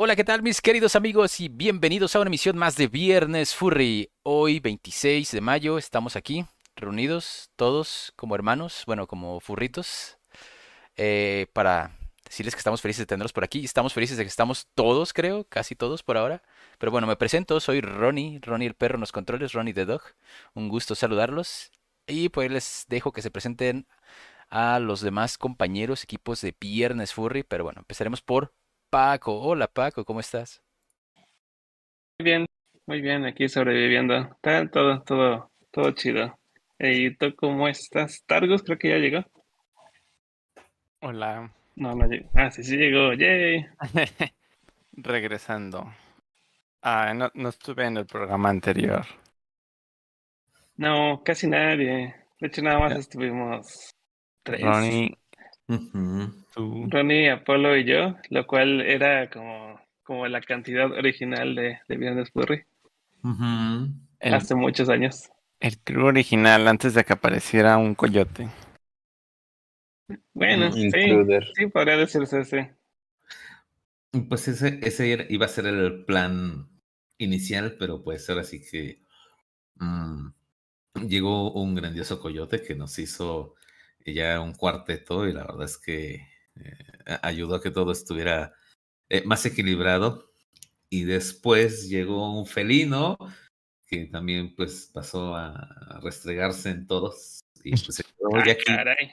Hola, ¿qué tal mis queridos amigos y bienvenidos a una emisión más de Viernes Furry? Hoy 26 de mayo estamos aquí reunidos todos como hermanos, bueno, como furritos, eh, para decirles que estamos felices de tenerlos por aquí. Estamos felices de que estamos todos, creo, casi todos por ahora. Pero bueno, me presento, soy Ronnie, Ronnie el perro en los controles, Ronnie the Dog. Un gusto saludarlos. Y pues les dejo que se presenten a los demás compañeros, equipos de Viernes Furry. Pero bueno, empezaremos por Paco. Hola Paco, ¿cómo estás? Muy bien, muy bien, aquí sobreviviendo. Está todo, todo, todo chido. ¿Y tú cómo estás? Targus creo que ya llegó. Hola. No, no llegó. Ah, sí, sí llegó. Yay. Regresando. Ah, no, no estuve en el programa anterior. No, casi nadie. De hecho, nada más estuvimos tres. Ronnie, Tú. Ronnie, Apolo y yo, lo cual era como, como la cantidad original de, de Viernes Furry. El, hace muchos años. el crew original antes de que apareciera un coyote. Bueno, sí, sí, podría decirse así. Pues ese, ese iba a ser el plan inicial, pero pues ahora sí que mm, llegó un grandioso coyote que nos hizo ya un cuarteto y la verdad es que eh, ayudó a que todo estuviera eh, más equilibrado. Y después llegó un felino que también pues pasó a, a restregarse en todos y pues se quedó Ah, aquí. caray.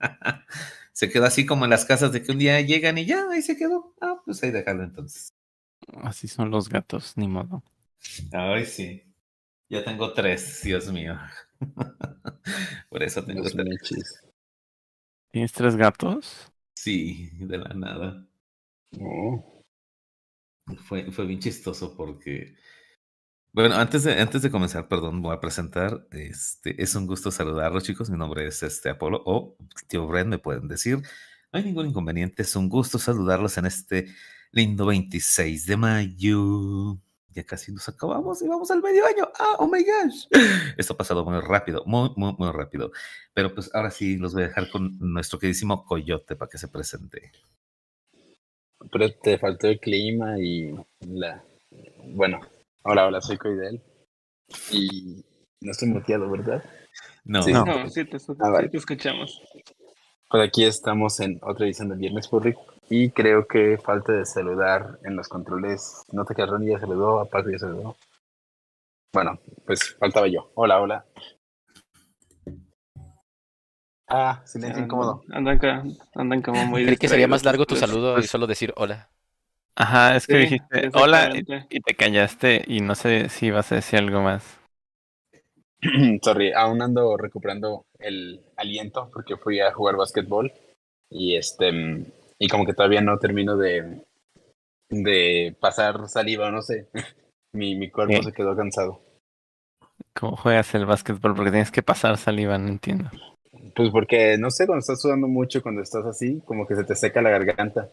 se quedó así como en las casas de que un día llegan y ya, ahí se quedó. Ah, pues ahí dejarlo entonces. Así son los gatos, ni modo. Ay, sí. Ya tengo tres, Dios mío. Por eso tengo Los tres. michis. ¿Tienes tres gatos? Sí, de la nada. Oh, Fue, fue bien chistoso porque. Bueno, antes de, antes de comenzar, perdón, voy a presentar. Este, es un gusto saludarlos, chicos. Mi nombre es este Apolo o tío Bren, me pueden decir. No hay ningún inconveniente. Es un gusto saludarlos en este lindo 26 de mayo. Ya casi nos acabamos y vamos al medio año. ¡Ah, oh my gosh! Esto ha pasado muy rápido, muy, muy, muy rápido. Pero pues ahora sí los voy a dejar con nuestro queridísimo Coyote para que se presente. pero te faltó el clima y la. Bueno, hola, hola, soy Coidel. Y no estoy muteado, ¿verdad? No, Sí. no. No, sí te, sí Ah, vale. te escuchamos. Pues aquí estamos en otra edición de Viernes Furry. Y creo que falta de saludar en los controles. Nota que Ronnie ya saludó, aparte ya saludó. Bueno, pues faltaba yo. Hola, hola. Ah, silencio incómodo. Andan, andan como muy Creí que sería más largo tu saludo y solo decir hola. Ajá, es que Sí, dijiste hola y, te callaste y no sé si ibas a decir algo más. Sorry, aún ando recuperando el aliento porque fui a jugar básquetbol y este y como que todavía no termino de de pasar saliva, no sé. Mi, mi cuerpo Sí. se quedó cansado. ¿Cómo juegas el básquetbol? Porque tienes que pasar saliva, no entiendo. Pues porque no sé, cuando estás sudando mucho, cuando estás así, como que se te seca la garganta.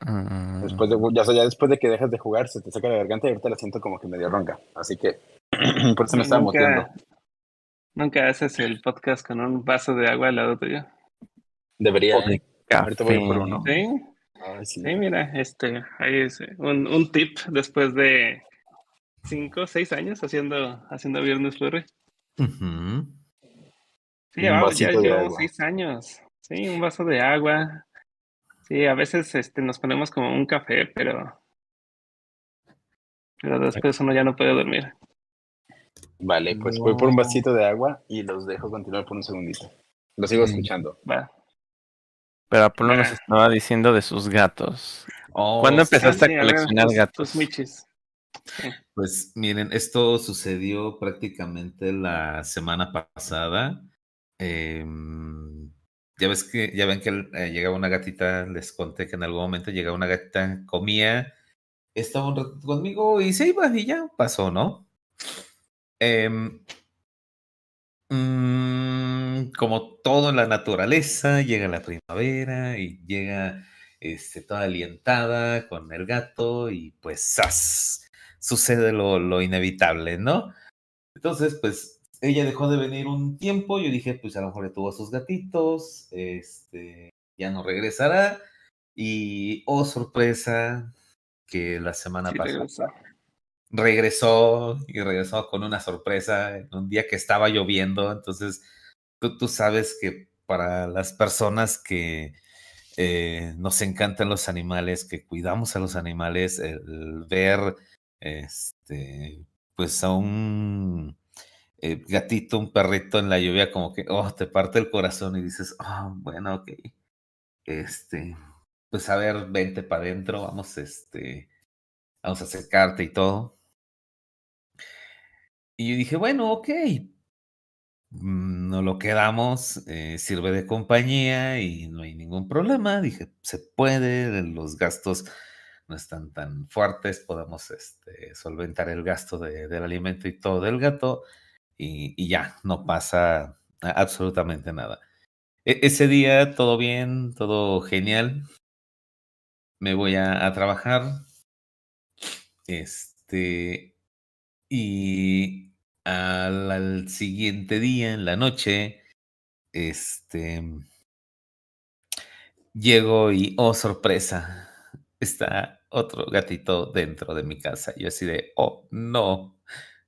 Ah, Después de, ya, o sea, ya después de que dejas de jugar, se te seca la garganta y ahorita la siento como que medio ronca. Así que por eso me estaba Nunca- moteando. Nunca haces el podcast con un vaso de agua al lado tuyo. Debería. ¿eh? Ahorita voy a por uno. Sí, Ay, sí. sí, mira, este, ahí es eh, un, un tip después de cinco, seis años haciendo, haciendo Viernes Furry. Ujú. Sí, llevamos- ya llevamos seis años. Sí, un vaso de agua. Sí, a veces este, nos ponemos como un café, pero, pero después uno ya no puede dormir. Vale, pues voy por un vasito de agua y los dejo continuar por un segundito. Lo sigo Mm. escuchando. Va. Pero Apolo nos Ah. estaba diciendo de sus gatos. Oh, ¿Cuándo empezaste Sí, a a ver, coleccionar tus- gatos? michis. Pues miren, esto sucedió prácticamente la semana pasada. Em, ya ves que, ya ven que eh, llegaba una gatita, les conté que en algún momento llegaba una gatita, comía, estaba un rato conmigo y se iba y ya pasó, ¿no? Mm, como todo en la naturaleza, llega la primavera y llega este, toda alientada con el gato y pues ¡zas! sucede lo, lo inevitable, ¿no? Entonces, pues ella dejó de venir un tiempo, yo dije, pues a lo mejor le tuvo a sus gatitos, este, ya no regresará y, oh sorpresa, que la semana Sí, pasada regresó. regresó y regresó con una sorpresa en un día que estaba lloviendo. Entonces, tú, sabes que para las personas que eh, nos encantan los animales, que cuidamos a los animales, el ver este, pues a un eh, gatito, un perrito en la lluvia, como que, oh, te parte el corazón y dices, oh, bueno, ok. Este, pues a ver, vente para adentro, vamos, este, vamos a acercarte y todo. Y yo dije, bueno, ok, mm, no lo quedamos, eh, sirve de compañía y no hay ningún problema. Dije, se puede, los gastos no están tan fuertes, podemos este, solventar el gasto de- del alimento y todo del gato y, y ya, no pasa absolutamente nada. E- ese día todo bien, todo genial. Me voy a, a trabajar. Este, y al, al siguiente día, en la noche, este, llego y, oh, sorpresa, está otro gatito dentro de mi casa. Yo así de, oh, no,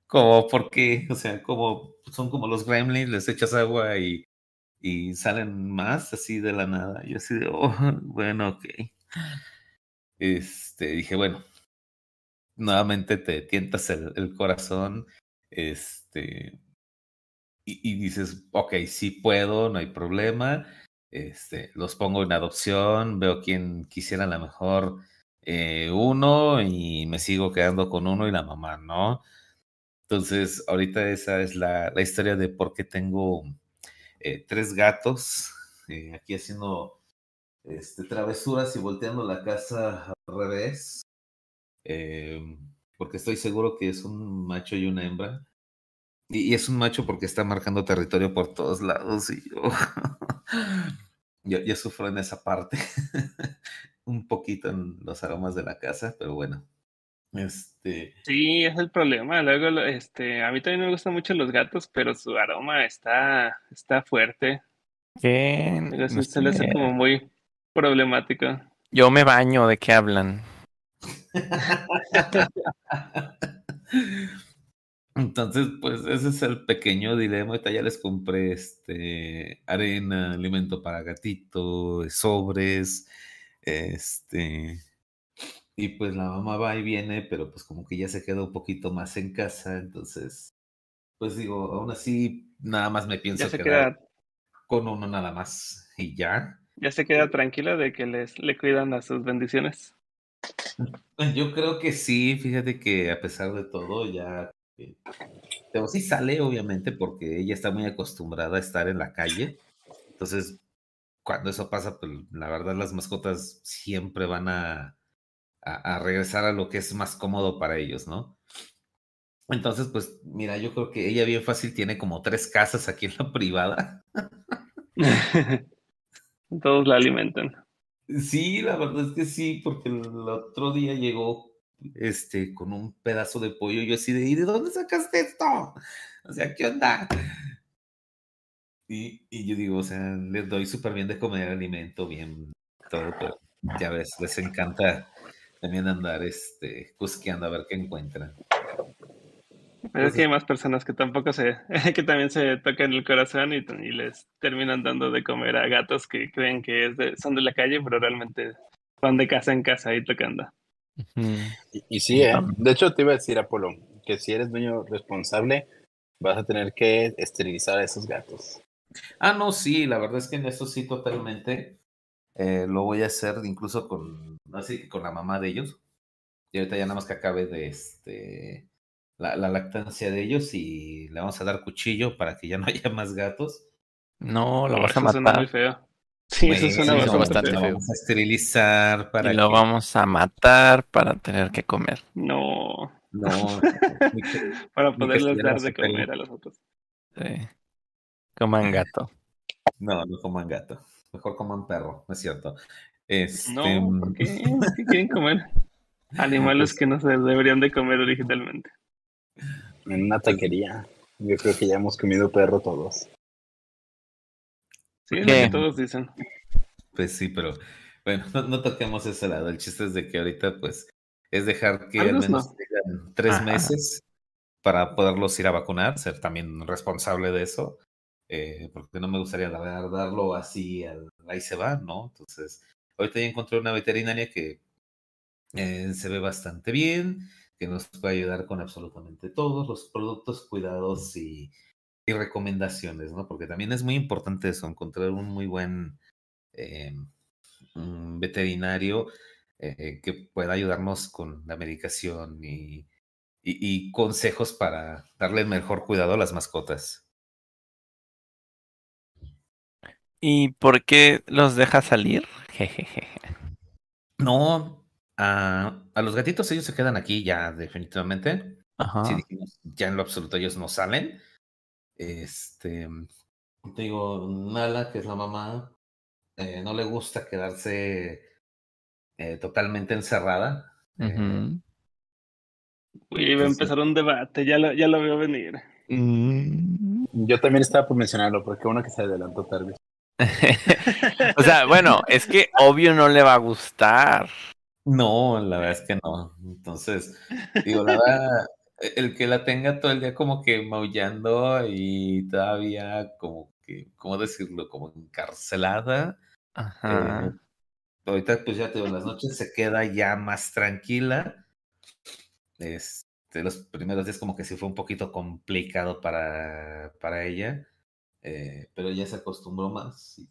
¿cómo? ¿Por qué? O sea, como son como los gremlins, les echas agua y, y salen más así de la nada. Yo así de, oh, bueno, ok. Este, dije, bueno, nuevamente te tientas el corazón, este, y, dices, ok, sí puedo, no hay problema, este, los pongo en adopción, veo quién quisiera a lo mejor eh, uno y me sigo quedando con uno y la mamá, ¿no? Entonces, ahorita esa es la, la historia de por qué tengo eh, tres gatos eh, aquí haciendo este, travesuras y volteando la casa al revés eh, porque estoy seguro que es un macho y una hembra. Y, y es un macho porque está marcando territorio por todos lados y yo, yo, yo sufro en esa parte, un poquito en los aromas de la casa, pero bueno. Este, Sí, es el problema. Luego, este, a mí también me gustan mucho los gatos, pero su aroma está, está fuerte. ¿Qué? Sí No se le hace como muy problemático. Yo me baño, ¿de qué hablan? Entonces, pues ese es el pequeño dilema. Ahorita ya les compré este arena, alimento para gatito, sobres, este, y pues la mamá va y viene, pero pues como que ya se queda un poquito más en casa, entonces, pues digo, aún así, nada más me pienso se quedar queda, con uno nada más y ya. ya se queda tranquila de que les, le cuidan a sus bendiciones. Yo creo que sí, fíjate que a pesar de todo, ya, eh, pero sí sale, obviamente, porque ella está muy acostumbrada a estar en la calle. Entonces, cuando eso pasa, pues la verdad las mascotas siempre van a, a, a regresar a lo que es más cómodo para ellos, ¿no? Entonces, pues mira, yo creo que ella bien fácil tiene como tres casas aquí en la privada. Todos la alimentan. Sí, la verdad es que sí, porque el otro día llegó este con un pedazo de pollo y yo así de, ¿y de dónde sacaste esto? O sea, ¿qué onda? Y, y yo digo, o sea, les doy súper bien de comer alimento, bien, todo, pero ya ves, les encanta también andar este, cusqueando a ver qué encuentran. Pero es que hay más personas que tampoco se, que también se tocan el corazón y, y les terminan dando de comer a gatos que creen que es de- son de la calle, pero realmente van de casa en casa ahí tocando. Y, y sí, ¿eh? De hecho, te iba a decir, Apolo, que si eres dueño responsable, vas a tener que esterilizar a esos gatos. Ah, no, sí, la verdad es que en eso sí totalmente eh, lo voy a hacer incluso con, así que con la mamá de ellos. Y ahorita ya nada más que acabe de este la, la lactancia de ellos y le vamos a dar cuchillo para que ya no haya más gatos. No, lo Oh, vas a eso suena muy matar. feo. Sí, eso suena sí, bastante, bastante feo. Lo vamos a esterilizar para Y lo que vamos a matar para tener que comer. No, no, que- para poderles dar de comer a los otros. Sí. Coman gato. no, no coman gato, mejor coman perro, ¿no es cierto? Este, No, ¿por qué? ¿Qué quieren comer? Animales Pues- que no se deberían de comer originalmente. En una taquería. Yo creo que ya hemos comido perro todos. Sí, lo que todos dicen. Pues sí, pero bueno, no, no toquemos ese lado. El chiste es de que ahorita, pues, es dejar que al menos no. tengan tres Ajá. meses para poderlos ir a vacunar, ser también responsable de eso, eh, porque no me gustaría verdad, darlo así, al, ahí se va, ¿no? Entonces, ahorita ya encontré una veterinaria que eh, se ve bastante bien, que nos puede ayudar con absolutamente todos los productos, cuidados y, y recomendaciones, ¿no? Porque también es muy importante eso, encontrar un muy buen eh, un veterinario eh, que pueda ayudarnos con la medicación y, y- y consejos para darle mejor cuidado a las mascotas. ¿Y por qué los deja salir? Jejeje. No, a, a los gatitos ellos se quedan aquí ya definitivamente. Ajá. Si dijimos, ya en lo absoluto ellos no salen. Este, te digo, Nala, que es la mamá, eh, no le gusta quedarse eh, totalmente encerrada. eh, Ujú. Uy, iba a empezar un debate, ya lo, ya lo veo venir. Mm. Yo también estaba por mencionarlo, porque uno que se adelantó tarde. o sea, bueno, es que obvio no le va a gustar. No, la verdad es que no. Entonces, digo, la verdad, e- el que la tenga todo el día como que maullando y todavía como que, ¿cómo decirlo? Como encarcelada. Ajá. Ahorita, pues ya te digo, las noches se queda ya más tranquila. Este, los primeros días como que sí fue un poquito complicado para, para ella, eh, pero ya se acostumbró más. Y,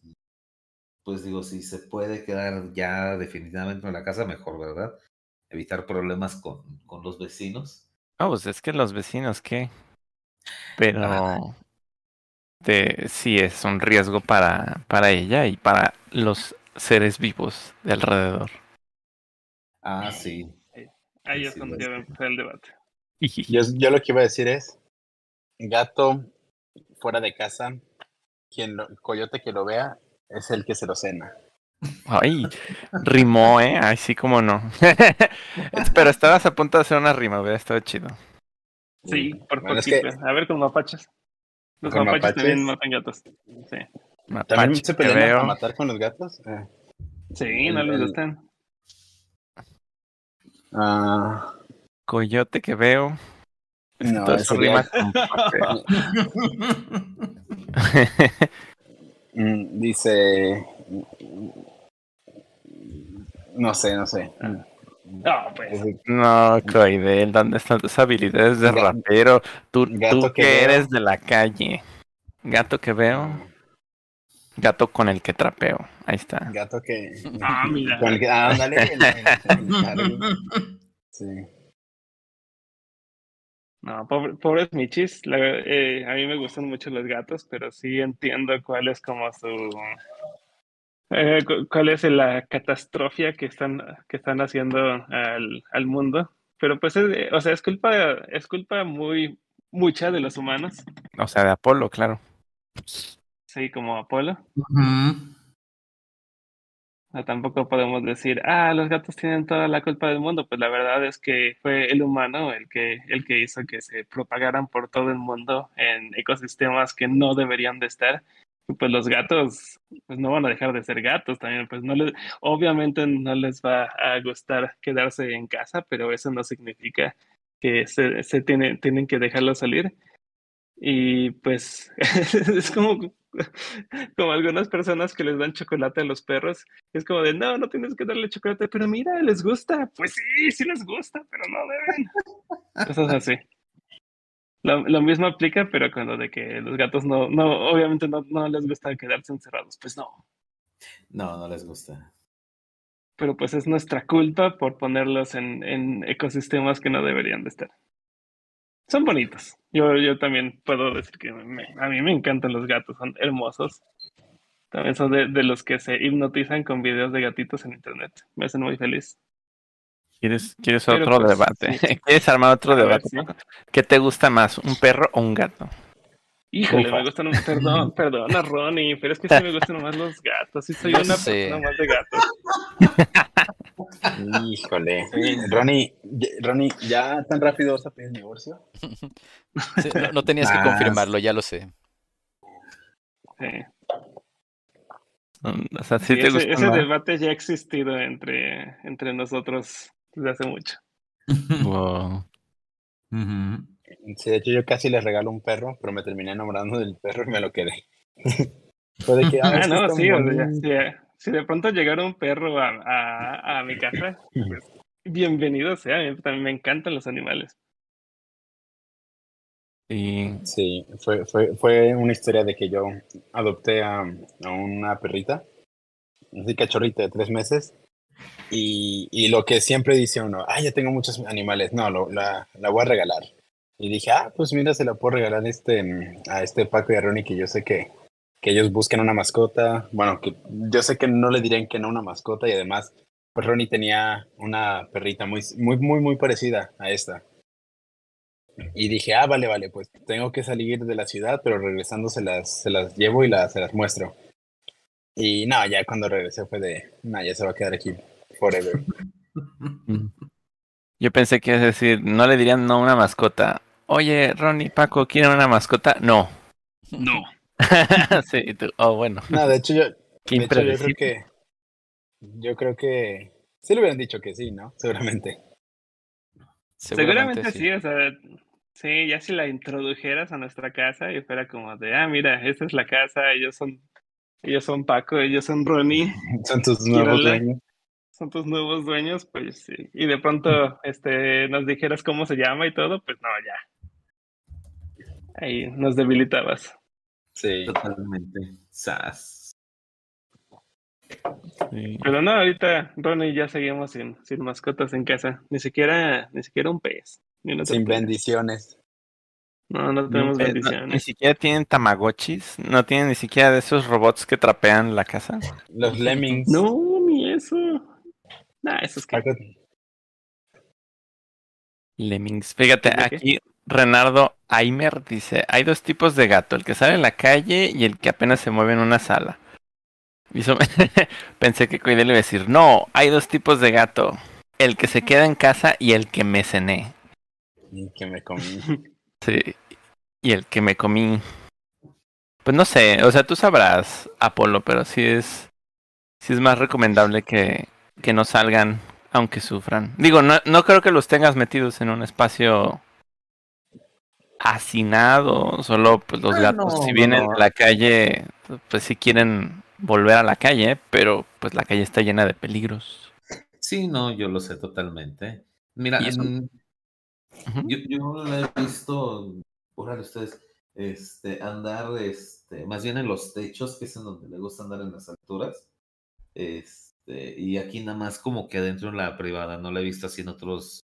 pues digo, si se puede quedar ya definitivamente en la casa, mejor, ¿verdad? Evitar problemas con, con los vecinos. Ah, pues es que los vecinos, ¿qué? Pero de, sí es un riesgo para, para ella y para los seres vivos de alrededor. Ah, sí. Ahí es cuando ya va a empezar el debate. Yo, yo lo que iba a decir es, gato fuera de casa, quien lo- coyote que lo vea es el que se lo cena. Ay, rimó, ¿eh? Ay, sí, como no. Pero estabas a punto de hacer una rima, hubiera estado chido. Sí, por Bueno, es poquito. que- A ver, con mapaches. Los ¿Con mapaches, mapaches? también matan gatos. Sí, Mapache ¿También se pelean veo. a matar con los gatos? Eh, sí no El- les el- gustan. ah, Coyote que veo. No, sería- rima dice... No sé, no sé. No, pues. Es- No, Coidel, ¿dónde están tus habilidades de rapero? Tú, tú que eres de la calle. Gato que veo. Gato con el que trapeo. Ahí está. Gato que... Ah, mira. Con el que... Ah, ándale. Sí. No, pobre- pobres michis. La verdad, eh, a mí me gustan mucho los gatos, pero sí entiendo cuál es como su. eh, cu- cuál es la catastrofia que están, que están haciendo al, al mundo. Pero pues, es, o sea, es culpa, es culpa muy mucha de los humanos. O sea, de Apolo, claro. Sí, como Apolo. Tampoco podemos decir, ah, los gatos tienen toda la culpa del mundo. Pues la verdad es que fue el humano el que, el que hizo que se propagaran por todo el mundo en ecosistemas que no deberían de estar. Pues los gatos, pues no van a dejar de ser gatos también. Pues no les, obviamente no les va a gustar quedarse en casa, pero eso no significa que se, se tiene, tienen que dejarlos salir. Y pues es como, como algunas personas que les dan chocolate a los perros. Es como de, no, no tienes que darle chocolate, pero mira, les gusta. Pues sí, sí les gusta, pero no deben. Cosas así. Lo, lo mismo aplica, pero con lo de que los gatos no, no, obviamente no, no les gusta quedarse encerrados. Pues no. No, no les gusta. Pero pues es nuestra culpa por ponerlos en, en ecosistemas que no deberían de estar. Son bonitos. Yo, yo también puedo decir que me- a mí me encantan los gatos, son hermosos. También son de, de los que se hipnotizan con videos de gatitos en internet. Me hacen muy feliz. ¿Quieres, quieres Pero, otro pues, debate? sí. ¿Quieres armar otro A ver, debate? sí. ¿Qué te gusta más, un perro o un gato? Híjole, Ufa. me gustan, un- perdón, perdona Ronnie, pero es que sí me gustan más los gatos. Sí soy No una sé. persona más de gatos. Híjole. Ronnie, Ronnie, ¿ya tan rápido vas a pedir divorcio? Sí, no, no tenías que Ah, confirmarlo, ya lo sé. Sí. Mm, O sea, sí Sí, te ese, gusta ese más? debate ya ha existido entre, entre nosotros desde hace mucho. Wow. Ujú. Sí, de hecho yo casi les regalo un perro, pero me terminé enamorando del perro y me lo quedé. Fue de que, ah, Ah, no, sí, o sea, si, si de pronto llegara un perro a, a, a mi casa, pues bienvenido sea. A mí también me encantan los animales. Y Sí, fue, fue, fue una historia de que yo adopté a, a una perrita, así cachorrita de tres meses, y, y lo que siempre dice uno, ah, ya tengo muchos animales, no, lo- la, la voy a regalar. Y dije, ah, pues mira, se la puedo regalar este, a este Paco y a Ronnie, que yo sé que, que ellos buscan una mascota, bueno, que yo sé que no le dirían que no una mascota, y además, pues Ronnie tenía una perrita muy, muy, muy, muy parecida a esta. Y dije, ah, vale, vale, pues tengo que salir de la ciudad, pero regresando se las, se las llevo y las, se las muestro. Y no, ya cuando regresé fue de, no, ya se va a quedar aquí forever. yo pensé que a decir, no le dirían no una mascota. Oye, Ronnie, Paco, ¿quieren una mascota? No. No. sí, y tú, oh, bueno. No, de hecho yo, Qué de hecho, yo creo que, yo creo que, sí le hubieran dicho que sí, ¿no? Seguramente. Seguramente, sí. o sea, sí, ya si la introdujeras a nuestra casa y fuera como de, ah, mira, esta es la casa, ellos son, ellos son Paco, ellos son Ronnie, Son tus nuevos dueños. son tus nuevos dueños, pues sí. Y de pronto, este, nos dijeras cómo se llama y todo, pues no, ya. Ahí nos debilitabas. Sí. Totalmente. Sas. Sí. Pero no, ahorita Ronnie y ya seguimos sin, sin mascotas en casa. Ni siquiera, ni siquiera un pez. Ni Sin bendiciones. No, no tenemos no, ni bendiciones. siquiera tienen tamagotchis, no tienen ni siquiera de esos robots que trapean la casa. Los lemmings. No, ni eso. Nah, eso es que. Lemmings. Fíjate, ¿De qué? Renardo Aimer dice, hay dos tipos de gato, el que sale en la calle y el que apenas se mueve en una sala. Y eso me- pensé que Coide le iba a decir, no, hay dos tipos de gato, el que se queda en casa y el que me cené. y que me comí. Sí, y el que me comí. Pues no sé, o sea, tú sabrás, Apolo, pero sí es, sí es más recomendable que, que no salgan aunque sufran. Digo, no, no creo que los tengas metidos en un espacio hacinado, solo pues los Ah, gatos no, si no, vienen no. de la calle, pues si quieren volver a la calle, pero pues la calle está llena de peligros. Sí, no, yo lo sé totalmente. Mira, mm, yo, yo la he visto, órale ustedes, este, andar, este, más bien en los techos, que es en donde le gusta andar en las alturas. Este, y aquí nada más como que adentro en la privada, no la he visto así en otros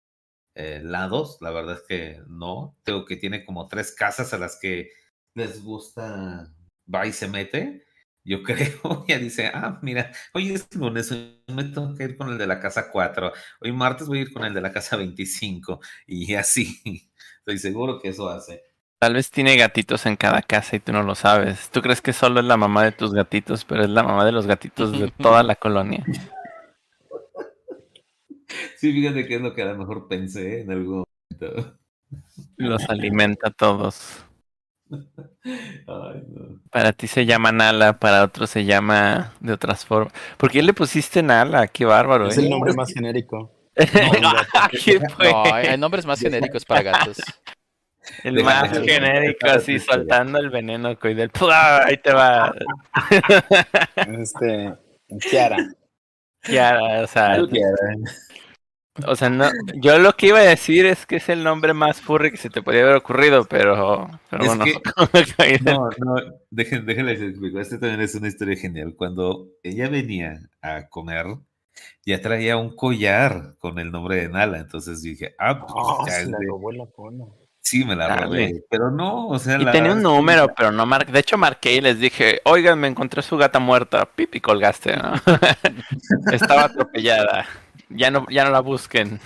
eh, lados, la verdad es que no. Tengo que tiene como tres casas a las que les gusta, va y se mete. Yo creo, ya dice, ah, mira, hoy es lunes, hoy me tengo que ir con el de la casa 4, hoy martes voy a ir con el de la casa 25, y así, estoy seguro que eso hace. Tal vez tiene gatitos en cada casa y tú no lo sabes. Tú crees que solo es la mamá de tus gatitos, pero es la mamá de los gatitos de toda la colonia. Sí, fíjate que es lo que a lo mejor pensé en algún momento. Los alimenta a todos. Ay, no. Para ti se llama Nala, para otros se llama de otras formas. ¿Por qué le pusiste Nala? Qué bárbaro, Es ¿eh? el nombre más genérico. No, hay, nombres más genéricos para gatos. El más genérico, así soltando el veneno, coidel. ¡Pua! Ahí te va. Este, Kiara. Kiara, o sea. O sea, no, yo lo que iba a decir es que es el nombre más furry que se te podría haber ocurrido, pero, pero Es bueno, que-. No, no, dejen, déjenles explico. Este también es una historia genial. Cuando ella venía a comer, ya traía un collar con el nombre de Nala. Entonces dije, ah, pues Oh, ya se es la de- robó la cola. sí, me la Dale. robé. Pero no, o sea, Y la tenía un número, pero no marqué. De hecho, marqué y les dije, oigan, me encontré su gata muerta. Pipi, colgaste, ¿no? Estaba atropellada. Ya no, ya no la busquen.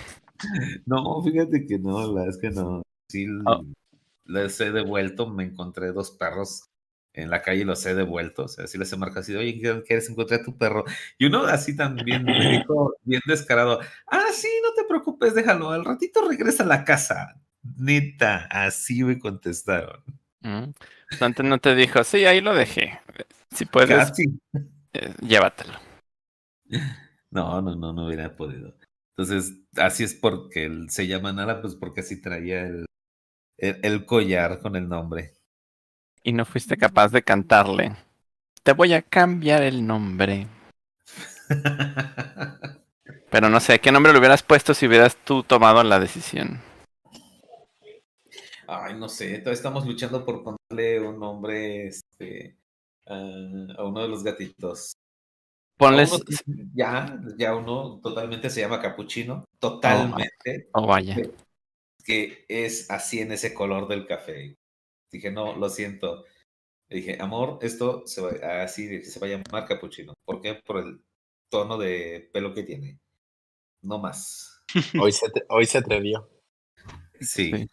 No, fíjate que no, la es que no. Sí, Oh. les he devuelto. Me encontré dos perros en la calle y los he devuelto. O sea, sí les he marcado así, oye, ¿qué- ¿quieres encontrar a tu perro? Y uno así también me dijo, bien descarado, ah, sí, no te preocupes, déjalo, al ratito regresa a la casa. Neta, así me contestaron. Mm. Antes no te dijo, sí, ahí lo dejé. Si puedes, Casi. eh, llévatelo. No, no, no, no hubiera podido. Entonces, así es porque él se llama Nala, pues porque así traía el, el, el collar con el nombre. Y no fuiste capaz de cantarle. Te voy a cambiar el nombre. Pero no sé, ¿qué nombre le hubieras puesto si hubieras tú tomado la decisión? Ay, no sé, todavía estamos luchando por ponerle un nombre este, a, a uno de los gatitos. Ponles. Uno- ya, ya uno totalmente se llama capuchino, totalmente, Oh, vaya. que es así en ese color del café. Dije, no, lo siento. Le dije, amor, esto se va, así se va a llamar capuchino. ¿Por qué? Por el tono de pelo que tiene. No más. Hoy se, hoy se atrevió. Sí. Sí.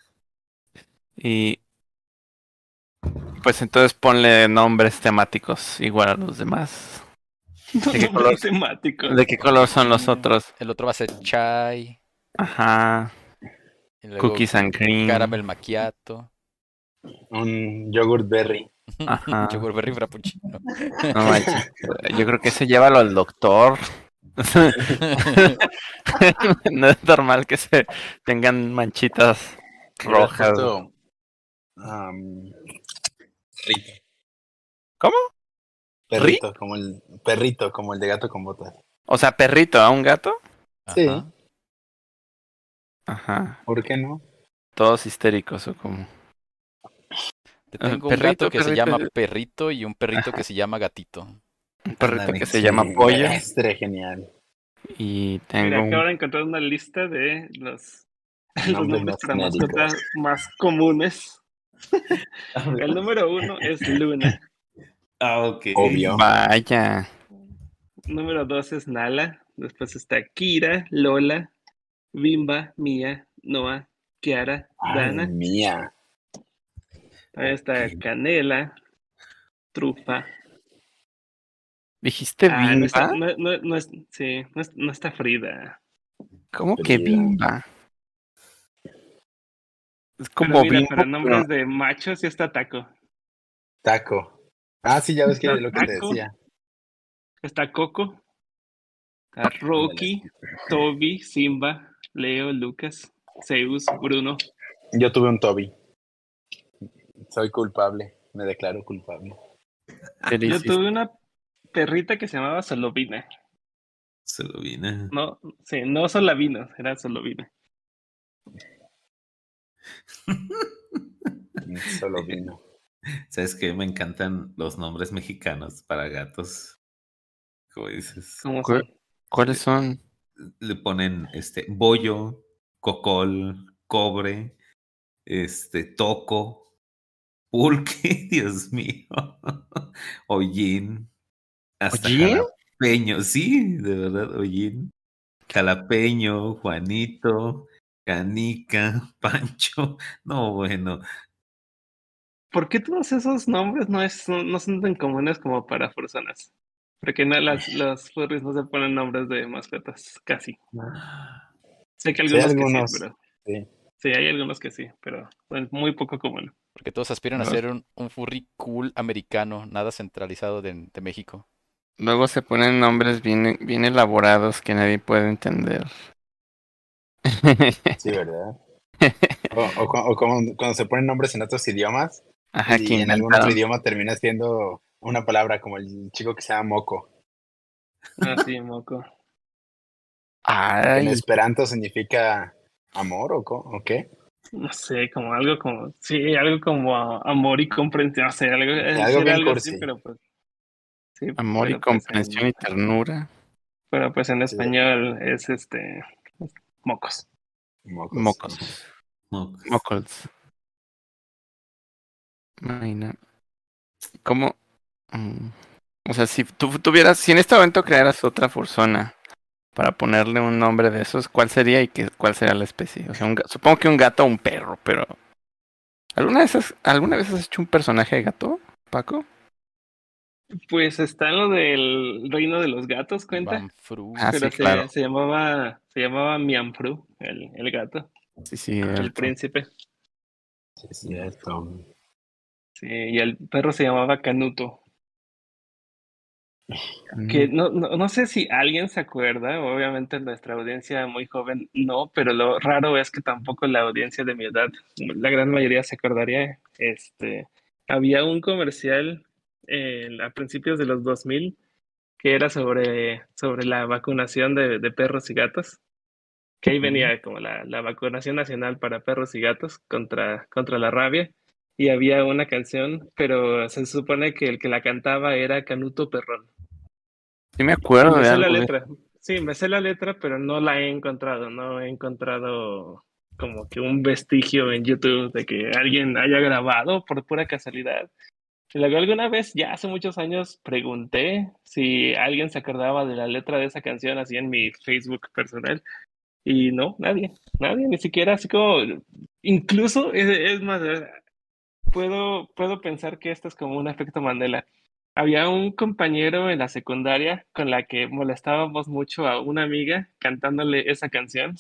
Y. Pues entonces ponle nombres temáticos igual a los demás. No, qué no, color? temático. ¿De qué color son los otros? El otro va a ser chai. Ajá. Cookies and cream. Caramel macchiato. Un yogurt berry. Ajá. Yogur berry frappuccino. No manches. Yo creo que ese llévalo al doctor. no es normal que se tengan manchitas rojas. puesto, am, perrito. Como el perrito, como el de gato con botas. O sea, perrito a un gato. Sí. Ajá. Ajá. ¿Por qué no? Todos histéricos o como. Te tengo un perrito, gato que se llama perrito y un perrito que se llama gatito. Un perrito que se sí. llama pollo. Estaría genial. Y tengo Mira, un... acabo de encontrar una lista de los, los Nombres para mascotas más comunes. El número uno es Luna. Ah, ok. Obvio. Vaya. Número dos es Nala. Después está Kira, Lola, Bimba, Mia, Noah, Kiara, Ay, Dana. mía. Ahí está. Canela, Trufa. ¿Dijiste Ah, no está, bimba? no, no- no es, sí, no, es- no está Frida. ¿Cómo que Frida. bimba? Es Pero como mira, bimbo, para pero- nombres de machos sí está Taco. Taco. Ah, sí, ya ves que Está lo que te decía. Está Coco, está Rocky, Toby, Simba, Leo, Lucas, Zeus, Bruno. Yo tuve un Toby. Soy culpable. Me declaro culpable. ¿qué le Yo tuve una perrita que se llamaba Solovina. Se lo vine. No, sí, no Solavino, era Solovina. Solo vino. ¿Sabes qué? Me encantan los nombres mexicanos para gatos. ¿Cuáles son? Le ponen este bollo, cocol, cobre, este toco, pulque, Dios mío. Hollín. Hasta sí, de verdad, hollín. Jalapeño, Juanito, Canica, Pancho. No, bueno. ¿Por qué todos esos nombres no, es, no, no son tan comunes como para personas? Porque no, las, los furries no se ponen nombres de mascotas, casi. Sé que Sí, algunos, algunos, que sí, pero sí. sí, hay algunos que sí, pero es muy poco común. Porque todos aspiran a ser un, un furry cool americano, nada centralizado de, de México. Luego se ponen nombres bien, bien elaborados que nadie puede entender. Sí, ¿verdad? O, o cu- o como cuando se ponen nombres en otros idiomas Ajá, y en algún otro idioma termina siendo una palabra como el chico que se llama moco. Ah, sí, moco. que En Ay, esperanto significa amor o, co- o qué? No sé, como algo como, sí, algo como amor y comprensión, no sé, algo, eh, Algo bien algo así, cursi. pero pues. sí, amor y pero, pues, comprensión en- y ternura. pero pues en Sí. español es este, mocos. Mocos. Mocos. Mocos. Imagina. ¿Cómo? Mm, O sea, si tú tuvieras, si en este momento crearas otra persona para ponerle un nombre de esos, ¿cuál sería y qué, cuál sería la especie? O sea, un supongo que un gato o un perro, pero ¿alguna vez has, alguna vez has hecho un personaje de gato, Paco? Pues está lo del reino de los gatos, cuenta. Banfru. Ah, pero sí, se, claro. se llamaba, se llamaba Mianfru, el, el gato, Sí, sí. el cierto. príncipe. Sí, es cierto. Sí, y el perro se llamaba Canuto. que Mm. no, no, no sé si alguien se acuerda, obviamente nuestra audiencia muy joven no, pero lo raro es que tampoco la audiencia de mi edad, la gran mayoría se acordaría, este, había un comercial en- a principios de los 2000 que era sobre, sobre la vacunación de, de perros y gatos, que ahí venía como la, la vacunación nacional para perros y gatos contra, contra la rabia, y había una canción, pero se supone que el que la cantaba era Canuto Perrón. Sí me acuerdo me de sé algo la de- letra. Sí, me sé la letra, pero no la he encontrado. No he encontrado como que un vestigio en YouTube de que alguien haya grabado por pura casualidad. Y luego alguna vez, ya hace muchos años, pregunté si alguien se acordaba de la letra de esa canción así en mi Facebook personal. Y no, nadie, nadie, ni siquiera así como, incluso, es, es más, eh, puedo, puedo pensar que esto es como un efecto Mandela. Había un compañero en la secundaria con la que molestábamos mucho a una amiga cantándole esa canción.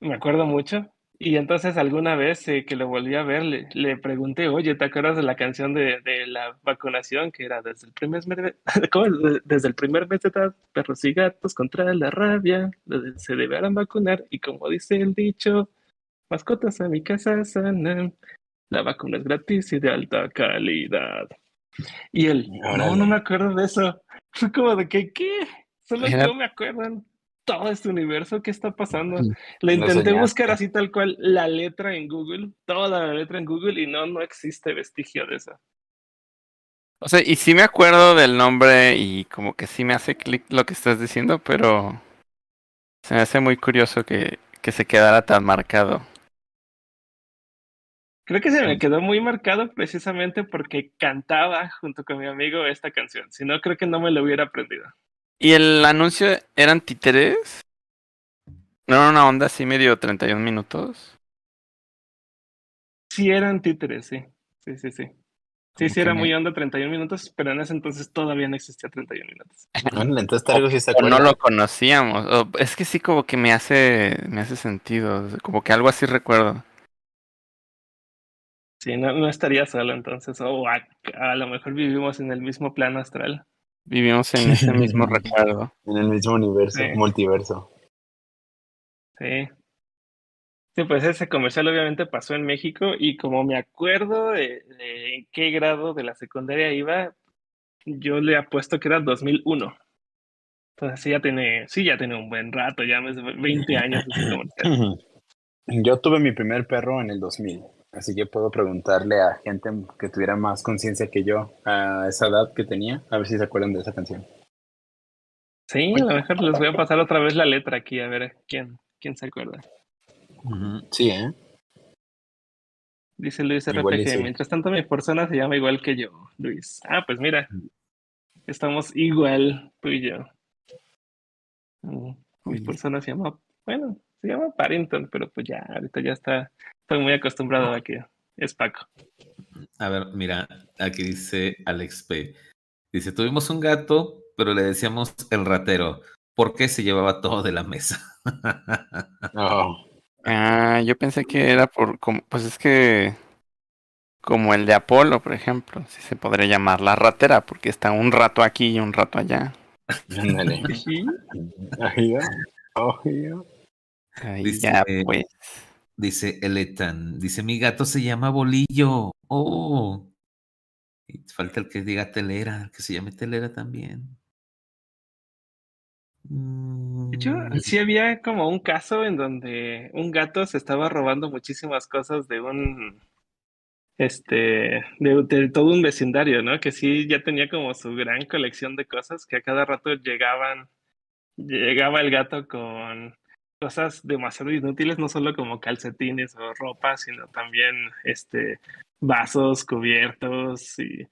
Me acuerdo mucho. Y entonces alguna vez eh, que lo volví a ver, le, le pregunté, oye, ¿te acuerdas de la canción de, de la vacunación que era desde el primer mes ¿cómo es? De- desde el primer mes de edad, perros y gatos contra la rabia, se deberán vacunar y como dice el dicho, mascotas a mi casa sanan, la vacuna es gratis y de alta calidad. Y él, no, Órale. no me acuerdo de eso. Fue como de que, ¿qué? Solo Era- yo me acuerdo todo este universo, ¿qué está pasando? Mm, Le intenté buscar así tal cual la letra en Google, toda la letra en Google y no, no existe vestigio de eso. O sea, y sí me acuerdo del nombre y como que sí me hace clic lo que estás diciendo, pero se me hace muy curioso que, que se quedara tan marcado. Creo que se me quedó muy marcado precisamente porque cantaba junto con mi amigo esta canción. Si no, creo que no me lo hubiera aprendido. ¿Y el anuncio eran títeres? ¿No era una onda así medio 31 minutos? Sí eran títeres, sí. Sí, sí, sí. Sí, sí, era me- muy onda 31 minutos, pero en ese entonces todavía no existía 31 minutos. Bueno, entonces tal vez sí se O no lo conocíamos. o- es que sí como que me hace, me hace sentido. Como que algo así recuerdo. Sí, no, no estaría solo entonces. O a, a lo mejor vivimos en el mismo plano astral. Vivimos en ese mismo recuerdo. En el mismo universo, Sí. multiverso. Sí. Sí, pues ese comercial obviamente pasó en México y como me acuerdo de, de en qué grado de la secundaria iba, yo le apuesto que era 2001. Entonces sí ya tiene, sí ya tiene un buen rato, ya más de 20 años ese comercial. Yo tuve mi primer perro en el 2000, así que puedo preguntarle a gente que tuviera más conciencia que yo a esa edad que tenía, a ver si se acuerdan de esa canción. Sí, a lo mejor les voy a pasar otra vez la letra aquí a ver quién, quién se acuerda. Sí, ¿eh? Dice Luis RPG. sí. Mientras tanto, mi persona se llama igual que yo, Luis. Ah, pues mira, estamos igual tú y yo. Mi persona se llama, bueno, se llama Parrington, pero pues ya, ahorita ya está, estoy muy acostumbrado a que es Paco. A ver, mira, aquí dice Alex P. Dice, tuvimos un gato, pero le decíamos el ratero, porque se llevaba todo de la mesa. Oh, Ah, yo pensé que era por, como, pues es que, como el de Apolo, por ejemplo, si se podría llamar la ratera, porque está un rato aquí y un rato allá. ándale. Ahí Dice- ya, pues. Dice Eletan, dice, mi gato se llama Bolillo. Oh. Y falta el que diga telera, el que se llame telera también. De hecho, Mm, sí había como un caso en donde un gato se estaba robando muchísimas cosas de un, este, de, de todo un vecindario, ¿no? Que sí ya tenía como su gran colección de cosas que a cada rato llegaban, llegaba el gato con cosas demasiado inútiles, no solo como calcetines o ropa, sino también, este, vasos, cubiertos y,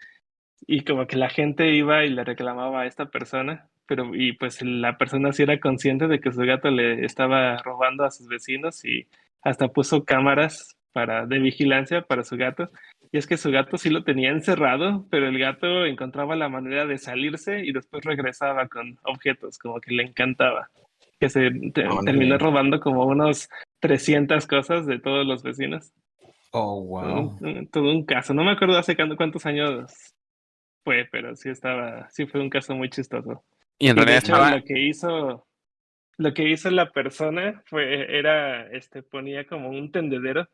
y como que la gente iba y le reclamaba a esta persona pero y pues la persona sí era consciente de que su gato le estaba robando a sus vecinos y hasta puso cámaras para de vigilancia para su gato. Y es que su gato sí lo tenía encerrado, pero el gato encontraba la manera de salirse y después regresaba con objetos, como que le encantaba. Que se te- terminó robando como unos 300 cosas de todos los vecinos. Oh, Todo wow. un- todo un caso. No me acuerdo hace cuánto- cuántos años fue, pero sí estaba, sí fue un caso muy chistoso. Y en Y de realidad hecho, estaba. lo que hizo, lo que hizo la persona fue, era, este, ponía como un tendedero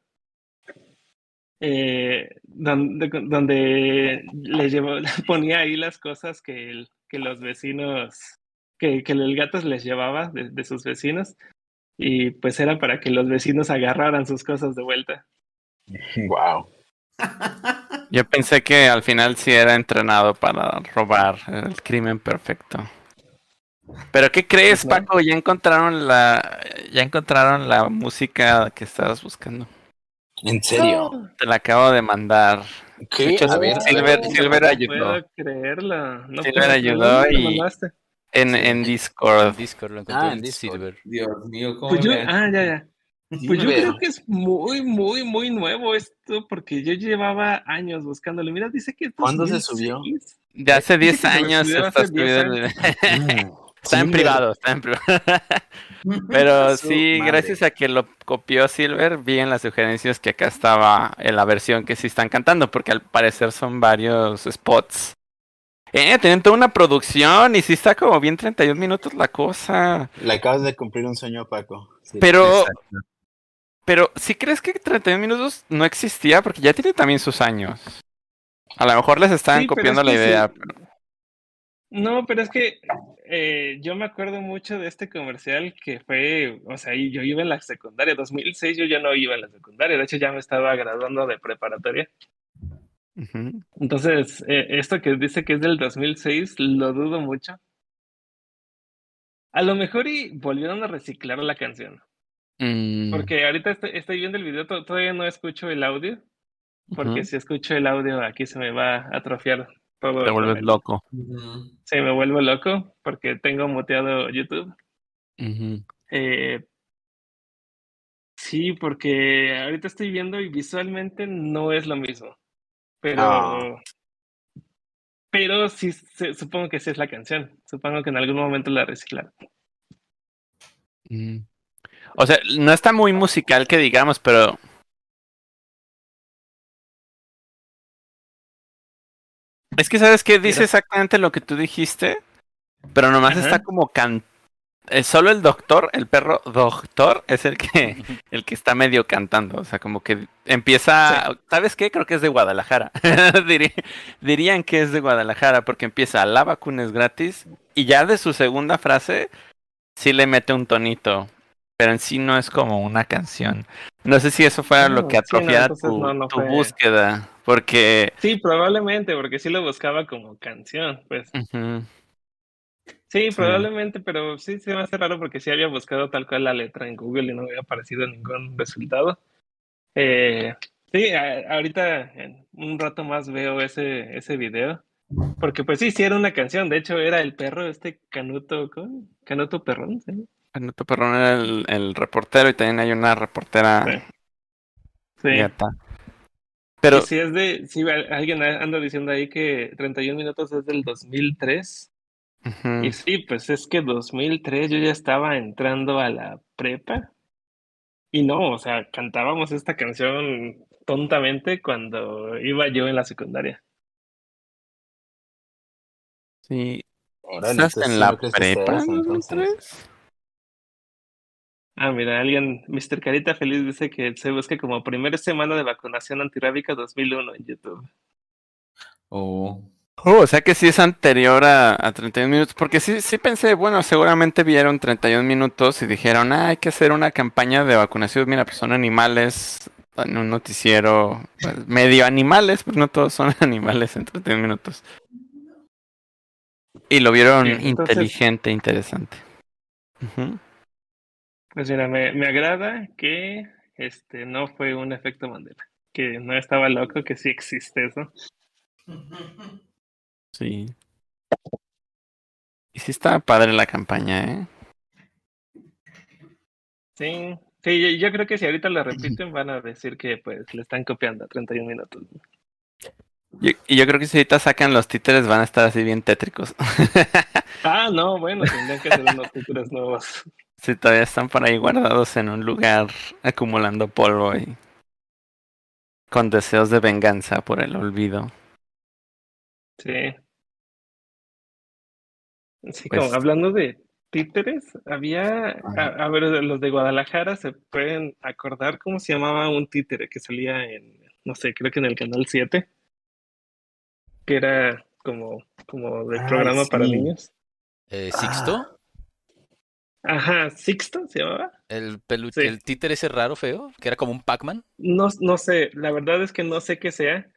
eh, donde, donde le llevó, ponía ahí las cosas que, el- que los vecinos, que, que el gato les llevaba de, de sus vecinos, y pues era para que los vecinos agarraran sus cosas de vuelta. Wow. Yo pensé que al final sí era entrenado para robar el crimen perfecto. Pero ¿qué crees. Paco? Ya encontraron la, ya encontraron la música que estabas buscando. ¿En serio? Te la acabo de mandar. ¿Qué? hecho, A ver, a Silver- ver, Silver no ayudó. puedo creerlo. No Silver puedo ayudó creerlo, ¿dónde lo y- mandaste? En, Sí. en Discord. En Discord lo encontré Ah, en Discord. Silver. Dios mío, ¿cómo Pues yo, ah, ya, ya. Pues yo Silver. creo que es muy, muy, muy nuevo esto, porque yo llevaba años buscándolo. Mira, dice que ¿Cuándo se 2006. De hace Dice 10 que se lo años subió está hace 10 subido el-. Está en privado, está en privado. Pero sí, madre. gracias a que lo copió Silver, vi en las sugerencias que acá estaba en la versión que sí están cantando, porque al parecer son varios spots. Eh, tienen toda una producción y sí está como bien 31 minutos la cosa. Le acabas de cumplir un sueño Paco. Sí. Pero, Exacto. pero, ¿sí crees que 31 minutos no existía? Porque ya tiene también sus años. A lo mejor les estaban Sí, copiando es la sí. idea. No, pero es que eh, yo me acuerdo mucho de este comercial que fue, o sea, yo iba en la secundaria, 2006 yo ya no iba en la secundaria, de hecho ya me estaba graduando de preparatoria. Entonces, eh, esto que dice que es del 2006, lo dudo mucho. A lo mejor y volvieron a reciclar la canción, Mm, porque ahorita estoy, estoy viendo el video, to- todavía no escucho el audio, porque ujú. si escucho el audio aquí se me va a atrofiar todo. Te vuelves el- loco. Ujú. Se me vuelvo loco porque tengo muteado YouTube. Eh, sí, porque ahorita estoy viendo y visualmente no es lo mismo. Pero, Ah. pero sí, se- supongo que sí es la canción. Supongo que en algún momento la reciclaron. Mm. O sea, no está muy musical que digamos, pero es que sabes que dice exactamente lo que tú dijiste, pero nomás Ajá. está como can eh, solo el doctor, el perro doctor es el que el que está medio cantando, o sea, como que empieza, ¿sabes qué? Creo que es de Guadalajara. Dirían que es de Guadalajara porque empieza la vacuna es gratis y ya de su segunda frase sí le mete un tonito, pero en sí no es como una canción. No sé si eso fuera lo que sí, no, atrofiara entonces tu, no, no tu fue. búsqueda, porque Sí, probablemente, porque sí lo buscaba como canción, pues. Sí, Sí. probablemente, pero sí se me hace raro porque sí había buscado tal cual la letra en Google y no había aparecido ningún resultado. Eh, sí, a- ahorita en un rato más veo ese, ese video. Porque pues sí, sí era una canción. De hecho, era el perro, este Canuto, ¿cómo? Canuto Perrón, ¿sí? Canuto Perrón era el, el reportero y también hay una reportera Sí. Sí. Pero Y si es de, si alguien anda diciendo ahí que 31 minutos es del 2003. Y sí, pues es que 2003 yo ya estaba entrando a la prepa. Y no, o sea, cantábamos esta canción tontamente cuando iba yo en la secundaria. sí, Órale, ¿estás en la prepa. 2003? Ah, mira, alguien, Mr. Carita Feliz dice que se busque como primera semana de vacunación antirrábica 2001 en YouTube. Oh, Oh, o sea que sí es anterior a, a 31 minutos, porque sí, sí pensé, bueno, seguramente vieron 31 minutos y dijeron, ah, hay que hacer una campaña de vacunación, mira, pues son animales en un noticiero, pues, medio animales, pues no todos son animales en 31 minutos. Y lo vieron entonces- inteligente, interesante. Pues mira, me, me agrada que este no fue un efecto Mandela, que no estaba loco, que sí existe eso. Sí. Y sí estaba padre la campaña, ¿eh? Sí, sí, yo, yo creo que si ahorita lo repiten van a decir que pues le están copiando a 31 minutos. Yo- y yo creo que si ahorita sacan los títeres van a estar así bien tétricos. Ah, no, bueno, tendrían que hacer unos títulos nuevos. Si todavía están por ahí guardados en un lugar acumulando polvo y con deseos de venganza por el olvido. Sí. Sí, Pues- como hablando de títeres, había, a, a ver, los de Guadalajara se pueden acordar cómo se llamaba un títere que salía en, no sé, creo que en el canal 7, que era como, como de Ay, programa para sí. niños. Eh, Sixto, Ajá, Sixto se llamaba. el peluche, Sí. el títer ese raro feo, que era como un Pac-Man. No, no sé, la verdad es que no sé qué sea,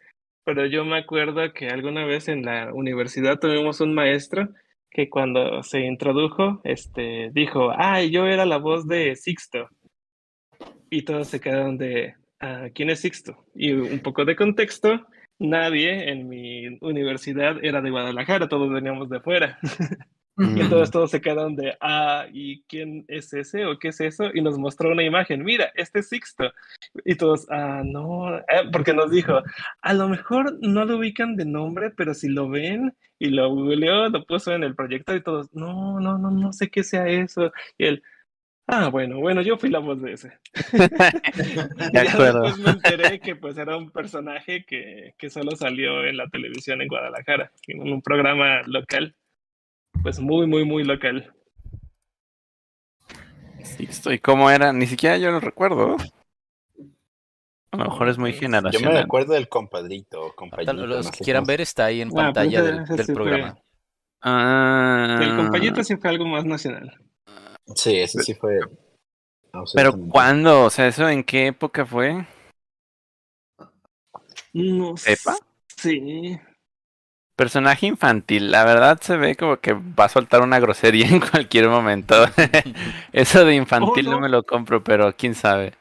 pero yo me acuerdo que alguna vez en la universidad tuvimos un maestro que cuando se introdujo, este, dijo, ay, yo era la voz de Sixto. Y todos se quedaron de, "Ah, ¿quién es Sixto? Y un poco de contexto, nadie en mi universidad era de Guadalajara, todos veníamos de fuera. Mm. Y entonces todos se quedaron de, ah, ¿y quién es ese o qué es eso? Y nos mostró una imagen, mira, este es Sixto. Y todos, ah, no, eh, porque nos dijo, a lo mejor no lo ubican de nombre, pero si lo ven y lo googleó, lo puso en el proyecto y todos, no, no, no, no sé qué sea eso. Y él, ah, bueno, bueno, yo fui la voz de ese. De acuerdo. después me enteré que pues era un personaje que, que solo salió en la televisión en Guadalajara, en un programa local, pues muy, muy, muy local. Sixto, ¿y cómo era? Ni siquiera yo lo recuerdo. A lo mejor es muy me Yo me generacional. acuerdo del compadrito, o Ahorita compañito. los no que quieran ver está ahí en Ah, pues pantalla ese- del, ese del sí fue- programa. Ah, El compañito sí fue algo más nacional. Sí, ese sí fue. Pero. ¿cuándo? O sea, ¿eso en qué época fue? No ¿Pepa? Sí. Personaje infantil. La verdad se ve como que va a soltar una grosería en cualquier momento. Eso de infantil Oh, no no. me lo compro, pero quién sabe.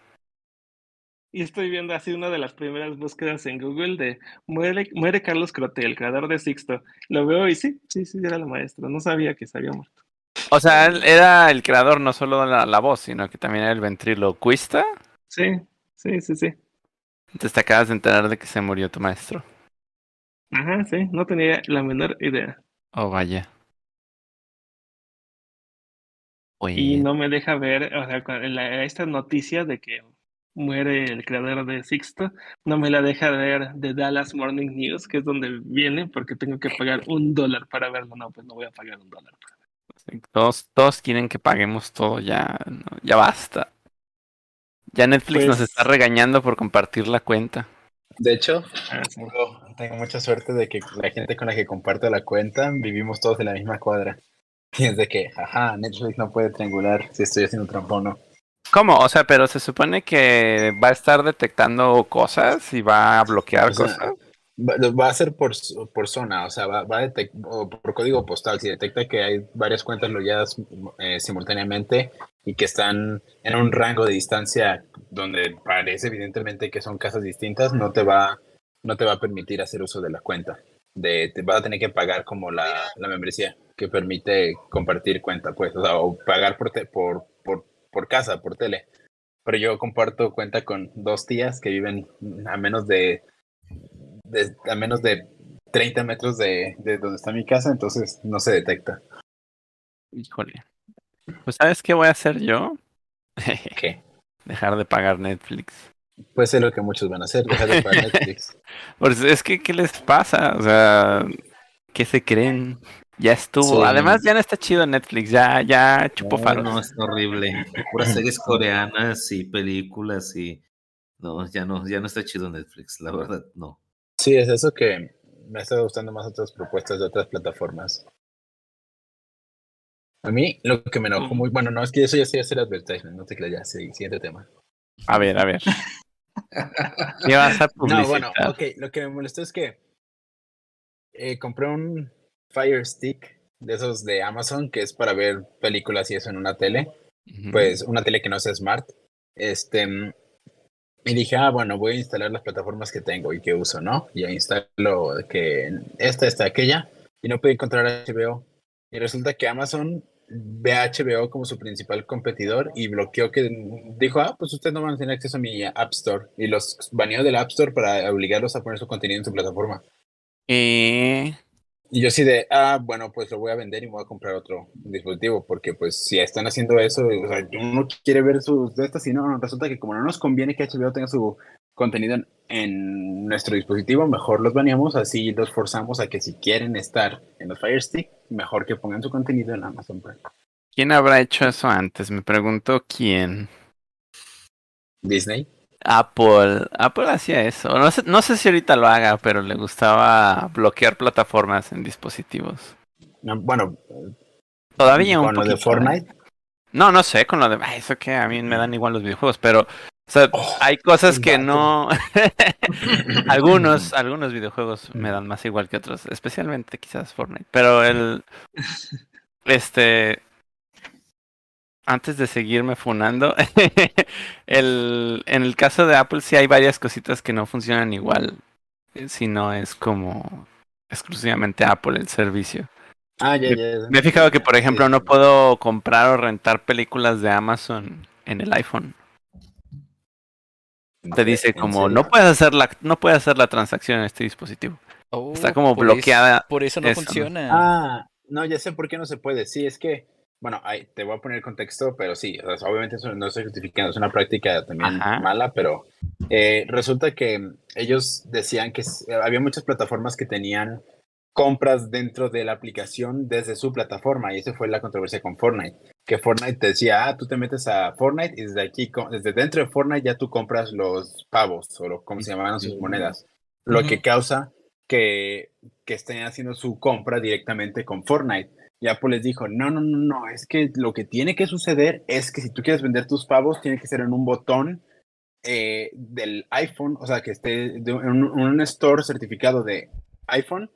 Y estoy viendo así una de las primeras búsquedas en Google de muere, muere Carlos Crote, el creador de Sixto. Lo veo y sí, sí, sí, era la maestra. No sabía que se había muerto. O sea, él era el creador no solo de la, la voz, sino que también era el ventriloquista. Sí, sí, sí, sí. Entonces te acabas de enterar de que se murió tu maestro. Ajá, sí, no tenía la menor idea. Oh, vaya. Y no me deja ver, o sea, la- esta noticia de que muere el creador de Sixto, no me la deja ver de Dallas Morning News, que es donde viene, porque tengo que pagar un dólar para verlo. No, pues no voy a pagar un dólar. todos, todos quieren que paguemos todo ya. no, ya basta. Ya Netflix nos Pues- está regañando por compartir la cuenta. De hecho, Ah, tengo, tengo mucha suerte de que la gente con la que comparto la cuenta vivimos todos en la misma cuadra. Y es de que, ajá, Netflix no puede triangular si estoy haciendo trampa o no. ¿Cómo? O sea, pero se supone que va a estar detectando cosas y va a bloquear O sea, cosas. Va, a ser por, por zona, o sea, va, va a detect- o por código postal. Si detecta que hay varias cuentas logueadas eh, simultáneamente y que están en un rango de distancia donde parece evidentemente que son casas distintas, no te va, no te va a permitir hacer uso de la cuenta. De, te vas a tener que pagar como la, la membresía que permite compartir cuenta, pues, o, sea, o pagar por, te- por, por, por casa, por tele. Pero yo comparto cuenta con dos tías que viven a menos de de- a menos de 30 metros de, de donde está mi casa, entonces no se detecta. Híjole. Pues ¿sabes qué voy a hacer yo? ¿Qué? Dejar de pagar Netflix. Puede ser lo que muchos van a hacer, dejar de pagar Netflix. Pues es que, ¿qué les pasa? O sea, ¿qué se creen? Ya estuvo. Sí. Además, ya no está chido Netflix. Ya, ya chupó No, faros. no, es horrible. Puras series coreanas y películas y. No, ya no, ya no está chido Netflix, la verdad, no. Sí, es eso que me ha estado gustando más otras propuestas de otras plataformas. A mí lo que me enojó muy, bueno, no, es que eso ya sería hacer advertisement, no te creas, ya, sí, siguiente tema. A ver, a ver. ¿Qué vas a No, publicitar? bueno, ok, lo que me molestó es que eh, compré un Fire Stick de esos de Amazon, que es para ver películas y eso en una tele. Pues una tele que no sea smart. Este, mm, y dije, ah, bueno, voy a instalar las plataformas que tengo y que uso, ¿no? Y instalo que esta, esta, aquella, y no pude encontrar HBO. Y resulta que Amazon ve a HBO como su principal competidor y bloqueó que dijo, ah, pues ustedes no van a tener acceso a mi App Store. Y los baneó del App Store para obligarlos a poner su contenido en su plataforma. Eh, Y yo así de, ah, bueno, pues lo voy a vender y me voy a comprar otro dispositivo, porque pues si están haciendo eso, o sea, uno quiere ver sus de estas y no, no, resulta que como no nos conviene que HBO tenga su contenido en, en nuestro dispositivo, mejor los baneamos, así los forzamos a que si quieren estar en los Fire Stick, mejor que pongan su contenido en Amazon Prime. ¿Quién habrá hecho eso antes? Me pregunto quién. Disney. Apple. Apple hacía eso. No sé, no sé si ahorita lo haga, pero le gustaba bloquear plataformas en dispositivos. No, bueno, Todavía un con lo de poquito, ¿eh? Fortnite. No, no sé, con lo de... Ay, eso que a mí me dan igual los videojuegos, pero... O sea, Oh, hay cosas que no... algunos, algunos videojuegos me dan más igual que otros, especialmente quizás Fortnite. Pero el... Este... Antes de seguirme funando, el, en el caso de Apple sí hay varias cositas que no funcionan igual, eh, si no es como exclusivamente Apple el servicio. Ah, ya. Me he fijado que, por ejemplo, no puedo comprar o rentar películas de Amazon en el iPhone. Te dice ¿En como no puedes hacer la no puedes hacer la transacción en este dispositivo. Oh, Está como por eso- bloqueada por eso no eso, ¿no? funciona. Ah, no, ya sé por qué no se puede. Sí, es que, bueno, ahí te voy a poner contexto, pero sí, o sea, obviamente eso no estoy justificando, es una práctica también Ajá. mala, pero eh, resulta que ellos decían que s- había muchas plataformas que tenían compras dentro de la aplicación desde su plataforma, y esa fue la controversia con Fortnite, que Fortnite te decía, ah, tú te metes a Fortnite y desde aquí, desde dentro de Fortnite ya tú compras los pavos, o lo, como se llamaban sus monedas, lo que causa que, que estén haciendo su compra directamente con Fortnite. Y Apple les dijo, no, no, no, no, es que lo que tiene que suceder es que si tú quieres vender tus pavos, tiene que ser en un botón eh, del iPhone, o sea, que esté en un, store certificado de iPhone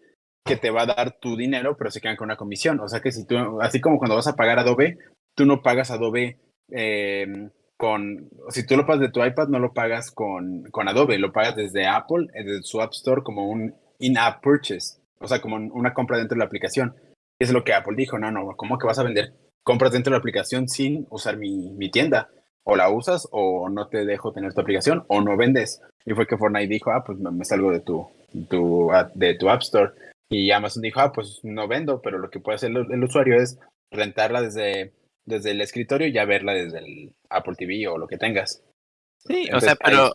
que te va a dar tu dinero, pero se quedan con una comisión. O sea, que si tú, así como cuando vas a pagar Adobe, tú no pagas Adobe eh, con, si tú lo pagas de tu iPad, no lo pagas con, con Adobe, lo pagas desde Apple, eh, desde su App Store como un in-app purchase, o sea, como un- una compra dentro de la aplicación. Es lo que Apple dijo, no, no, ¿cómo que vas a vender compras dentro de la aplicación sin usar mi, mi tienda? O la usas o no te dejo tener tu aplicación o no vendes. Y fue que Fortnite dijo, ah, pues me, salgo de tu, tu, de tu App Store. Y Amazon dijo, ah, pues no vendo, pero lo que puede hacer el, el usuario es rentarla desde, desde el escritorio y ya verla desde el Apple TV o lo que tengas. Sí, o sea, pero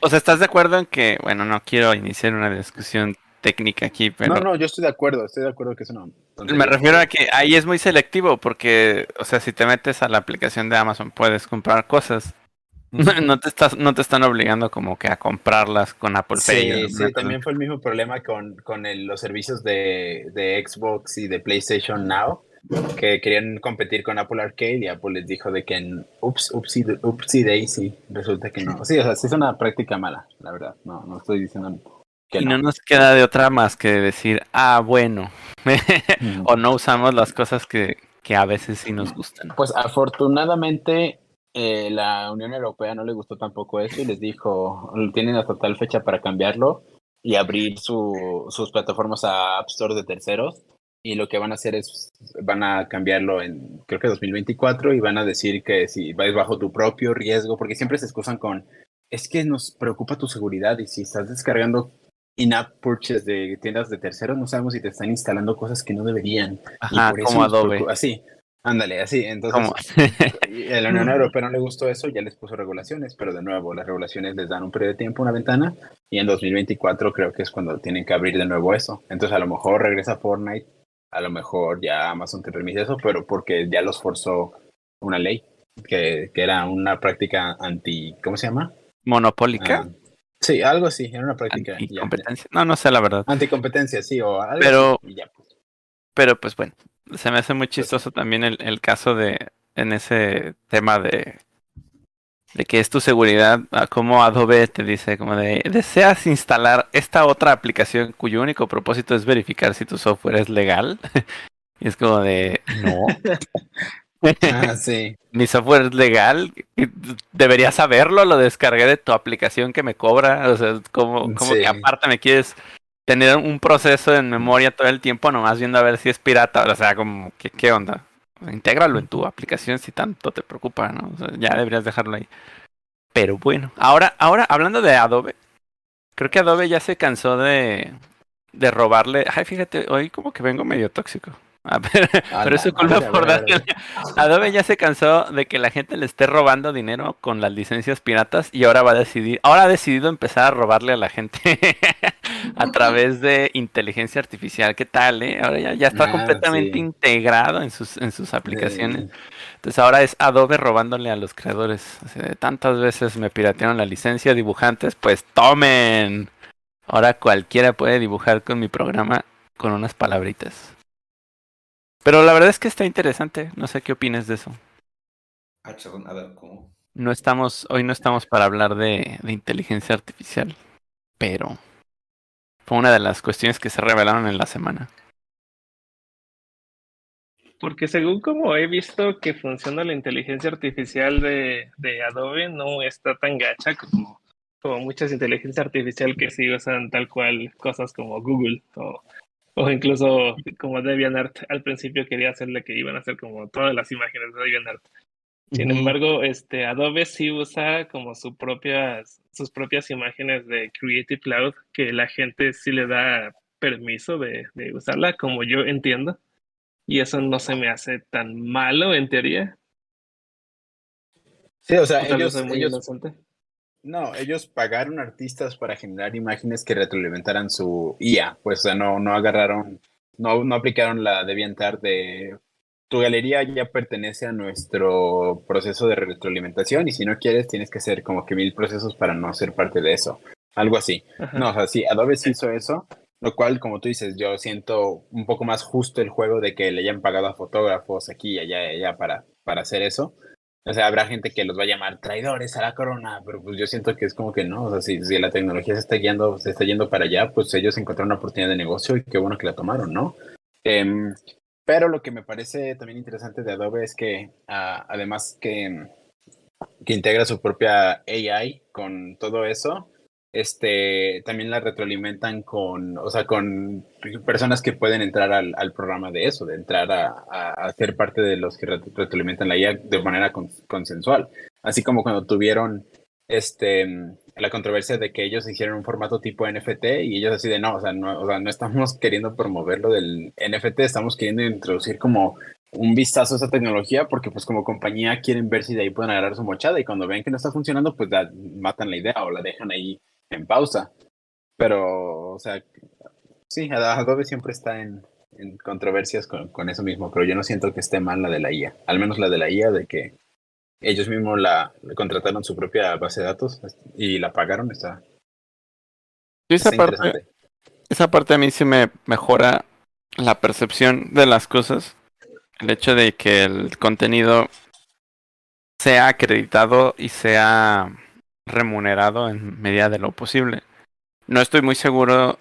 o sea, ¿estás de acuerdo en que, bueno, no quiero iniciar una discusión técnica aquí, pero No, no, yo estoy de acuerdo, estoy de acuerdo que eso no. me refiero a que ahí es muy selectivo porque, o sea, si te metes a la aplicación de Amazon puedes comprar cosas. No te estás no te están obligando como que a comprarlas con Apple Pay. Sí, sí, también fue el mismo problema con, con el- los servicios de, de Xbox y de PlayStation Now, que querían competir con Apple Arcade y Apple les dijo de que en ups, upsi, upsi daisy, resulta que no. Sí, o sea, sí es una práctica mala, la verdad. No, no estoy diciendo que Y no no. nos queda de otra más que decir, ah, bueno, o no usamos las cosas que, que a veces sí nos gustan. Pues afortunadamente eh, la Unión Europea no le gustó tampoco eso y les dijo, tienen hasta tal fecha para cambiarlo y abrir su, sus plataformas a App Store de terceros y lo que van a hacer es, van a cambiarlo en creo que 2024 y van a decir que si vais bajo tu propio riesgo, porque siempre se excusan con, es que nos preocupa tu seguridad y si estás descargando in-app purchase de tiendas de terceros, no sabemos si te están instalando cosas que no deberían. Y Ajá, por como Adobe. Así, ándale, así. Entonces, a la Unión Europea no le gustó eso, ya les puso regulaciones, pero de nuevo, las regulaciones les dan un periodo de tiempo, una ventana, y en 2024 creo que es cuando tienen que abrir de nuevo eso. Entonces, a lo mejor regresa Fortnite, a lo mejor ya Amazon te permite eso, pero porque ya los forzó una ley, que, que era una práctica anti, ¿cómo se llama? Monopólica. Ah, sí, algo así, era una práctica. ya, ya. Anticompetencia. No, no sé la verdad. Anticompetencia, sí, o algo Pero- así, ya. Pero pues bueno, se me hace muy chistoso también el, el caso de, en ese tema de, de que es tu seguridad, a cómo Adobe te dice como de, ¿deseas instalar esta otra aplicación cuyo único propósito es verificar si tu software es legal? y es como de, no, Ah, sí. mi software es legal, deberías saberlo, lo descargué de tu aplicación que me cobra, o sea, como, como Sí. que aparte me quieres tener un proceso en memoria todo el tiempo, nomás viendo a ver si es pirata, o sea, como, ¿qué, qué onda? Intégralo en tu aplicación si tanto te preocupa, ¿no? O sea, ya deberías dejarlo ahí. Pero bueno, ahora, ahora hablando de Adobe, creo que Adobe ya se cansó de, de robarle. Ay, fíjate, hoy como que vengo medio tóxico. Ah, pero, A pero eso culpa por darle. Adobe ya se cansó de que la gente le esté robando dinero con las licencias piratas y ahora va a decidir, ahora ha decidido empezar a robarle a la gente a través de inteligencia artificial. ¿Qué tal, eh? Ahora ya, ya está Ah, completamente sí. integrado en sus, en sus aplicaciones. Entonces ahora es Adobe robándole a los creadores. Tantas veces me piratearon la licencia dibujantes, pues tomen. Ahora cualquiera puede dibujar con mi programa con unas palabritas. Pero la verdad es que está interesante. No sé qué opines de eso. Ah, chingón, a ver, ¿cómo? No estamos, hoy no estamos para hablar de, de inteligencia artificial, pero fue una de las cuestiones que se revelaron en la semana. Porque según como he visto que funciona la inteligencia artificial de, de Adobe, no está tan gacha como, como muchas inteligencias artificiales que sí usan tal cual cosas como Google o, o incluso como DeviantArt al principio quería hacerle que iban a hacer como todas las imágenes de DeviantArt. Sin embargo, este Adobe sí usa como su propias, sus propias imágenes de Creative Cloud que la gente sí le da permiso de, de usarla, como yo entiendo. Y eso no se me hace tan malo en teoría. Sí, o sea, ellos, ellos. No, ellos pagaron artistas para generar imágenes que retroalimentaran su IA, pues, o sea, no, no agarraron, no, no aplicaron la DeviantArt de tu galería ya pertenece a nuestro proceso de retroalimentación y si no quieres tienes que hacer como que mil procesos para no ser parte de eso, algo así. Ajá. No, o sea, sí, Adobe sí hizo eso, lo cual, como tú dices, yo siento un poco más justo el juego de que le hayan pagado a fotógrafos aquí y allá y allá para, para hacer eso. O sea, habrá gente que los va a llamar traidores a la corona, pero pues yo siento que es como que no, o sea, si, si la tecnología se está guiando, se está yendo para allá, pues ellos encontraron una oportunidad de negocio y qué bueno que la tomaron, ¿no? Em, pero lo que me parece también interesante de Adobe es que ah, además que, que integra su propia AI con todo eso, este, también la retroalimentan con, o sea, con personas que pueden entrar al, al programa de eso, de entrar a, a, a ser parte de los que retro- retroalimentan la IA de manera con- consensual. Así como cuando tuvieron este, la controversia de que ellos hicieron un formato tipo NFT y ellos así de no, o sea, no, o sea, no estamos queriendo promover lo del NFT, estamos queriendo introducir como un vistazo a esa tecnología porque pues como compañía quieren ver si de ahí pueden agarrar su mochada y cuando ven que no está funcionando pues matan la idea o la dejan ahí en pausa. Pero, o sea, sí, Adobe siempre está en, en controversias con, con eso mismo, pero yo no siento que esté mal la de la IA, al menos la de la IA de que ellos mismos la, contrataron su propia base de datos y la pagaron, está, esa está parte, interesante. esa parte a mí sí me mejora la percepción de las cosas. El hecho de que el contenido sea acreditado y sea remunerado en medida de lo posible. No estoy muy seguro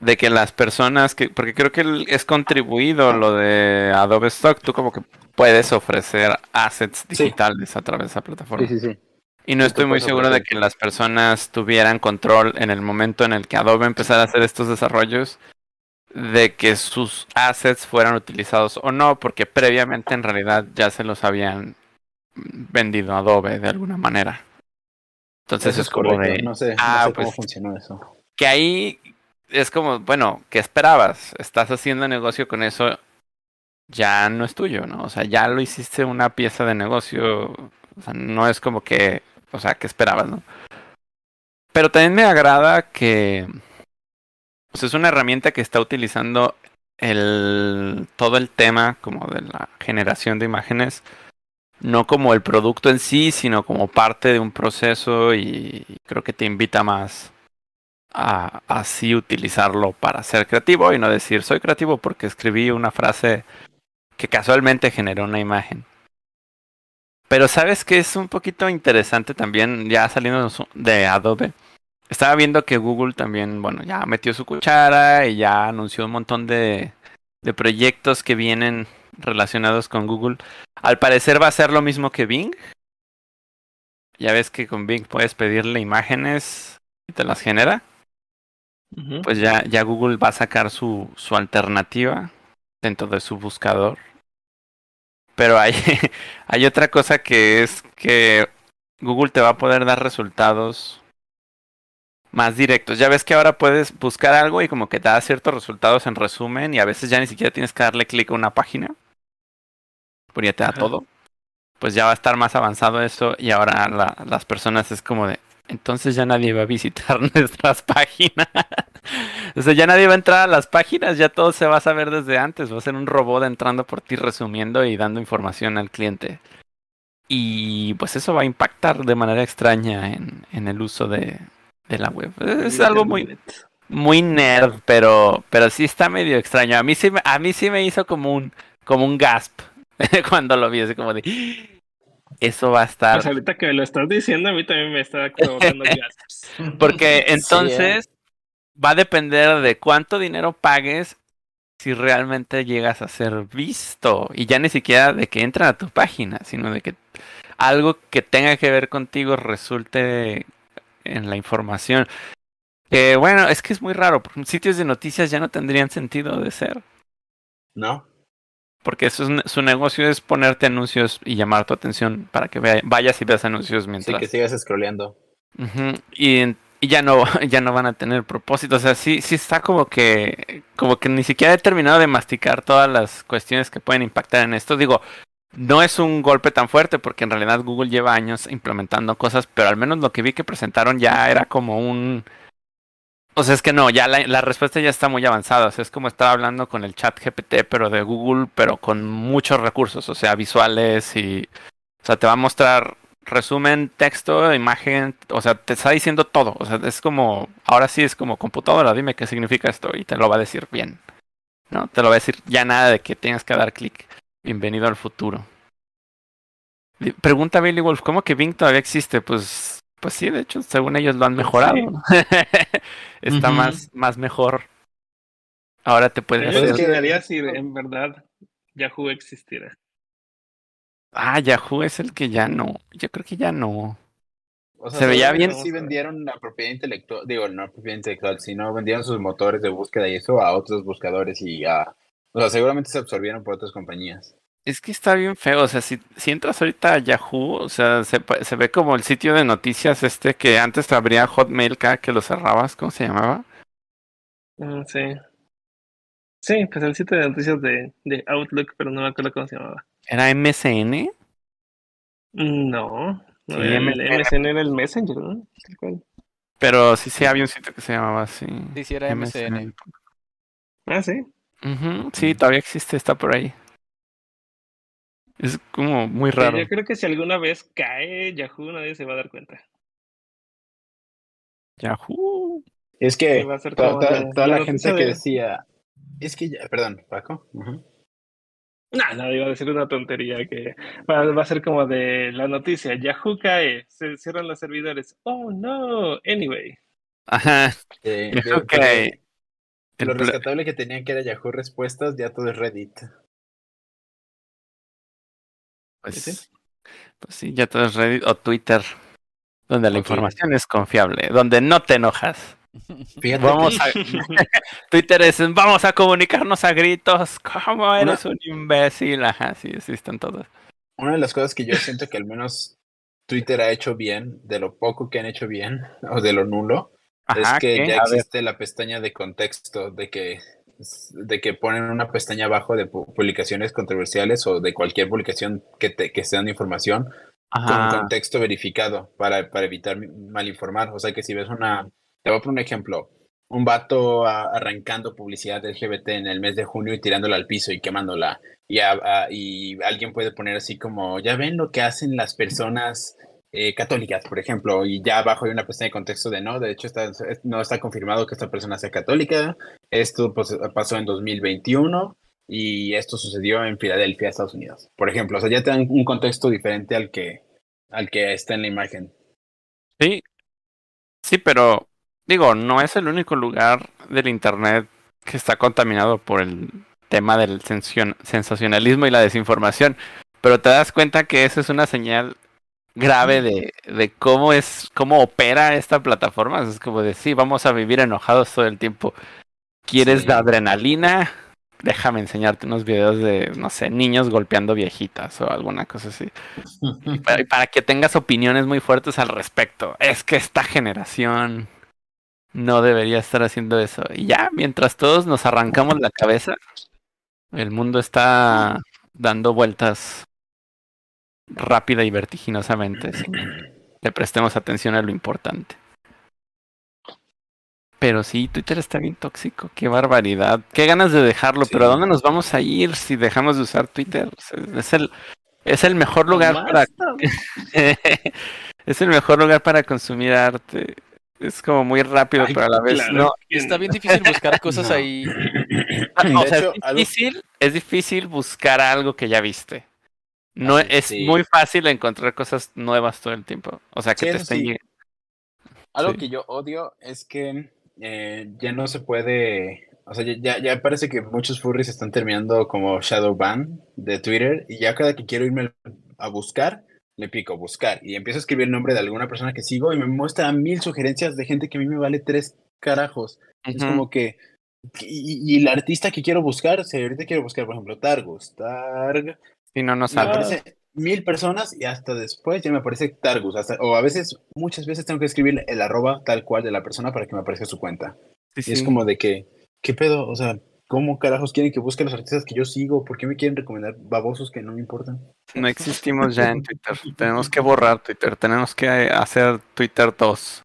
de que las personas que, porque creo que es contribuido lo de Adobe Stock, tú como que puedes ofrecer assets Sí. digitales a través de esa plataforma. sí, sí. Y no Sí, estoy muy seguro de que las personas tuvieran control en el momento en el que Adobe empezara a hacer estos desarrollos, de que sus assets fueran utilizados o no, porque previamente en realidad ya se los habían vendido a Adobe de alguna manera. Entonces Eso es como correcto. de, No sé, ah, no sé cómo pues- funcionó eso. que ahí es como, bueno, ¿qué esperabas? Estás haciendo negocio con eso, ya no es tuyo, ¿no? O sea, ya lo hiciste una pieza de negocio, o sea, no es como que, o sea, ¿qué esperabas, no? Pero también me agrada que, o sea, es una herramienta que está utilizando el, todo el tema como de la generación de imágenes, no como el producto en sí, sino como parte de un proceso y creo que te invita más a así utilizarlo para ser creativo y no decir soy creativo porque escribí una frase que casualmente generó una imagen. Pero sabes que es un poquito interesante también, ya saliendo de Adobe. Estaba viendo que Google también, bueno, ya metió su cuchara y ya anunció un montón de, de proyectos que vienen relacionados con Google. Al parecer va a ser lo mismo que Bing. Ya ves que con Bing puedes pedirle imágenes y te las genera pues ya, ya Google va a sacar su, su alternativa dentro de su buscador. Pero hay, hay otra cosa que es que Google te va a poder dar resultados más directos. Ya ves que ahora puedes buscar algo y como que te da ciertos resultados en resumen y a veces ya ni siquiera tienes que darle clic a una página. Porque ya te da Ajá. todo. Pues ya va a estar más avanzado eso y ahora la- las personas es como de, entonces ya nadie va a visitar nuestras páginas. o sea, ya nadie va a entrar a las páginas, ya todo se va a saber desde antes. Va a ser un robot entrando por ti resumiendo y dando información al cliente. Y pues eso va a impactar de manera extraña en, en el uso de, de la web. Es algo muy, muy nerd, pero, pero sí está medio extraño. A mí sí me, a mí sí me hizo como un, como un gasp cuando lo vi, así como de eso va a estar. Pues ahorita que me lo estás diciendo, a mí también me está. Porque Sí, entonces va a depender de cuánto dinero pagues si realmente llegas a ser visto. Y ya ni siquiera de que entren a tu página, sino de que algo que tenga que ver contigo resulte en la información. Bueno, es que es muy raro, porque sitios de noticias ya no tendrían sentido de ser. ¿No? Porque eso es, su negocio es ponerte anuncios y llamar tu atención para que vea- vayas y veas anuncios Sí, mientras. que sigas scrolleando. Y, y ya no ya no van a tener propósito o sea sí sí está como que como que ni siquiera he terminado de masticar todas las cuestiones que pueden impactar en esto digo no es un golpe tan fuerte porque en realidad Google lleva años implementando cosas pero al menos lo que vi que presentaron ya era como un o sea es que no ya la, respuesta ya está muy avanzada o sea es como estar hablando con el chat GPT pero de Google pero con muchos recursos o sea visuales y o sea te va a mostrar resumen, texto, imagen, o sea, te está diciendo todo. O sea, es como, ahora sí es como computadora, dime qué significa esto y te lo va a decir bien. ¿No? Te lo va a decir ya nada de que tengas que dar clic. Bienvenido al futuro. Pregunta Billy Wolf, ¿cómo que Bing todavía existe? Pues, pues sí, de hecho, según ellos lo han mejorado. Está más, más mejor. Ahora te puede Yo Pues hacer. es que- consideraría si en verdad Yahoo existiera. Ah, Yahoo es el que ya no. Yo creo que ya no. O sea, Se veía bien. Sí vendieron la propiedad intelectual, digo, no propiedad intelectual, sino vendieron sus motores de búsqueda y eso a otros buscadores y a... O sea, seguramente se absorbieron por otras compañías. Es que está bien feo, o sea, si, si entras ahorita a Yahoo, o sea, se, se ve como el sitio de noticias este que antes te abría Hotmail cada que lo cerrabas, ¿cómo se llamaba? Mm, sí. Sí, pues el sitio de noticias de, de Outlook, pero no me acuerdo cómo se llamaba. ¿Era MSN? Mm, No, no Sí, era el MSN. MSN era el Messenger, ¿no? Tal cual. Pero sí, sí, había un sitio que se llamaba así. Sí, sí, era MSN. Ah, sí. Sí, todavía existe, está por ahí. Es como muy Sí, raro. Yo creo que si alguna vez cae Yahoo, nadie se va a dar cuenta. Yahoo. Es que va a ser toda, la- toda la la, gente que de- decía, es que ya, perdón, Paco. Ujú. No, no, iba a decir una tontería que va, va a ser como de la noticia. Yahoo cae, se cierran los servidores. Oh, no. Anyway. Ajá. Eh, Yahoo cae. Lo rescatable que tenían que era Yahoo Respuestas, ya todo es Reddit. Pues, ¿Sí? pues sí, ya todo es Reddit o Twitter, donde la información es confiable, donde no te enojas. Fíjate Vamos a... Twitter es, vamos a comunicarnos a gritos, ¿cómo eres un imbécil? Ajá, sí, existen todos. Una de las cosas que yo siento que al menos Twitter ha hecho bien, de lo poco que han hecho bien, o de lo nulo, Ajá, es que ¿qué? ya existe la pestaña de contexto, de que, de que ponen una pestaña abajo de pu- publicaciones controversiales o de cualquier publicación que, te, que sea de información con ajá, contexto verificado para, para evitar malinformar. O sea que si ves una, te voy a poner un ejemplo, un vato a- arrancando publicidad LGBT en el mes de junio y tirándola al piso y quemándola. Y, a- a- y alguien puede poner así como, ya ven lo que hacen las personas eh, católicas, por ejemplo, y ya abajo hay una pestaña de contexto de no, de hecho no está confirmado que esta persona sea católica, esto pues, pasó en 2021 y esto sucedió en Filadelfia, Estados Unidos. Por ejemplo, o sea, ya te dan un contexto diferente al que, al que está en la imagen. sí, sí, pero digo, no es el único lugar del internet que está contaminado por el tema del sensacion- sensacionalismo y la desinformación, pero te das cuenta que eso es una señal grave de, de cómo es, cómo opera esta plataforma. Es como de sí, vamos a vivir enojados todo el tiempo. ¿Quieres Sí. de adrenalina? Déjame enseñarte unos videos de, no sé, niños golpeando viejitas o alguna cosa así. Y para, para que tengas opiniones muy fuertes al respecto. Es que esta generación no debería estar haciendo eso. Y ya, mientras todos nos arrancamos la cabeza, el mundo está dando vueltas rápida y vertiginosamente, le prestemos atención a lo importante. Pero sí, Twitter está bien tóxico, qué barbaridad. Qué ganas de dejarlo, pero ¿a dónde nos vamos a ir si dejamos de usar Twitter? O sea, Es el, es el mejor lugar para es el mejor lugar para consumir arte. Es como muy rápido, Ay, pero a la vez claro. no. Está bien difícil buscar cosas No. ahí. Ah, o sea, hecho, es algo- difícil, es difícil buscar algo que ya viste. No Así, es sí. muy fácil encontrar cosas nuevas todo el tiempo. O sea, que Sí, te estén sí. Algo que yo odio es que eh, ya no se puede, o sea, ya- ya, parece que muchos furries están terminando como shadow ban de Twitter y ya cada que quiero irme a buscar, le pico buscar y empiezo a escribir el nombre de alguna persona que sigo y me muestra mil sugerencias de gente que a mí me vale tres carajos. Es Ujú. como que, y, y el artista que quiero buscar, si ahorita quiero buscar, por ejemplo, Targus, Targ, Si no, no me sale. aparece mil personas y hasta después ya me aparece Targus. Hasta, o a veces, muchas veces tengo que escribir el arroba tal cual de la persona para que me aparezca su cuenta. Sí, Y es como de que, ¿qué pedo? O sea, ¿cómo carajos quieren que busque los artistas que yo sigo? ¿Por qué me quieren recomendar babosos que no me importan? No existimos ya en Twitter. tenemos que borrar Twitter. Tenemos que hacer Twitter 2.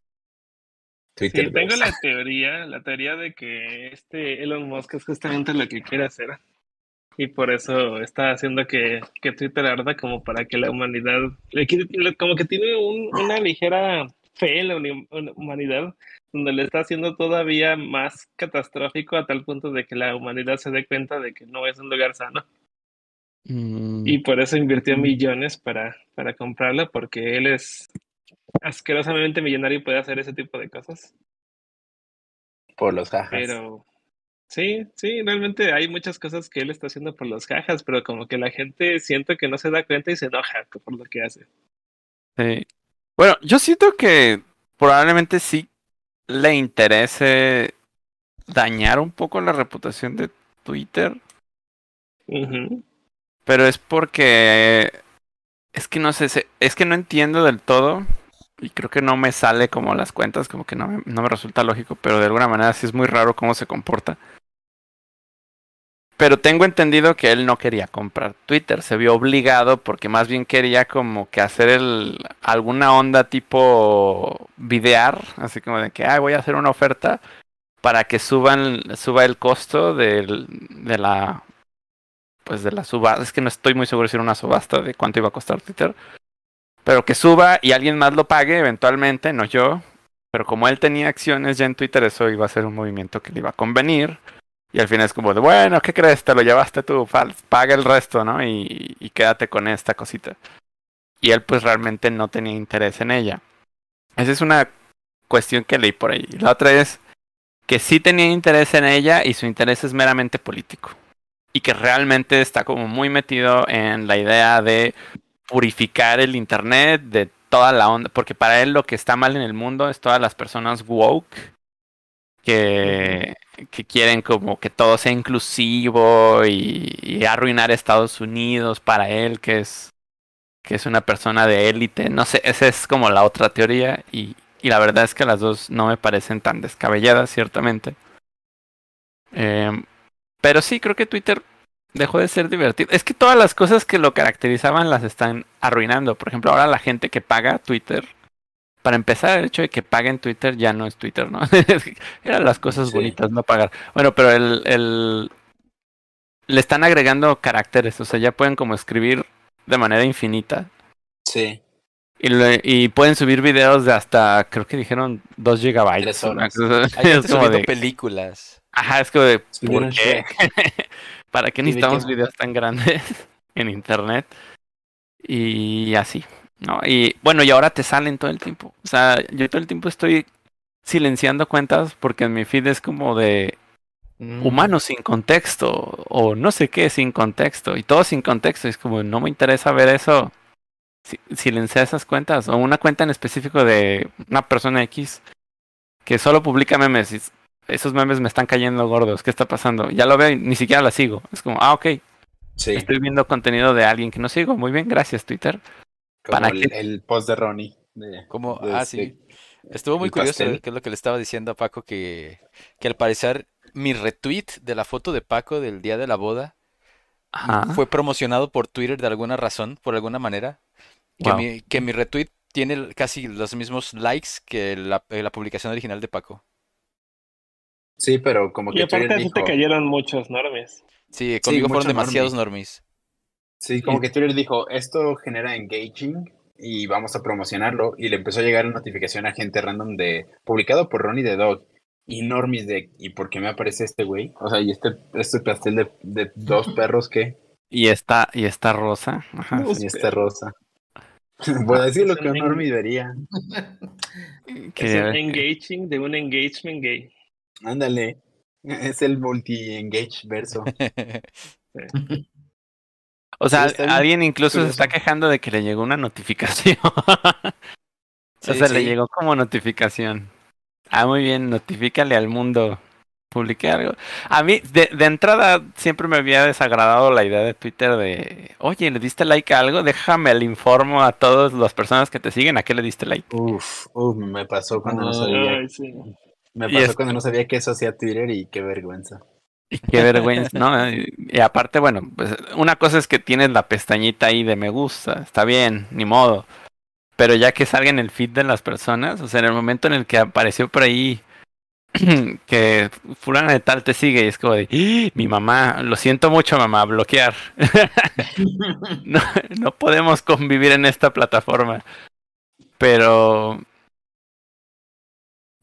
Twitter Sí, tengo dos. la teoría, la teoría de que este Elon Musk es justamente lo que quiere hacer. Y por eso está haciendo que, que Twitter arda como para que la humanidad, le- como que tiene un- una ligera fe en la uni- en la humanidad, donde le está haciendo todavía más catastrófico a tal punto de que la humanidad se dé cuenta de que no es un lugar sano. Mm, Y por eso invirtió millones para, para comprarlo, porque él es asquerosamente millonario y puede hacer ese tipo de cosas. Por los jajas. Pero sí, sí, realmente hay muchas cosas que él está haciendo por los jajas, pero como que la gente siento que no se da cuenta y se enoja por lo que hace. sí. Bueno, yo siento que probablemente sí le interese dañar un poco la reputación de Twitter. Pero es porque es que no sé, es que no entiendo del todo y creo que no me sale como las cuentas, como que no me, no me resulta lógico, pero de alguna manera sí es muy raro cómo se comporta. Pero tengo entendido que él no quería comprar Twitter, se vio obligado porque más bien quería como que hacer el alguna onda tipo videar, así como de que "Ay, voy a hacer una oferta para que suban suba el costo de la pues de la subasta, es que no estoy muy seguro si era una subasta de cuánto iba a costar Twitter, pero que suba y alguien más lo pague eventualmente, no yo, pero como él tenía acciones ya en Twitter, eso iba a ser un movimiento que le iba a convenir. Y al final es como de, bueno, ¿qué crees? Te lo llevaste tú, paga el resto, ¿no? Y, y quédate con esta cosita. Y él pues realmente no tenía interés en ella. Esa es una cuestión que leí por ahí. La otra es que sí tenía interés en ella y su interés es meramente político y que realmente está como muy metido en la idea de purificar el internet de toda la onda, porque para él lo que está mal en el mundo es todas las personas woke que, que quieren como que todo sea inclusivo y, y arruinar Estados Unidos para él, que es que es una persona de élite, no sé, esa es como la otra teoría y, y la verdad es que las dos no me parecen tan descabelladas, ciertamente. Em, pero sí, creo que Twitter dejó de ser divertido. Es que todas las cosas que lo caracterizaban las están arruinando. Por ejemplo, ahora la gente que paga Twitter, para empezar, el hecho de que paguen Twitter ya no es Twitter, ¿no? Eran las cosas Sí. bonitas, no pagar. Bueno, pero el, el... Le están agregando caracteres, o sea, ya pueden como escribir de manera infinita. Sí. Y, le- y pueden subir videos de hasta, creo que dijeron 2 gigabytes. Tres horas. cosa- Hay es gente como subiendo de, películas. ajá, es como de, ¿por qué? ¿Para qué ¿Y de necesitamos videos tan grandes en internet? Y así, ¿no? Y bueno, y ahora te salen todo el tiempo. O sea, yo todo el tiempo estoy silenciando cuentas porque en mi feed es como de Mm. humanos sin contexto o no sé qué sin contexto y todo sin contexto. Es como no me interesa ver eso. Si- Silencia esas cuentas o una cuenta en específico de una persona X que solo publica memes y esos memes me están cayendo gordos. ¿Qué está pasando? Ya lo veo y ni siquiera la sigo. Es como, ah, ok, Sí. estoy viendo contenido de alguien que no sigo. Muy bien, gracias Twitter. Como ¿para el, el post de Ronnie. de- Como, de ah, este- sí. Estuvo muy curioso, pastel. que es lo que le estaba diciendo a Paco, que, que al parecer mi retweet de la foto de Paco del día de la boda Ajá. fue promocionado por Twitter de alguna razón, por alguna manera, que Wow. mi, que mi retweet tiene casi los mismos likes que la, eh, la publicación original de Paco. Sí, pero como Y que aparte Twitter así te dijo, cayeron muchos normes. Sí, conmigo fueron demasiados normies. sí, como que Twitter dijo, esto genera engaging y vamos a promocionarlo. Y le empezó a llegar la notificación a gente random de, publicado por Ronnie the Dog. Y normies de, ¿y por qué me aparece este güey? O sea, y este, este pastel de, de dos perros, ¿qué? Y esta, y esta rosa. Ajá. Y esta rosa. Voy a decir lo que un normie vería. Es un engaging de un engagement gay. Ándale. Es el multi-engage verso. O sea, alguien incluso se está quejando de que le llegó una notificación. Sí, o sea, le sí. llegó como notificación. Ah, muy bien, notifícale al mundo. Publiqué algo. A mí, de, de entrada, siempre me había desagradado la idea de Twitter de, oye, ¿le diste like a algo? Déjame, le informo a todas las personas que te siguen a qué le diste like. Uf, uf, me pasó cuando no sabía. Ay, sí. Me pasó es- cuando no sabía que eso hacía Twitter y qué vergüenza. Y qué vergüenza, ¿no? Y, y aparte, bueno, pues una cosa es que tienes la pestañita ahí de me gusta, está bien, ni modo. Pero ya que salga en el feed de las personas, o sea, en el momento en el que apareció por ahí que fulana de tal te sigue y es como de, "¡Ah! mi mamá, lo siento mucho mamá, bloquear. no, no podemos convivir en esta plataforma. Pero...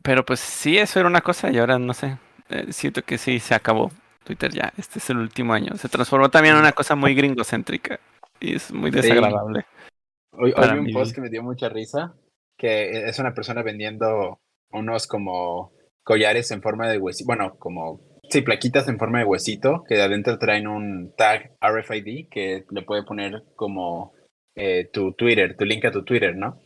Pero pues sí, eso era una cosa y ahora no sé. Eh, siento que sí, se acabó. Twitter ya, este es el último año. Se transformó también en una cosa muy gringocéntrica. Y es muy desagradable. Hoy, hoy mí. un post que me dio mucha risa, que es una persona vendiendo unos como collares en forma de huesito, bueno, como, sí, plaquitas en forma de huesito, que de adentro traen un tag RFID que le puede poner como eh, tu Twitter, tu link a tu Twitter, ¿no?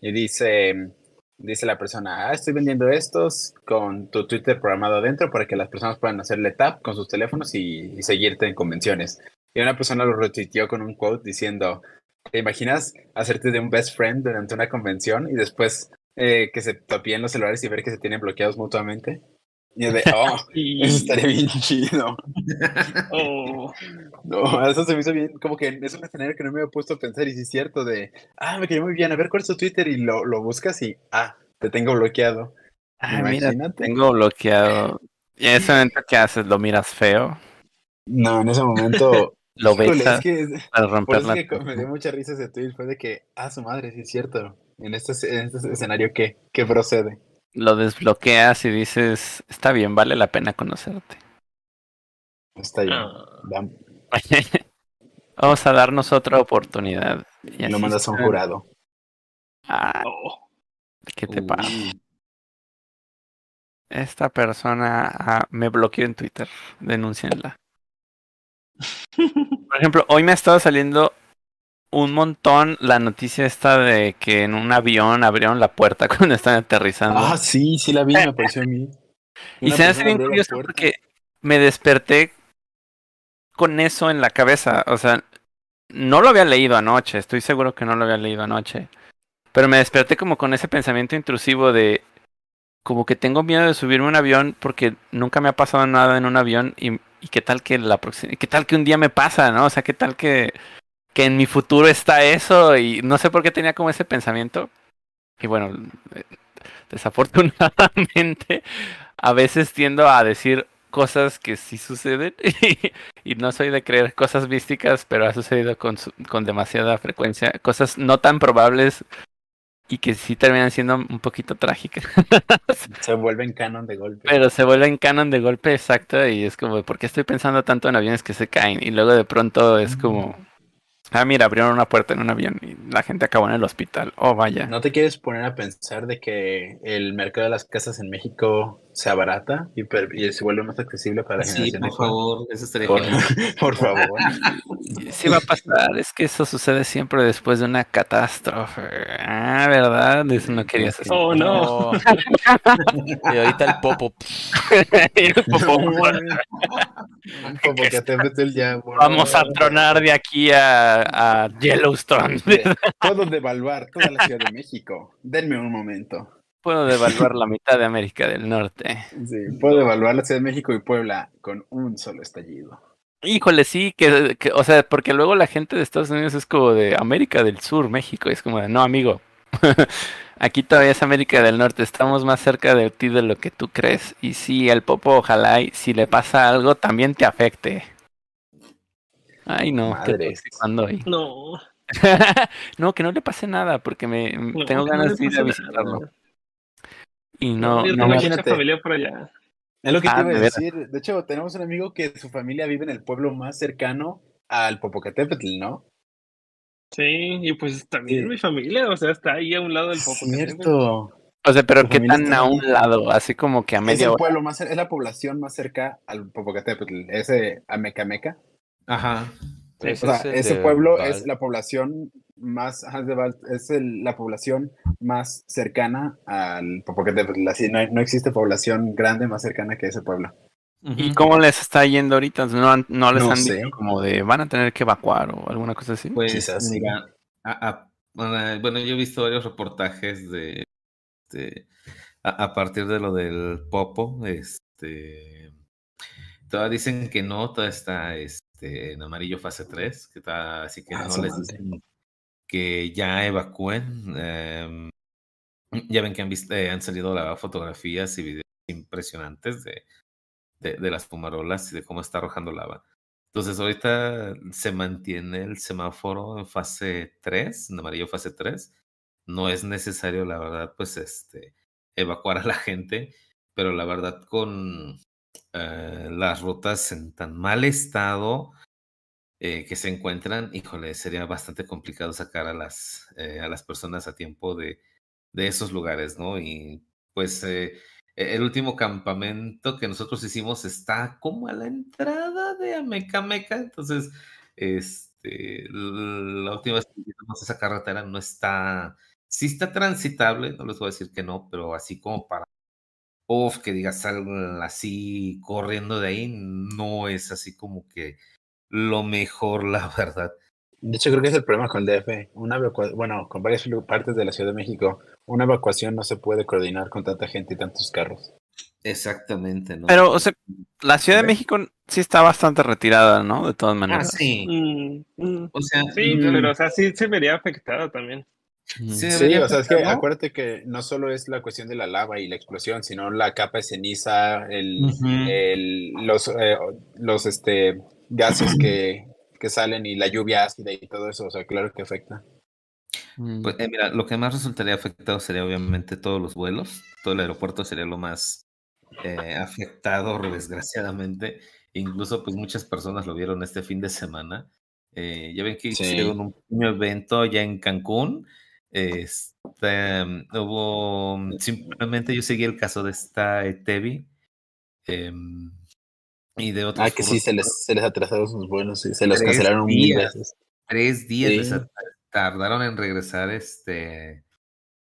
Y dice, dice la persona, ah, estoy vendiendo estos con tu Twitter programado adentro para que las personas puedan hacerle tap con sus teléfonos y, seguirte en convenciones. Y una persona lo retuiteó con un quote diciendo, ¿te imaginas hacerte de un best friend durante una convención y después eh, que se topien los celulares y ver que se tienen bloqueados mutuamente? Y yo de, oh, eso estaría bien chido. oh, No, eso se me hizo bien, como que es un escenario que no me había puesto a pensar y sí es cierto de, ah, me cayó muy bien, a ver cuál es tu Twitter y lo, lo buscas y, ah, te tengo bloqueado. Ay, mira, Imagínate. tengo bloqueado. Y en ese momento, ¿qué haces? ¿Lo miras feo? No, en ese momento, ¿Lo besas es que es- para romper la... es que me dio mucha risa ese tweet, fue de que, ah, su madre, sí es cierto. En este, en este escenario, ¿qué? ¿Qué procede? Lo desbloqueas y dices, está bien, vale la pena conocerte. Está bien. ah, Vam- Vamos a darnos otra oportunidad. Y lo mandas a un jurado. Ah. ¿qué te Uy. pasa? Esta persona ah, me bloqueó en Twitter. Denúncienla. Por ejemplo, hoy me ha estado saliendo un montón la noticia esta de que en un avión abrieron la puerta cuando están aterrizando. Ah, sí, sí la vi, me pareció a mí. y se me hace bien curioso porque me desperté con eso en la cabeza. O sea, no lo había leído anoche, estoy seguro que no lo había leído anoche. Pero me desperté como con ese pensamiento intrusivo de como que tengo miedo de subirme a un avión porque nunca me ha pasado nada en un avión y, y qué tal que la próxima, qué tal que un día me pasa, ¿no? O sea, qué tal que, que en mi futuro está eso y no sé por qué tenía como ese pensamiento. Y bueno, eh, desafortunadamente a veces tiendo a decir cosas que sí suceden y no soy de creer cosas místicas, pero ha sucedido con, su- con demasiada frecuencia, cosas no tan probables y que sí terminan siendo un poquito trágicas. Se vuelven canon de golpe. Pero se vuelven canon de golpe exacto y es como, ¿por qué estoy pensando tanto en aviones que se caen? Y luego de pronto es como, ah, mira, abrieron una puerta en un avión y la gente acabó en el hospital. Oh, vaya. ¿No te quieres poner a pensar de que el mercado de las casas en México se abarata y, y se vuelve más accesible para la Sí, generación por favor, eso estaría Por, favor. Sí va a pasar, es que eso sucede siempre después de una catástrofe. Ah, ¿verdad? Eso no querías decir. Oh, no. Y ahorita el popo. Como que te el ya. Vamos a tronar de aquí a, a Yellowstone. Puedo devaluar toda la Ciudad de México. Denme un momento. Puedo devaluar la mitad de América del Norte. Sí, puedo evaluar la Ciudad de México y Puebla con un solo estallido. Híjole, sí, que, que, o sea, porque luego la gente de Estados Unidos es como de América del Sur, México, y es como de, no, amigo, aquí todavía es América del Norte, estamos más cerca de ti de lo que tú crees, y sí, el popo, ojalá, y si le pasa algo, también te afecte. Ay, no, ando hoy. No, no, que no le pase nada, porque me no, tengo ganas de ir a visitarlo. nada. Y no, no mucha imagínate. familia por allá. Es lo que Ah, te iba a decir. De hecho, tenemos un amigo que su familia vive en el pueblo más cercano al Popocatépetl, ¿no? Sí, y pues también Sí. mi familia, o sea, está ahí a un lado del Popocatépetl. Cierto. O sea, pero qué tan a un lado, así como que a Es media el hora. pueblo más, es la población más cerca al Popocatépetl, ese Amecameca. Ajá. Sí, O sea, es el ese pueblo Val. es la población más, es el- la población más cercana al. Así, no, no existe población grande más cercana que ese pueblo. ¿Y cómo les está yendo ahorita? ¿No, no les No han sé. dicho como de van a tener que evacuar o alguna cosa así? Pues Quizás mira, a- a- bueno, yo he visto varios reportajes de, de- a, a partir de lo del Popo, este todavía dicen que no, todavía está este, en amarillo fase 3, que está así que Ah, no les dicen que ya evacúen. em, ya ven que han visto, eh, han salido la- fotografías y videos impresionantes de, de, de las fumarolas y de cómo está arrojando lava. Entonces ahorita se mantiene el semáforo en fase 3, en amarillo fase 3. No es necesario, la verdad, pues este, evacuar a la gente, pero la verdad con eh, las rutas en tan mal estado eh, que se encuentran, híjole, sería bastante complicado sacar a las, eh, a las personas a tiempo de, de esos lugares, ¿no? Y pues e- el último campamento que nosotros hicimos está como a la entrada de Amecameca, entonces, este, la última vez que visitamos esa carretera no está, sí está transitable, no les voy a decir que no, pero así como para, uf, que digas algo así corriendo de ahí, no es así como que lo mejor, la verdad. De hecho, creo que es el problema con el DF. Una bueno, con varias partes de la Ciudad de México, una evacuación no se puede coordinar con tanta gente y tantos carros. Exactamente, ¿no? Pero, o sea, la Ciudad de. México sí está bastante retirada, ¿no? De todas ah, maneras. sí. Mm, mm. O sea, Sí, mm, pero o sea, sí se vería afectado también. Sí Sí, o sea, es que acuérdate que no solo es la cuestión de la lava y la explosión, sino la capa de ceniza, el, el- los, eh, los este, gases que, que salen y la lluvia ácida y todo eso, o sea, claro que afecta. Mm. Pues eh, mira, lo que más resultaría afectado sería obviamente todos los vuelos, todo el aeropuerto sería lo más eh, afectado, desgraciadamente. Incluso pues muchas personas lo vieron este fin de semana. Eh, ya ven que Sí. hicieron un pequeño evento ya en Cancún. Este, mm, hubo, simplemente yo seguí el caso de esta eh, Tevi em, y de otros Ah, que sí, se les, se les atrasaron sus vuelos y se los cancelaron mil días. veces. tres días Sí. tardaron en regresar este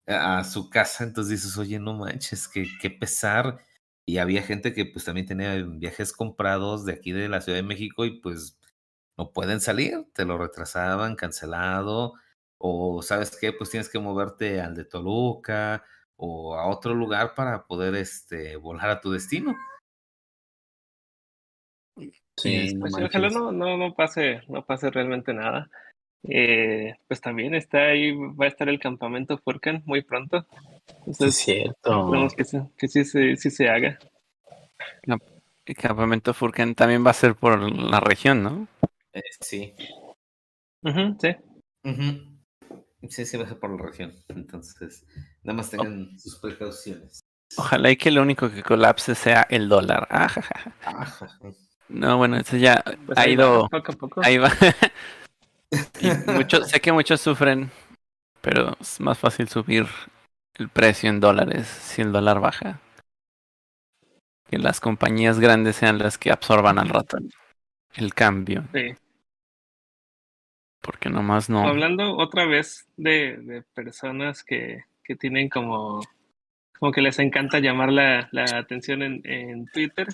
a a su casa, entonces dices, oye, no manches, qué, qué pesar. Y había gente que pues también tenía viajes comprados de aquí de la Ciudad de México y pues no pueden salir, te lo retrasaban, cancelado, o sabes qué, pues tienes que moverte al de Toluca o a otro lugar para poder este volar a tu destino. Sí, no Pues sí, ojalá no, no, no pase, no pase realmente nada. Eh, pues también está ahí, va a estar el campamento Furcan muy pronto. Sí, Entonces, es cierto. esperemos que, sí- que sí, se, sí se haga. El campamento Furcan también va a ser por la región, ¿no? Eh, sí. Sí. Sí, sí, va a ser por la región. Entonces, nada más tengan sus precauciones. Ojalá y que lo único que colapse sea el dólar. Ah. Ajá. No, bueno, eso ya Pues ha ahí ido. va, poco a poco. Ahí va. Y mucho- sé que muchos sufren, pero es más fácil subir el precio en dólares si el dólar baja. Que las compañías grandes sean las que absorban al rato el- el cambio, Sí. Porque nomás no. Hablando otra vez de, de personas que, que tienen como, como que les encanta llamar la, la atención en, en Twitter.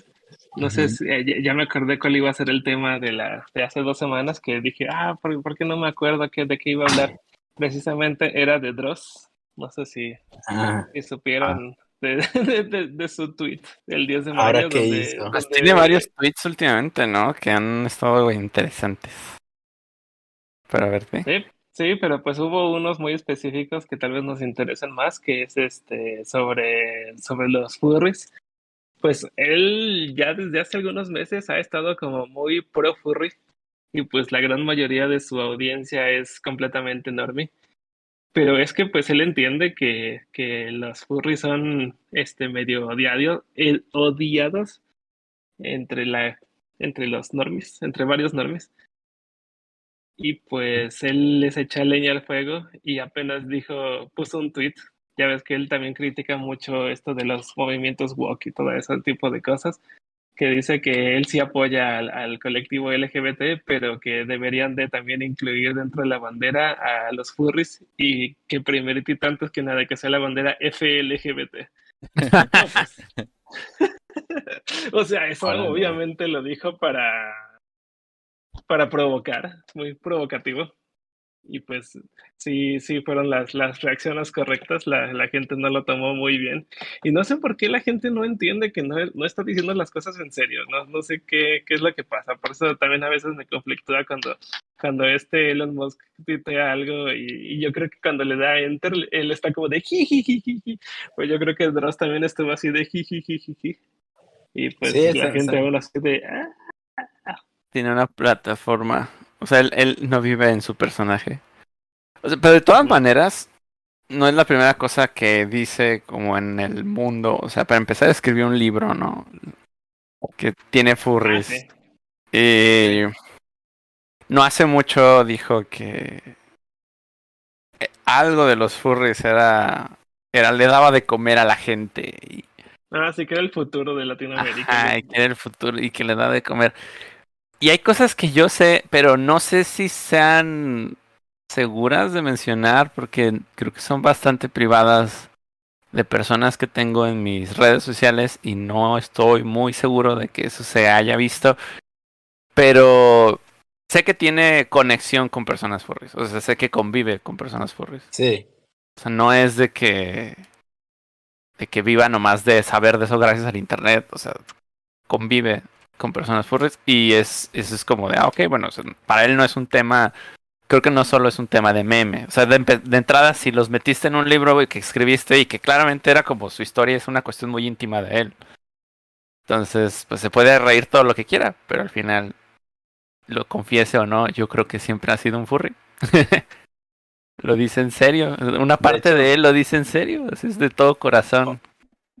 No sé, si, eh, ya, ya me acordé cuál iba a ser el tema de, la, de hace dos semanas que dije, ah, ¿por, por qué no me acuerdo que, de qué iba a hablar? Precisamente era de Dross, No sé si, Ah, si supieron de, de- de su tweet del 10 de mayo. Ahora, ¿qué donde- hizo? Pues tiene varios tweets últimamente, ¿no? Que han estado interesantes. Pero a ver, ¿sí? Sí, pero pues hubo unos muy específicos que tal vez nos interesen más, que es este sobre, sobre los furries. Pues él ya desde hace algunos meses ha estado como muy pro furry y pues la gran mayoría de su audiencia es completamente enorme. Pero es que pues él entiende que, que los furries son este medio odiado- eh, odiados entre la entre los normis, entre varios normis. Y pues él les echa leña al fuego y apenas dijo, puso un tweet. Ya ves que él también critica mucho esto de los movimientos woke y todo ese tipo de cosas. Que dice que él sí apoya al, al colectivo LGBT, pero que deberían de también incluir dentro de la bandera a los furries y que primerito y tanto que nada que sea la bandera FLGBT. O sea, eso obviamente lo dijo para para provocar, muy provocativo. Y pues sí, sí fueron las, las reacciones correctas, la, la gente no lo tomó muy bien. Y no sé por qué la gente no entiende que no, no está diciendo las cosas en serio, no, no sé qué, qué es lo que pasa. Por eso también a veces me conflictúa cuando, cuando este Elon Musk tuitea algo y, y yo creo que cuando le da enter, él está como de jijijijiji. Pues yo creo que Dross también estuvo así de jijijijiji. Y pues Sí, la gente aún así de, ah, Tiene una plataforma. O sea, él, él no vive en su personaje. O sea, pero de todas maneras, no es la primera cosa que dice como en el mundo. O sea, para empezar, escribió un libro, ¿no? Que tiene ah, furries. sí. Y no hace mucho dijo que eh, algo de los furries era, era le daba de comer a la gente y, Ah, sí que era el futuro de Latinoamérica. ajá, y que era el futuro y que le da de comer. Y hay cosas que yo sé, pero no sé si sean seguras de mencionar porque creo que son bastante privadas de personas que tengo en mis redes sociales y no estoy muy seguro de que eso se haya visto. Pero sé que tiene conexión con personas furries. O sea, sé que convive con personas furries. sí. O sea, no es de que de que viva nomás de saber de eso gracias al internet. O sea, convive con personas furries y es eso es como de, ah, ok, bueno, o sea, para él no es un tema, creo que no solo es un tema de meme. O sea, de, de entrada, si los metiste en un libro que escribiste y que claramente era como su historia, es una cuestión muy íntima de él. Entonces, pues se puede reír todo lo que quiera, pero al final, lo confiese o no, yo creo que siempre ha sido un furry. lo dice en serio. Una parte hecho- de él lo dice en serio. así Es de todo corazón.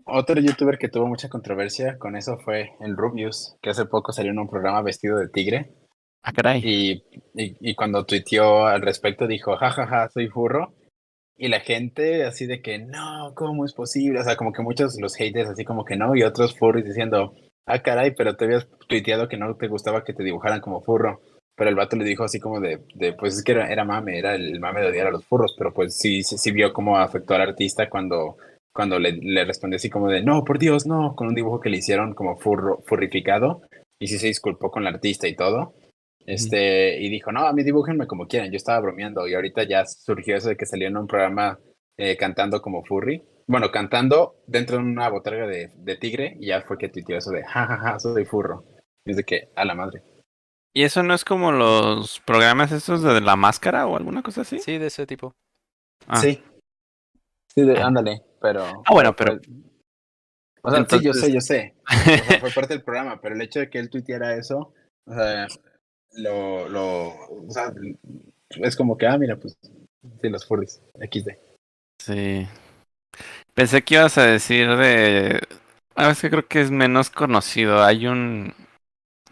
Otro youtuber que tuvo mucha controversia con eso fue el Rubius, que hace poco salió en un programa vestido de tigre. Ah, caray. Y, y, y cuando tuiteó al respecto dijo, jajaja, soy furro. Y la gente así de que, no, ¿cómo es posible? O sea, como que muchos los haters así como que no, y otros furries diciendo, ah, caray, pero te habías tuiteado que no te gustaba que te dibujaran como furro. Pero el vato le dijo así como de, de pues es que era, era mame, era el mame de odiar a los furros, pero pues sí, sí, sí vio cómo afectó al artista cuando, cuando le, le respondió así como de, no, por Dios, no, con un dibujo que le hicieron como furro, furrificado. Y sí se disculpó con el artista y todo. Este, y dijo, no, a mí dibújenme como quieran, yo estaba bromeando y ahorita ya surgió eso de que salió en un programa eh, cantando como furry. Bueno, cantando dentro de una botarga de, de tigre y ya fue que tuiteó eso de, jajaja, soy furro. Y es de que, a la madre. ¿Y eso no es como los programas estos de la máscara o alguna cosa así? Sí, de ese tipo. Ah. Sí. Sí, de- Ah. ándale, pero... Ah, bueno, pero- O sea, sí, yo sé, yo sé. O sea, fue parte del programa, pero el hecho de que él tuiteara eso, o sea, lo, lo, o sea, es como que, ah, mira, pues, sí, los furries, XD. Sí. Pensé que ibas a decir de... A veces creo que es menos conocido. Hay un,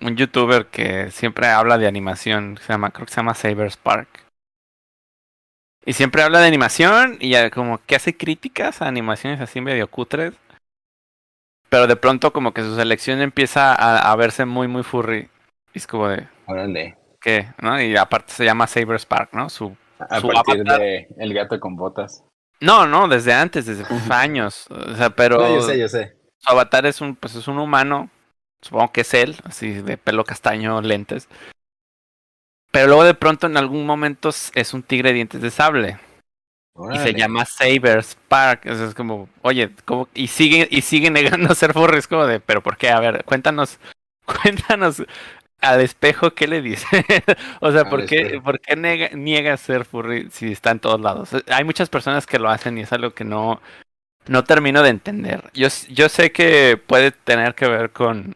un youtuber que siempre habla de animación. Se llama, creo que se llama Saber Spark. Y siempre habla de animación y ya como que hace críticas a animaciones así medio cutres. Pero de pronto como que su selección empieza a, a verse muy, muy furry. Y es como de, Órale. ¿qué? ¿No? Y aparte se llama Saber Spark, ¿no? Su A Su partir avatar. de El gato con botas. No, no, desde antes, desde años. O sea, pero No, yo sé, yo sé. su avatar es un, pues es un humano. Supongo que es él, así de pelo castaño, lentes. Pero luego de pronto en algún momento es- es un tigre de dientes de sable. y se llama Sabers Park. Eso es como, oye, ¿cómo? y sigue, y sigue negando ser furries, como de, pero ¿por qué? A ver, cuéntanos, cuéntanos al espejo qué le dice. o sea, ¿por qué, ¿por qué niega, niega ser furry si está en todos lados? Hay muchas personas que lo hacen y es algo que no, no termino de entender. Yo, yo sé que puede tener que ver con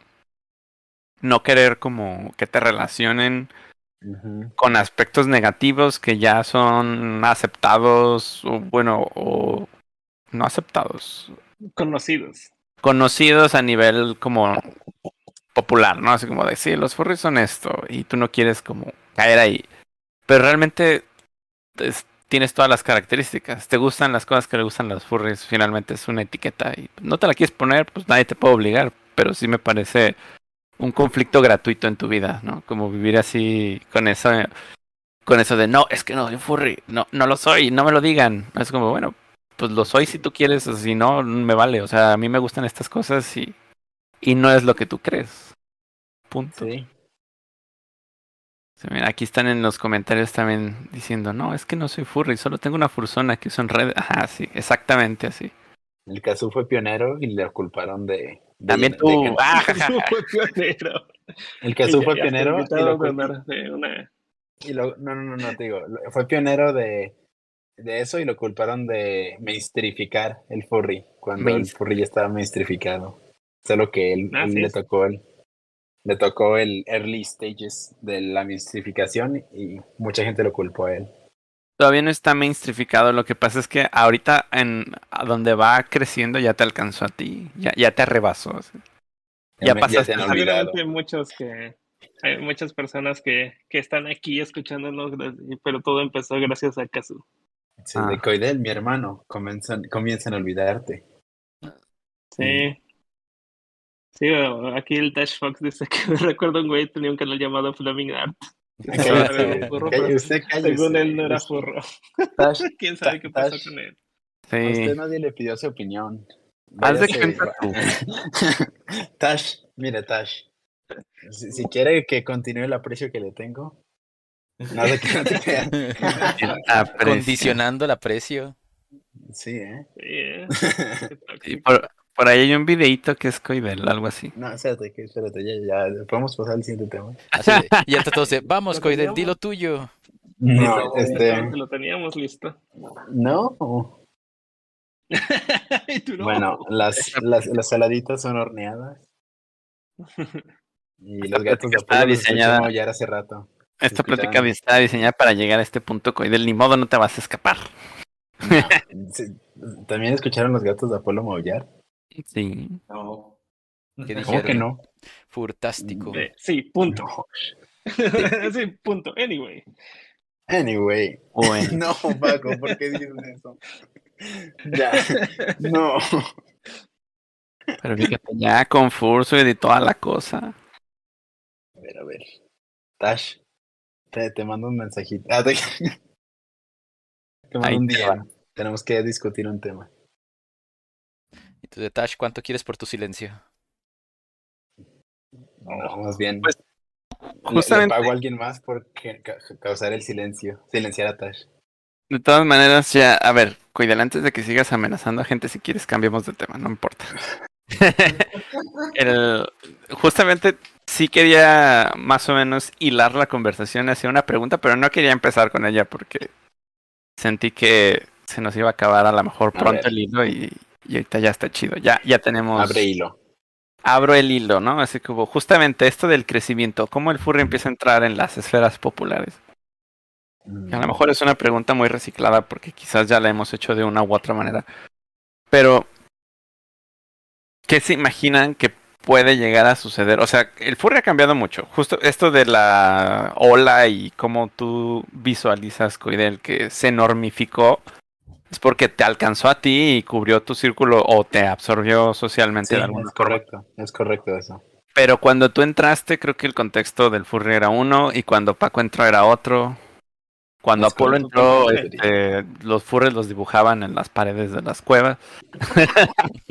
no querer como que te relacionen con aspectos negativos que ya son aceptados, o bueno, o no aceptados. Conocidos. Conocidos a nivel como popular, ¿no? Así como decir, los furries son esto y tú no quieres como caer ahí. Pero realmente tienes todas las características. Te gustan las cosas que le gustan a los furries, finalmente es una etiqueta y no te la quieres poner, pues nadie te puede obligar, pero sí me parece un conflicto gratuito en tu vida, ¿no? Como vivir así con eso, con eso de no, es que no soy furry, no, no lo soy, no me lo digan. Es como, bueno, pues lo soy si tú quieres, si no, me vale. O sea, a mí me gustan estas cosas y, y no es lo que tú crees. Punto. Sí. mira, aquí están en los comentarios también diciendo, no, es que no soy furry, solo tengo una fursona que son red. Ajá, sí, exactamente así. El caso fue pionero y le culparon de, también tú. Ah, fue pionero. El que fue pionero. Y lo, no, no, no, te digo. Fue pionero de, de eso y lo culparon de mainstrificar el furry. Cuando el furry ya estaba mainstrificado. Solo que él, le tocó el, le tocó el early stages de la mainstrificación y mucha gente lo culpó a él. Todavía no está mainstrificado. Lo que pasa es que ahorita en a donde va creciendo ya te alcanzó a ti. Ya, ya te rebasó. Ya, pasaste. Hay muchos que hay muchas personas que, que están aquí escuchándonos, pero todo empezó gracias a Kazu. Sí, de ah. Coidel, mi hermano, comienzan, comienzan a olvidarte. Sí. Sí, aquí el Tash Fox dice que recuerdo un güey tenía un canal llamado Flaming Art. Según él no era furro. ¿Quién sabe qué pasó con él? Sí. A usted nadie le pidió su opinión. Haz de cuenta tú. Tash, mire Tash. Si, quiere que continúe el aprecio que le tengo. No de que no te Condicionando el aprecio. Sí, ¿eh? Sí, ¿eh? Sí, por, por ahí hay un videito que es Coidel, algo así. No, espérate, espérate, ya, ya, podemos pasar al siguiente tema. Así ya está todo, vamos Coidel, di lo tuyo. No, este... Lo teníamos listo. No. no? Bueno, las, las, las saladitas son horneadas. Y los gatos de está diseñada ya hace rato. Esta plática está diseñada para llegar a este punto, Coidel, ni modo no te vas a escapar. ¿También escucharon los gatos de Apolo maullar? Sí. No. ¿Cómo que no? Furtástico. Sí, punto. sí, punto. Anyway. Anyway. no, Paco, ¿por qué dices eso? ya. No. Pero fíjate, ya con Furso y de toda la cosa. A ver, a ver. Tash, te, te mando un mensajito. Ah, te... te mando un día. Tenemos que discutir un tema. ¿Y tú de Tash, cuánto quieres por tu silencio? No, más bien. Pues, justamente. Le, pago a alguien más por causar el silencio, silenciar a Tash. De todas maneras, ya, a ver, cuídale antes de que sigas amenazando a gente, si quieres cambiemos de tema, no importa. el, justamente sí quería más o menos hilar la conversación hacia una pregunta, pero no quería empezar con ella porque sentí que se nos iba a acabar a lo mejor pronto el hilo y, y ahorita ya está chido. Ya, ya tenemos. Abre hilo. Abro el hilo, ¿no? Así como justamente esto del crecimiento, cómo el furry empieza a entrar en las esferas populares. A lo mm. mejor es una pregunta muy reciclada porque quizás ya la hemos hecho de una u otra manera. Pero, ¿qué se imaginan que puede llegar a suceder? O sea, el furry ha cambiado mucho. Justo esto de la ola y cómo tú visualizas, Coidel, que se normificó es porque te alcanzó a ti y cubrió tu círculo o te absorbió socialmente de alguna es correcto, es correcto eso. Pero cuando tú entraste, creo que el contexto del furry era uno y cuando Paco entró era otro. Cuando Apolo entró, este, los furries los dibujaban en las paredes de las cuevas.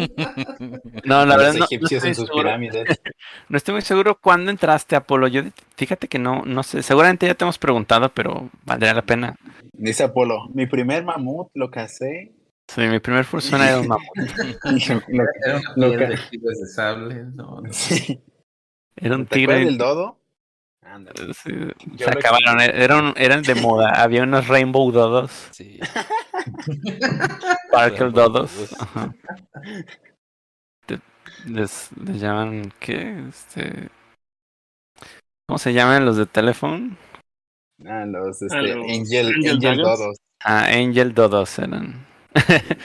no, la verdad no, no, estoy sus pirámides. no estoy muy seguro cuándo entraste, Apolo. Yo, fíjate que no, no sé. Seguramente ya te hemos preguntado, pero valdría la pena. Dice Apolo, mi primer mamut lo casé. Sí, mi primer fursuit era un mamut. Lo- Era Lo que- de tigres de sable. No, no. sí. Era un ¿Te acuerdas tigre. del dodo? Sí, se acabaron, eran, eran de moda. Había unos Rainbow Dodos, Sí. Sparkle Dodos. Ajá. Les, les llaman, ¿qué? Este... ¿Cómo se llaman los de teléfono? Ah, los, este, Ah, los Angel, Angel Angel. Dodos. Ah, Angel Dodos eran.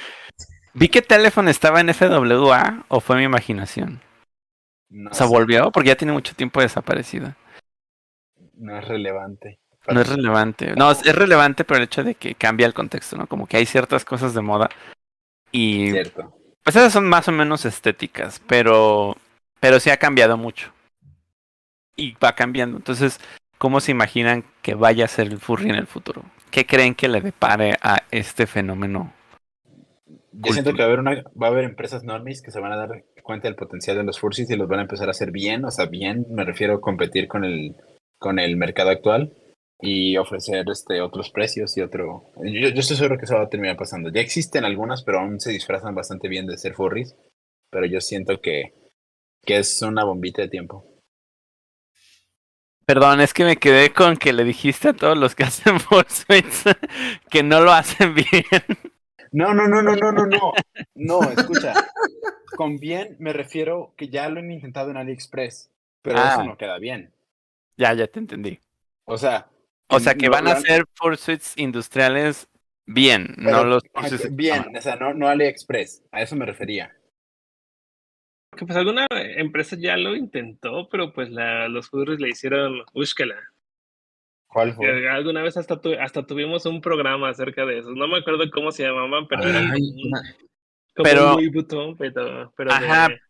Vi que teléfono estaba en FWA o fue mi imaginación. No, O sea, sé, volvió porque ya tiene mucho tiempo desaparecida. No es relevante. No es relevante. No, es, es relevante, pero el hecho de que cambia el contexto, ¿no? Como que hay ciertas cosas de moda. Y Cierto. pues esas son más o menos estéticas, pero, pero sí ha cambiado mucho. Y va cambiando. Entonces, ¿cómo se imaginan que vaya a ser el furry en el futuro? ¿Qué creen que le depare a este fenómeno? Yo siento que va a haber una, va a haber empresas normis que se van a dar cuenta del potencial de los fursuits y los van a empezar a hacer bien, o sea, bien, me refiero a competir con el, con el mercado actual y ofrecer este otros precios y otro. Yo, yo estoy seguro que eso va a terminar pasando. Ya existen algunas, pero aún se disfrazan bastante bien de ser furries, pero yo siento que, que es una bombita de tiempo. Perdón, es que me quedé con que le dijiste a todos los que hacen fursuits que no lo hacen bien. No, no, no, no, no, no, no. No, escucha. Con bien me refiero que ya lo han intentado en AliExpress, pero Ah. eso no queda bien. Ya, ya te entendí. O sea, O sea que van a hacer fursuits industriales bien, no los ah, fursuits- Bien, o sea, no, no AliExpress, a eso me refería. Que pues alguna empresa ya lo intentó, pero pues la, los furries le hicieron úsquela. ¿Cuál fue? Que Alguna vez hasta, tu- hasta tuvimos un programa acerca de eso. No me acuerdo cómo se llamaban, pero era Ay, como un, una- como Pero- un pero, de-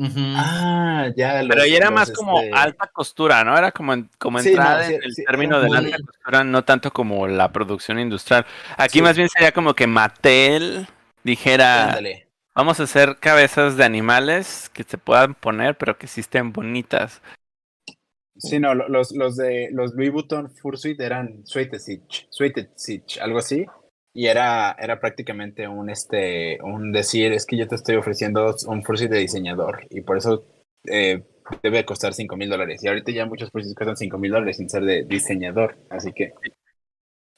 Ah, ya. Pero los- ahí era más como este, alta costura, ¿no? Era como, en- como Sí, entrada no, sí, en el sí, término de la alta costura, no tanto como la producción industrial. Aquí más bien sería como que Mattel dijera, ándale. vamos a hacer cabezas de animales que se puedan poner, pero que sí estén bonitas. Sí, no, lo- los, los de los Louis Vuitton Fursuit eran Sweetesich, Sweetesich, algo así. Y era, era prácticamente un este un decir, es que yo te estoy ofreciendo un Fursuit de diseñador. Y por eso eh, debe costar 5 mil dólares. Y ahorita ya muchos Fursuits cuestan 5 mil dólares sin ser de diseñador. Así que.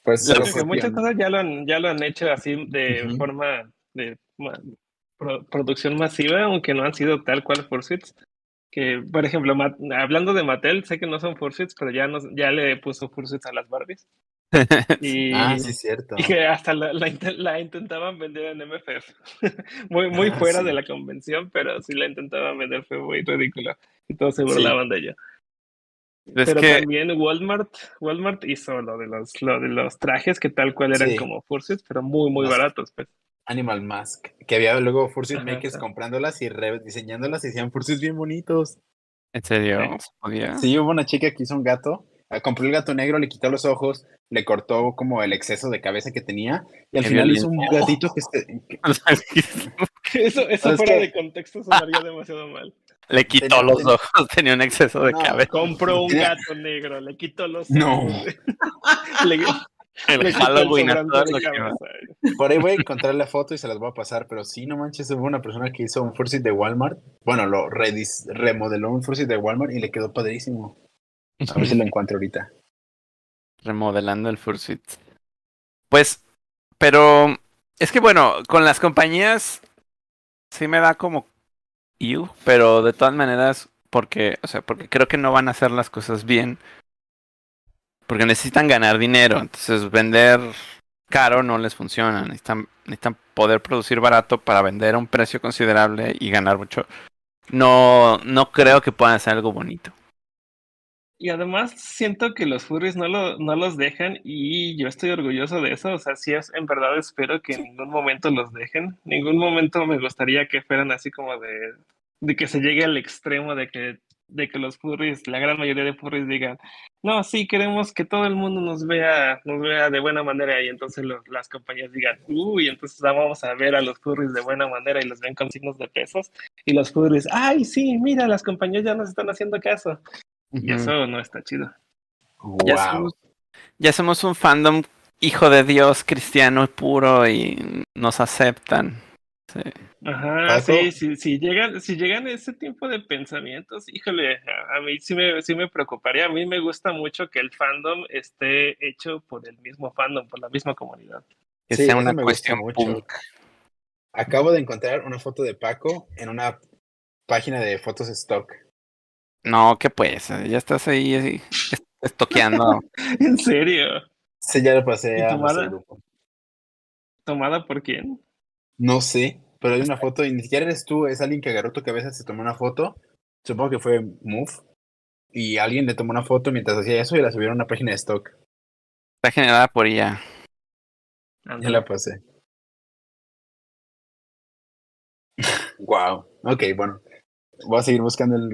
Pues fue muchas cosas ya lo han, ya lo han hecho así de Ujú. forma de pro- producción masiva, aunque no han sido tal cual fursuits. Que, por ejemplo, hablando de Mattel, sé que no son fursuits, pero ya, nos, ya le puso fursuits a las Barbies. Y, Ah, sí, cierto. y que hasta la, la inte- la intentaban vender en MFF. muy muy Ah, fuera sí. de la convención, pero sí la intentaban vender, fue muy ridículo. Y todos se Sí. burlaban de ella. Es Pero que también Walmart, Walmart hizo lo de los, lo de los trajes que tal cual eran Sí. como fursuits, pero muy, muy baratos. Pues. Animal Mask. Que había luego Fursuit Ajá, Makers comprándolas y rediseñándolas y hacían Fursuits bien bonitos. en serio, Sí. ¿se podía? Sí, hubo una chica que hizo un gato, compró el gato negro, le quitó los ojos, le cortó como el exceso de cabeza que tenía y al final hizo un gatito que, este- que Eso, eso Es fuera que- de contexto sonaría demasiado mal. le quitó Tenía- los tenía- ojos, tenía un exceso de No, cabeza. Compró un gato negro, le quitó los No. ojos. le, El le Halloween lo que por ahí voy a encontrar la foto y se las voy a pasar, pero sí, no manches, hubo una persona que hizo un Fursuit de Walmart, bueno, lo redis- remodeló un Fursuit de Walmart y le quedó padrísimo. A ver si lo encuentro ahorita. remodelando el Fursuit. Pues, pero es que bueno, con las compañías sí me da como you, pero de todas maneras, porque, o sea, porque creo que no van a hacer las cosas bien. Porque necesitan ganar dinero, entonces vender caro no les funciona, necesitan, necesitan poder producir barato para vender a un precio considerable y ganar mucho. No, no creo que puedan hacer algo bonito. Y además siento que los furries no, lo, no los dejan y yo estoy orgulloso de eso. O sea, sí, es, en verdad espero que en ningún momento los dejen. Ningún momento me gustaría que fueran así como de, de que se llegue al extremo de que, de que los furries, la gran mayoría de furries digan, no, sí, queremos que todo el mundo nos vea, nos vea de buena manera y entonces los- las compañías digan, uy, entonces vamos a ver a los furries de buena manera y los ven con signos de pesos y los furries, ay, sí, mira, las compañías ya nos están haciendo caso. Y eso no está chido. Ya Wow. somos, ya somos un fandom hijo de Dios cristiano y puro y nos aceptan. Sí. Ajá, sí, sí, si llegan, si llegan ese tipo de pensamientos, híjole, a, a mí sí me, sí me preocuparía. A mí me gusta mucho que el fandom esté hecho por el mismo fandom, por la misma comunidad. Que Sí, sea una me gusta cuestión mucho. punk. Acabo de encontrar una foto de Paco en una página de fotos stock. No, que pues, ya estás ahí así, est- estoqueando. ¿En serio? Sí, ya lo pasé ¿Y a tomada? grupo. ¿Tomada por quién? No sé, pero hay una foto y ni siquiera eres tú, es alguien que agarró tu cabeza, se tomó una foto. Supongo que fue Move. Y alguien le tomó una foto mientras hacía eso y la subieron a una página de stock. Está generada por ella. Ya la pasé. wow. Ok, bueno. Voy a seguir buscando el,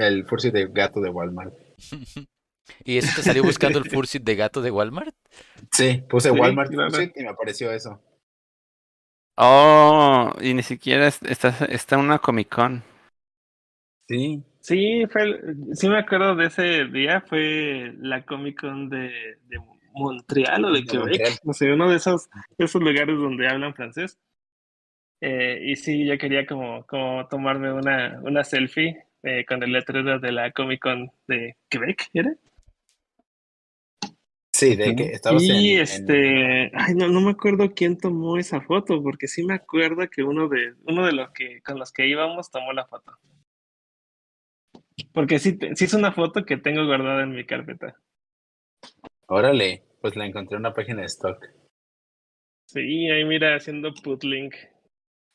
el fursuit de gato de Walmart. ¿Y eso te salió buscando el fursuit de gato de Walmart? Sí, puse Sí, Walmart claro. fursuit y me apareció eso. Oh, y ni siquiera es- está, está en una Comic Con. Sí. Sí, fue el- sí me acuerdo de ese día, fue la Comic Con de, de Montreal o de De Quebec, Montreal. no sé, uno de esos, de esos lugares donde hablan francés. Eh, y sí, yo quería como, como tomarme una, una selfie eh, con el letrero de la Comic Con de Quebec, ¿era? Sí, de que estabas y en, en- este, ay, no, no me acuerdo quién tomó esa foto, porque sí me acuerdo que uno de, uno de los que, con los que íbamos tomó la foto. Porque sí, sí es una foto que tengo guardada en mi carpeta. Órale, pues la encontré en una página de stock. Sí, ahí mira, haciendo putlink.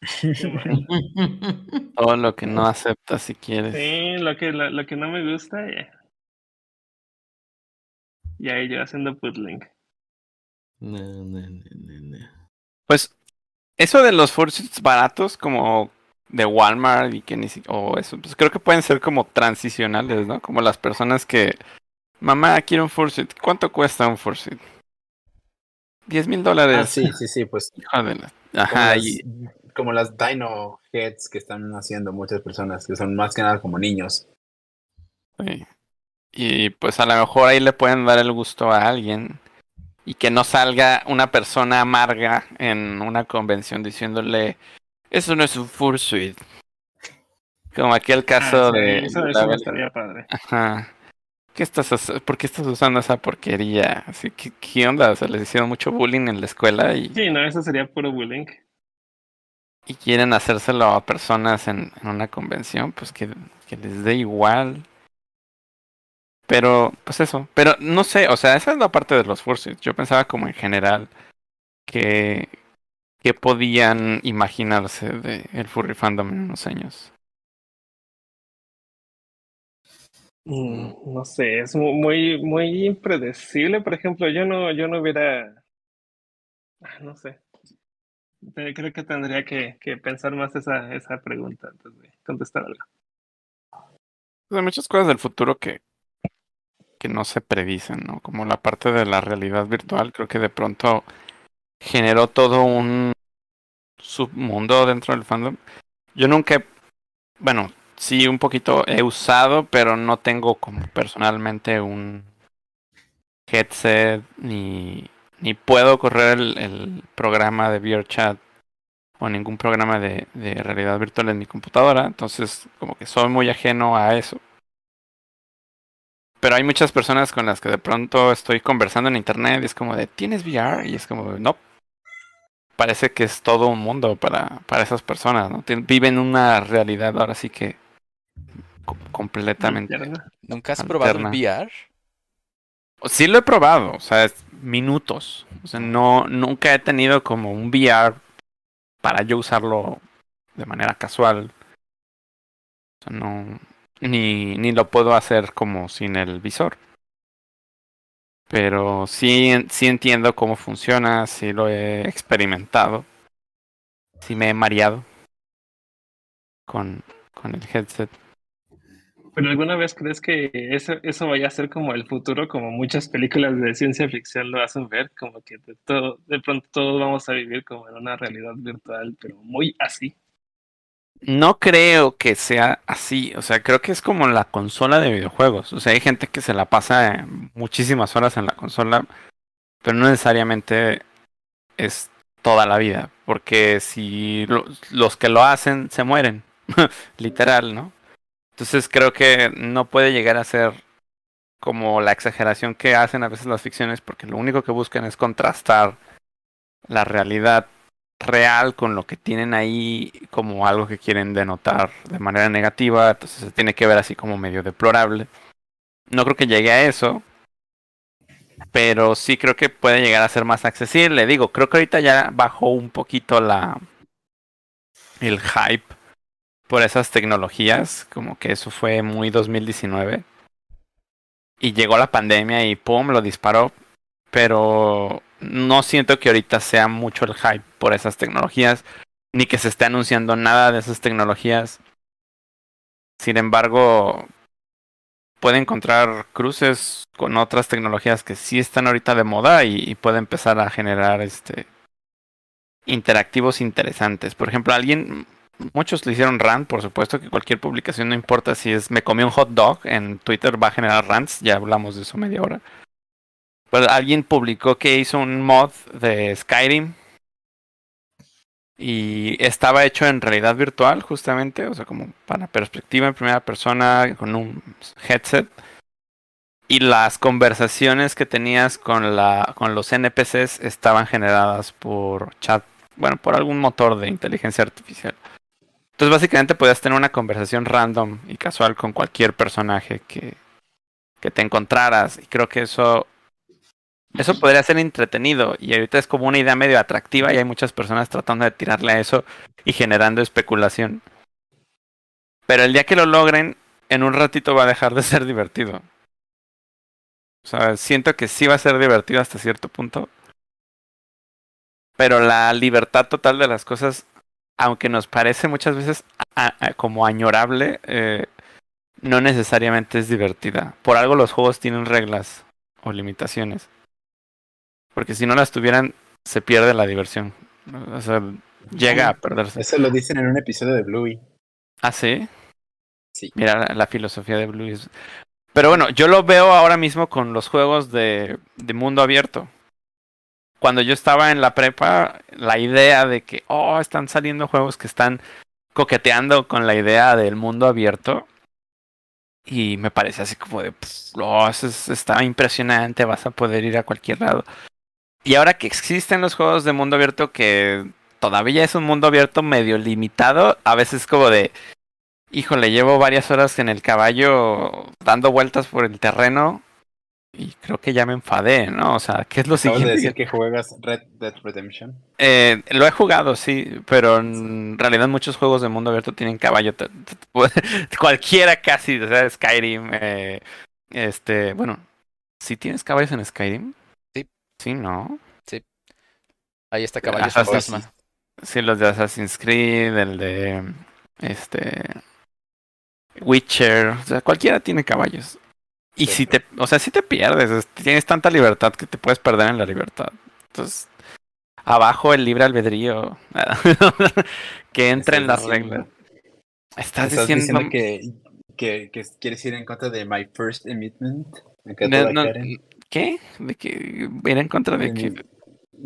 Todo lo que no aceptas si quieres. Sí, lo que, lo, lo que no me gusta, ya. Y ahí yo haciendo putlink. No, no, no, no, no. Pues eso de los fursuits baratos como de Walmart y que ni si- o eso, pues creo que pueden ser como transicionales, ¿no? Como las personas que mamá quiero un fursuit, ¿cuánto cuesta un fursuit? Diez mil dólares. Ah, sí, sí, sí, pues Ajá, y como las Dino Heads que están haciendo muchas personas, que son más que nada como niños. Sí. Y pues a lo mejor ahí le pueden dar el gusto a alguien y que no salga una persona amarga en una convención diciéndole eso no es un fursuit. Como aquel caso Ah, sí, de eso, eso me estaría padre. Ajá. ¿Qué estás ¿Por qué estás usando esa porquería? Así que qué onda, o sea, les hicieron mucho bullying en la escuela y, Sí, no, eso sería puro bullying. Y quieren hacérselo a personas en, una convención, pues que, que les dé igual. Pero, pues eso. Pero no sé, o sea, esa es la parte de los fursuits. Yo pensaba como en general que, que podían imaginarse de el furry fandom en unos años. Mm, No sé, es mu- muy, muy impredecible. Por ejemplo, yo no, yo no hubiera, ah, no sé. Te- Creo que tendría que, pensar más esa, esa pregunta antes de contestar algo. Pues hay muchas cosas del futuro que, que no se predicen, ¿no? Como la parte de la realidad virtual, creo que de pronto generó todo un submundo dentro del fandom. Yo nunca, bueno, sí un poquito he usado, pero no tengo como personalmente un headset ni, ni puedo correr el, el programa de VRChat o ningún programa de, de realidad virtual en mi computadora, entonces como que soy muy ajeno a eso. Pero hay muchas personas con las que de pronto estoy conversando en internet y es como de, ¿tienes VR? Y es como, no. Parece que es todo un mundo para, para esas personas, ¿no? Tien- Viven una realidad ahora sí que co- completamente. ¿Nunca has probado el. VR? Sí lo he probado, o sea, es minutos. O sea, no, nunca he tenido como un VR para yo usarlo de manera casual. No, ni, ni lo puedo hacer como sin el visor. Pero sí, sí entiendo cómo funciona, sí lo he experimentado. Sí me he mareado con, con el headset. ¿Pero alguna vez crees que eso, eso vaya a ser como el futuro, como muchas películas de ciencia ficción lo hacen ver? Como que de, todo, de pronto todos vamos a vivir como en una realidad virtual, pero muy así. No creo que sea así, o sea, creo que es como la consola de videojuegos. O sea, hay gente que se la pasa muchísimas horas en la consola pero no necesariamente es toda la vida, porque si lo- los que lo hacen se mueren, literal, ¿no? Entonces creo que no puede llegar a ser como la exageración que hacen a veces las ficciones, porque lo único que buscan es contrastar la realidad real con lo que tienen ahí como algo que quieren denotar de manera negativa, entonces se tiene que ver así como medio deplorable. No creo que llegue a eso, pero sí creo que puede llegar a ser más accesible. Digo, creo que ahorita ya bajó un poquito la el hype por esas tecnologías, como que eso fue muy 2019. Y llegó la pandemia y pum, lo disparó, pero no siento que ahorita sea mucho el hype por esas tecnologías, ni que se esté anunciando nada de esas tecnologías. Sin embargo, puede encontrar cruces con otras tecnologías que sí están ahorita de moda y, y puede empezar a generar este interactivos interesantes. Por ejemplo, alguien, muchos le hicieron rant, por supuesto que cualquier publicación, no importa si es me comí un hot dog, en Twitter va a generar rants, ya hablamos de eso media hora. Pero alguien publicó que hizo un mod de Skyrim y estaba hecho en realidad virtual, justamente, o sea, como para perspectiva en primera persona con un headset. Y las conversaciones que tenías con la con los NPCs estaban generadas por chat, bueno, por algún motor de inteligencia artificial. Entonces, básicamente podías tener una conversación random y casual con cualquier personaje que, te encontraras. Y creo que eso eso podría ser entretenido y ahorita es como una idea medio atractiva y hay muchas personas tratando de tirarle a eso y generando especulación. Pero el día que lo logren, en un ratito va a dejar de ser divertido. O sea, siento que sí va a ser divertido hasta cierto punto. Pero la libertad total de las cosas, aunque nos parece muchas veces a- a- como añorable, eh, no necesariamente es divertida. Por algo los juegos tienen reglas o limitaciones. Porque si no las tuvieran, se pierde la diversión. O sea, llega a perderse. Eso lo dicen en un episodio de Bluey. ¿Ah, sí? Sí. Mira la, la filosofía de Blue. es- Pero bueno, yo lo veo ahora mismo con los juegos de, de mundo abierto. Cuando yo estaba en la prepa, la idea de que, oh, están saliendo juegos que están coqueteando con la idea del mundo abierto. Y me parece así como de, "Pff, oh, eso es- está impresionante, vas a poder ir a cualquier lado. Y ahora que existen los juegos de mundo abierto que todavía es un mundo abierto medio limitado, a veces como de, híjole, llevo varias horas en el caballo dando vueltas por el terreno y creo que ya me enfadé, ¿no? O sea, ¿qué es lo Acabas de siguiente? decir que juegas Red Dead Redemption. Eh, lo he jugado, sí, pero en realidad muchos juegos de mundo abierto tienen caballo. cualquiera casi, o sea, Skyrim, eh, este, bueno, ¿sí tienes caballos en Skyrim? Sí. Sí, ¿no? Ahí está Caballos Ajá, Fantasma. Sí, los de Assassin's Creed, el de, este, Witcher, o sea, cualquiera tiene caballos. Y Sí. si te, o sea, si te pierdes, es- tienes tanta libertad que te puedes perder en la libertad. Entonces, abajo el libre albedrío, que entre en las diciendo- reglas. Estás, Estás diciendo, diciendo que, que, que quieres ir en contra de My First Amendment. No, no. ¿qué? De que ir en contra de que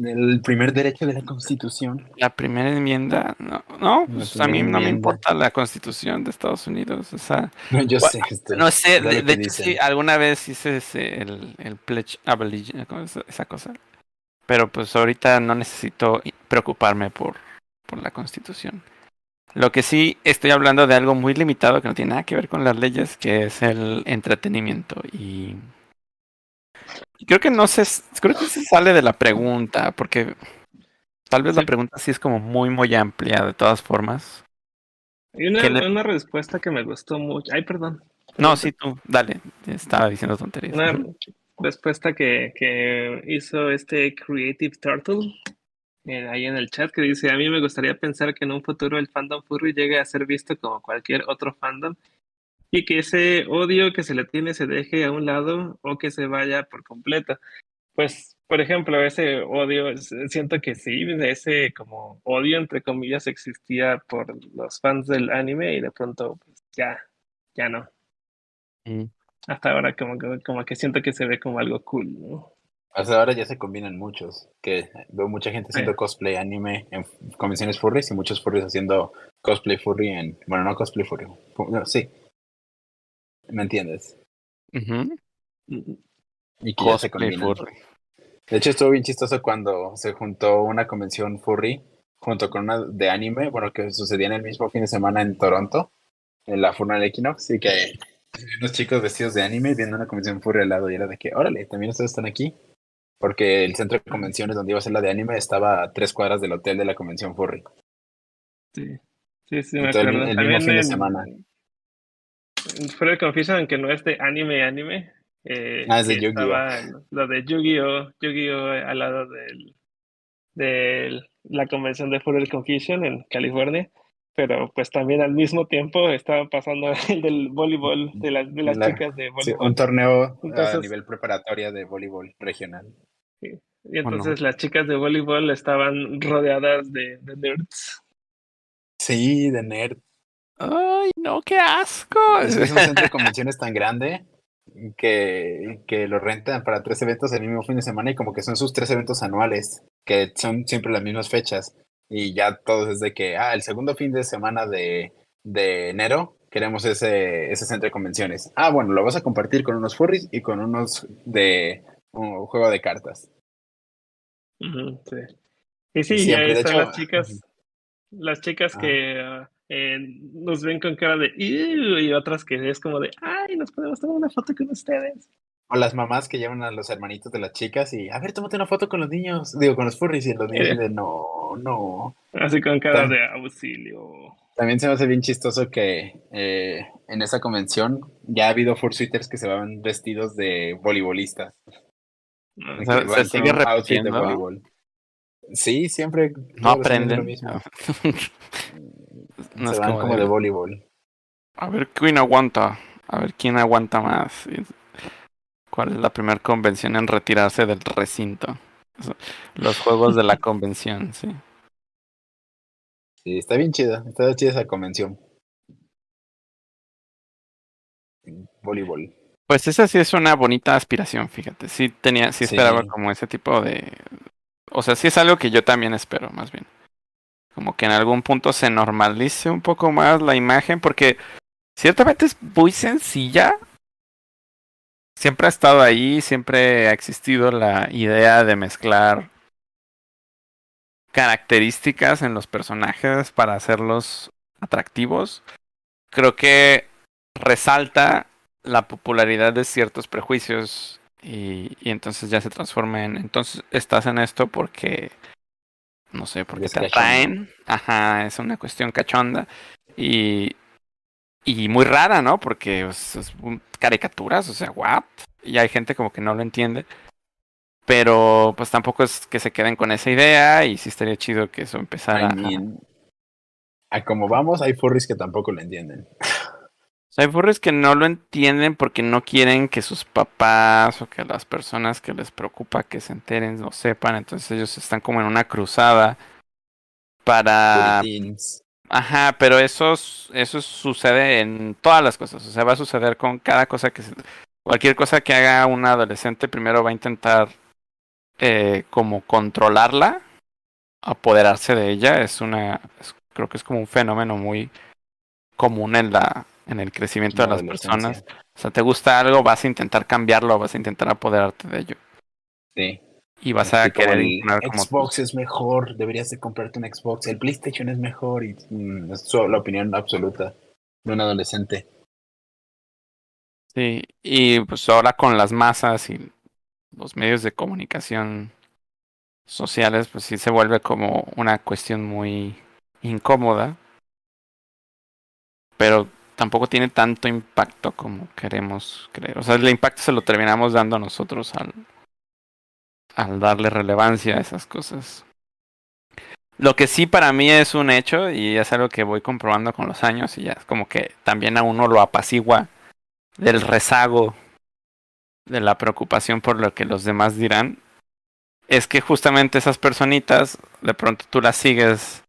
El- El primer derecho de la Constitución. la primera enmienda, no, no, pues a mí no me importa la Constitución de Estados Unidos, o sea, No, yo Bueno, sé. esto- No sé, de, hecho sí, alguna vez hice ese, el, el Pledge of Allegiance, ¿cómo es esa cosa. Pero pues ahorita no necesito preocuparme por, por la constitución. Lo que sí estoy hablando de algo muy limitado que no tiene nada que ver con las leyes, que es el entretenimiento. Y creo que no se, creo que se sale de la pregunta, porque tal vez la pregunta sí es como muy, muy amplia de todas formas. Hay una, ¿Qué le- una respuesta que me gustó mucho. Ay, perdón. No, sí, tú, dale, estaba diciendo tonterías. Una respuesta que, que hizo este Creative Turtle eh, ahí en el chat que dice, a mí me gustaría pensar que en un futuro el fandom furry llegue a ser visto como cualquier otro fandom y que ese odio que se le tiene se deje a un lado o que se vaya por completo. Pues, por ejemplo, ese odio, siento que sí, ese como odio entre comillas existía por los fans del anime y de pronto pues, ya, ya no Mm. hasta ahora como que, como que siento que se ve como algo cool, ¿no? Sea, ahora ya se combinan muchos, que veo mucha gente haciendo Sí. cosplay anime en convenciones furries y muchos furries haciendo cosplay furry en... Bueno, no cosplay furry. fu- no, sí. ¿Me entiendes? Y que ya se combinan. De hecho, estuvo bien chistoso cuando se juntó una convención furry junto con una de anime, bueno, que sucedía en el mismo fin de semana en Toronto, en la Furnal Equinox, y que unos chicos vestidos de anime viendo una convención furry al lado, y era de que, órale, también ustedes están aquí, porque el centro de convenciones donde iba a ser la de anime estaba a tres cuadras del hotel de la convención furry. Sí, sí, sí, me el- acuerdo. el mismo También fin de en- semana. De Confusion, aunque no es de anime, anime. eh, Ah, es de que Yu-Gi-Oh. Lo de Yu-Gi-Oh! Yu-Gi-Oh! al lado del, de la convención de de Confusion en California. Pero pues también al mismo tiempo estaba pasando el del voleibol, de, las de las La- chicas de Sí, voleibol. un torneo a Entonces- nivel preparatoria de voleibol regional. Y entonces las chicas de voleibol estaban rodeadas de, de nerds. Sí, de nerd. Ay, no, qué asco. Es un centro de convenciones tan grande que, que lo rentan para tres eventos el mismo fin de semana y como que son sus tres eventos anuales, que son siempre las mismas fechas. Y ya todos es de que, ah, el segundo fin de semana de, de enero queremos ese, ese centro de convenciones. Ah, bueno, lo vas a compartir con unos furries y con unos de un juego de cartas. Sí. Y sí, Siempre, ya están hecho, las chicas, las chicas que ah, eh, nos ven con cara de y otras que es como de ay, nos podemos tomar una foto con ustedes. O las mamás que llevan a los hermanitos de las chicas y, a ver, tómate una foto con los niños, digo, con los furries y los niños Eh. de no, no. Así con cara de auxilio. También se me hace bien chistoso que eh, en esa convención ya ha habido fursuiters que se van vestidos de voleibolistas. Ah, O sea, que se van sigue de repitiendo. voleibol. Sí, siempre. No es lo aprenden. mismo. No se es van como como de- de voleibol. A ver quién aguanta. A ver quién aguanta más. ¿Cuál es la primera convención en retirarse del recinto? Los juegos de la convención, sí. Sí, está bien chida. Está chida esa convención. Voleibol. Pues esa sí es una bonita aspiración, fíjate. Sí tenía, sí Sí. esperaba como ese tipo de. O sea, sí es algo que yo también espero, más bien. Como que en algún punto se normalice un poco más la imagen, porque ciertamente es muy sencilla. Siempre ha estado ahí, siempre ha existido la idea de mezclar características en los personajes para hacerlos atractivos. Creo que resalta la popularidad de ciertos prejuicios y, y entonces ya se transforma en entonces estás en esto porque no sé porque Es te atraen. Ajá es una cuestión cachonda. Y y muy rara no porque pues, es un- caricaturas o sea what y hay gente como que no lo entiende. Pero pues tampoco es que se queden con esa idea y sí estaría chido que eso empezara I mean, a como vamos, hay furries que tampoco lo entienden. O sea, hay furries que no lo entienden porque no quieren que sus papás o que las personas que les preocupa que se enteren lo sepan. Entonces ellos están como en una cruzada para... Ajá, pero eso, eso sucede en todas las cosas. O sea, va a suceder con cada cosa que... se- Cualquier cosa que haga un adolescente primero va a intentar eh, como controlarla, apoderarse de ella. Es una... es- creo que es como un fenómeno muy común en la en el crecimiento de La las personas. O sea, te gusta algo, vas a intentar cambiarlo, vas a intentar apoderarte de ello. Sí. Y vas a Así querer como Xbox es mejor, deberías de comprarte un Xbox. El PlayStation es mejor y mm, es la opinión absoluta de un adolescente. Sí, y pues ahora con las masas y los medios de comunicación sociales, pues sí se vuelve como una cuestión muy incómoda. Pero tampoco tiene tanto impacto como queremos creer. O sea, el impacto se lo terminamos dando a nosotros al, al darle relevancia a esas cosas. Lo que sí para mí es un hecho y es algo que voy comprobando con los años y ya es como que también a uno lo apacigua del rezago de la preocupación por lo que los demás dirán es que justamente esas personitas de pronto tú las sigues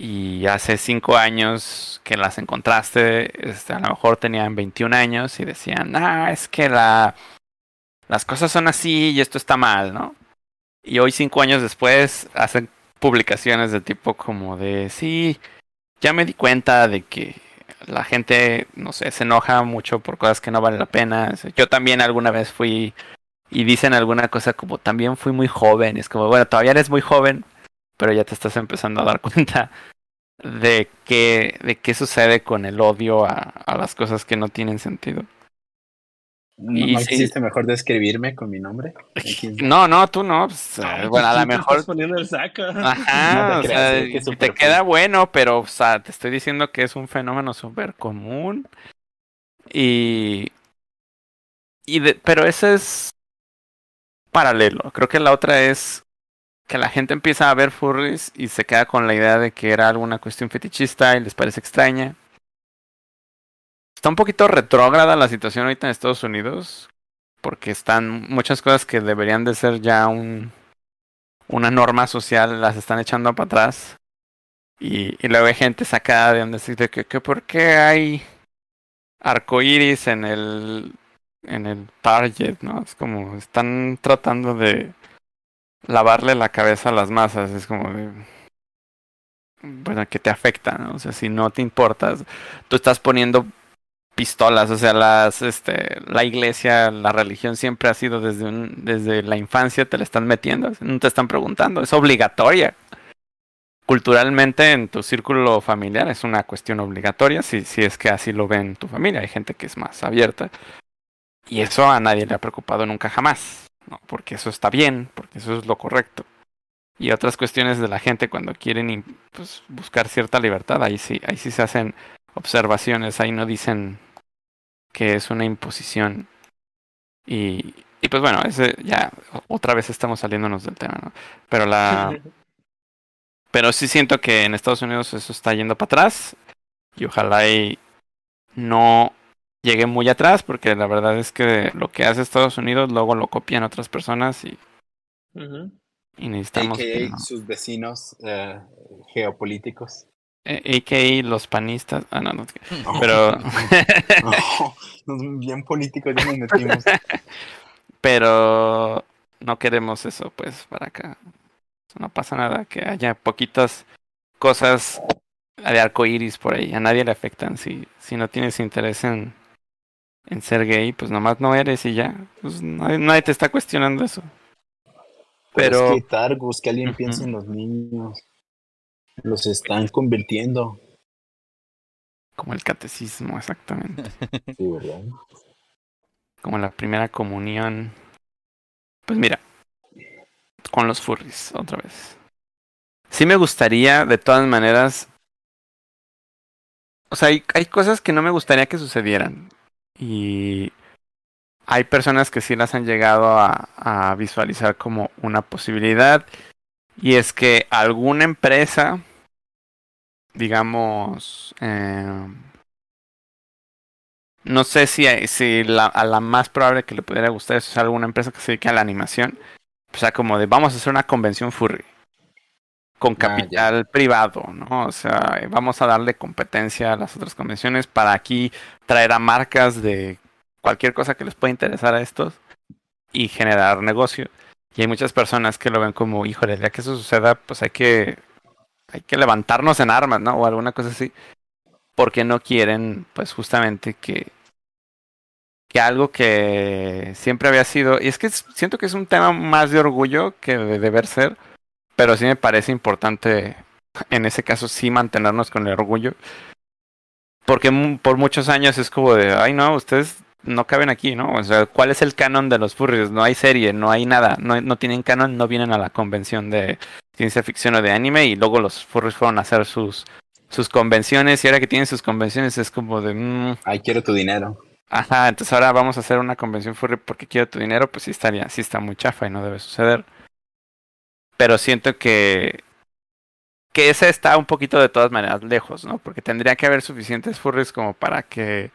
y hace cinco años que las encontraste este, a lo mejor tenían 21 años y decían ah es que la las cosas son así y esto está mal, ¿no? Y hoy, cinco años después, hacen publicaciones de tipo como de, sí, ya me di cuenta de que la gente, no sé, se enoja mucho por cosas que no valen la pena. Yo también alguna vez fui y dicen alguna cosa como también fui muy joven. Es como, bueno, todavía eres muy joven, pero ya te estás empezando a dar cuenta de qué, de qué sucede con el odio a, a las cosas que no tienen sentido. ¿No, Y no sí. mejor describirme con mi nombre? No, no, tú no. pues, Ay, eh, bueno, a lo mejor estás poniendo el saco. Ajá, No o te sea, creas, es que es te queda bueno, pero, o sea, te estoy diciendo que es un fenómeno súper común. Y. y de, pero ese es paralelo. Creo que la otra es que la gente empieza a ver furries y se queda con la idea de que era alguna cuestión fetichista y les parece extraña. Está un poquito retrógrada la situación ahorita en Estados Unidos, porque están muchas cosas que deberían de ser ya un, una norma social, las están echando para atrás. Y, y luego hay gente sacada de donde dice que, que por qué hay arcoíris en el en el target, ¿no? Es como están tratando de lavarle la cabeza a las masas, es como bueno, que te afecta, ¿no? O sea, si no te importas, tú estás poniendo pistolas, o sea, las este la iglesia, la religión siempre ha sido desde un, desde la infancia te la están metiendo, no te están preguntando, es obligatoria. Culturalmente en tu círculo familiar es una cuestión obligatoria, si, si es que así lo ven tu familia, hay gente que es más abierta. Y eso a nadie le ha preocupado nunca jamás, ¿no? porque eso está bien, porque eso es lo correcto. Y otras cuestiones de la gente cuando quieren pues, buscar cierta libertad, ahí sí, ahí sí se hacen observaciones, ahí no dicen que es una imposición. Y, y pues bueno, ese ya otra vez estamos saliéndonos del tema, ¿no? Pero la pero sí siento que en Estados Unidos eso está yendo para atrás y ojalá y no llegue muy atrás porque la verdad es que lo que hace Estados Unidos luego lo copian otras personas y, Ujú. y necesitamos que AKA no. sus vecinos eh, geopolíticos. Eh, AKA los panistas, ah no, no, pero No, bien políticos ya nos metimos. pero no queremos eso pues para acá. No pasa nada que haya poquitas cosas de arco iris por ahí. A nadie le afectan. Si, si no tienes interés en, en ser gay, pues nomás no eres y ya. Pues nadie, nadie te está cuestionando eso. Pero Pero es que Targus, que alguien piense en los niños. Los están convirtiendo. como el catecismo, exactamente. Sí, ¿verdad? Como la primera comunión. Pues mira, con los furries, otra vez. Sí me gustaría, de todas maneras. O sea, hay, hay cosas que no me gustaría que sucedieran. Y hay personas que sí las han llegado a, visualizar como una posibilidad. Y es que alguna empresa, digamos, eh, no sé si, si la, a la más probable que le pudiera gustar eso es alguna empresa que se dedique a la animación. O sea, como de vamos a hacer una convención furry. Con Ah, capital privado, ¿no? O sea, vamos a darle competencia a las otras convenciones para aquí traer a marcas de cualquier cosa que les pueda interesar a estos y generar negocio. Y hay muchas personas que lo ven como, híjole, ya que eso suceda, pues hay que, hay que levantarnos en armas, ¿no? O alguna cosa así. Porque no quieren, pues justamente que, que algo que siempre había sido, y es que siento que es un tema más de orgullo que de deber ser, pero sí me parece importante en ese caso sí mantenernos con el orgullo. Porque por muchos años es como de, ay no, ustedes no caben aquí, ¿no? O sea, ¿cuál es el canon de los furries? No hay serie, no hay nada, no, no tienen canon, no vienen a la convención de ciencia ficción o de anime y luego los furries fueron a hacer sus, sus convenciones y ahora que tienen sus convenciones es como de, mm, Ay, quiero tu dinero. ajá, entonces ahora vamos a hacer una convención furry porque quiero tu dinero, pues sí estaría, sí está muy chafa y no debe suceder. Pero siento que que ese está un poquito de todas maneras lejos, ¿no? Porque tendría que haber suficientes furries como para que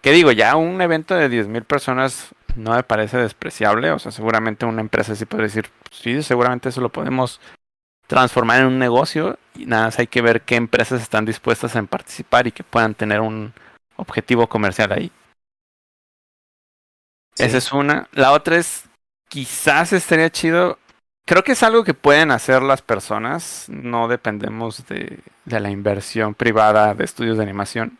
que digo, ya un evento de 10.000 personas no me parece despreciable, o sea, seguramente una empresa sí puede decir, sí, seguramente eso lo podemos transformar en un negocio y nada más hay que ver qué empresas están dispuestas a participar y que puedan tener un objetivo comercial ahí. Esa es una. La otra es, quizás estaría chido. Creo que es algo que pueden hacer las personas. No dependemos de, la inversión privada de estudios de animación.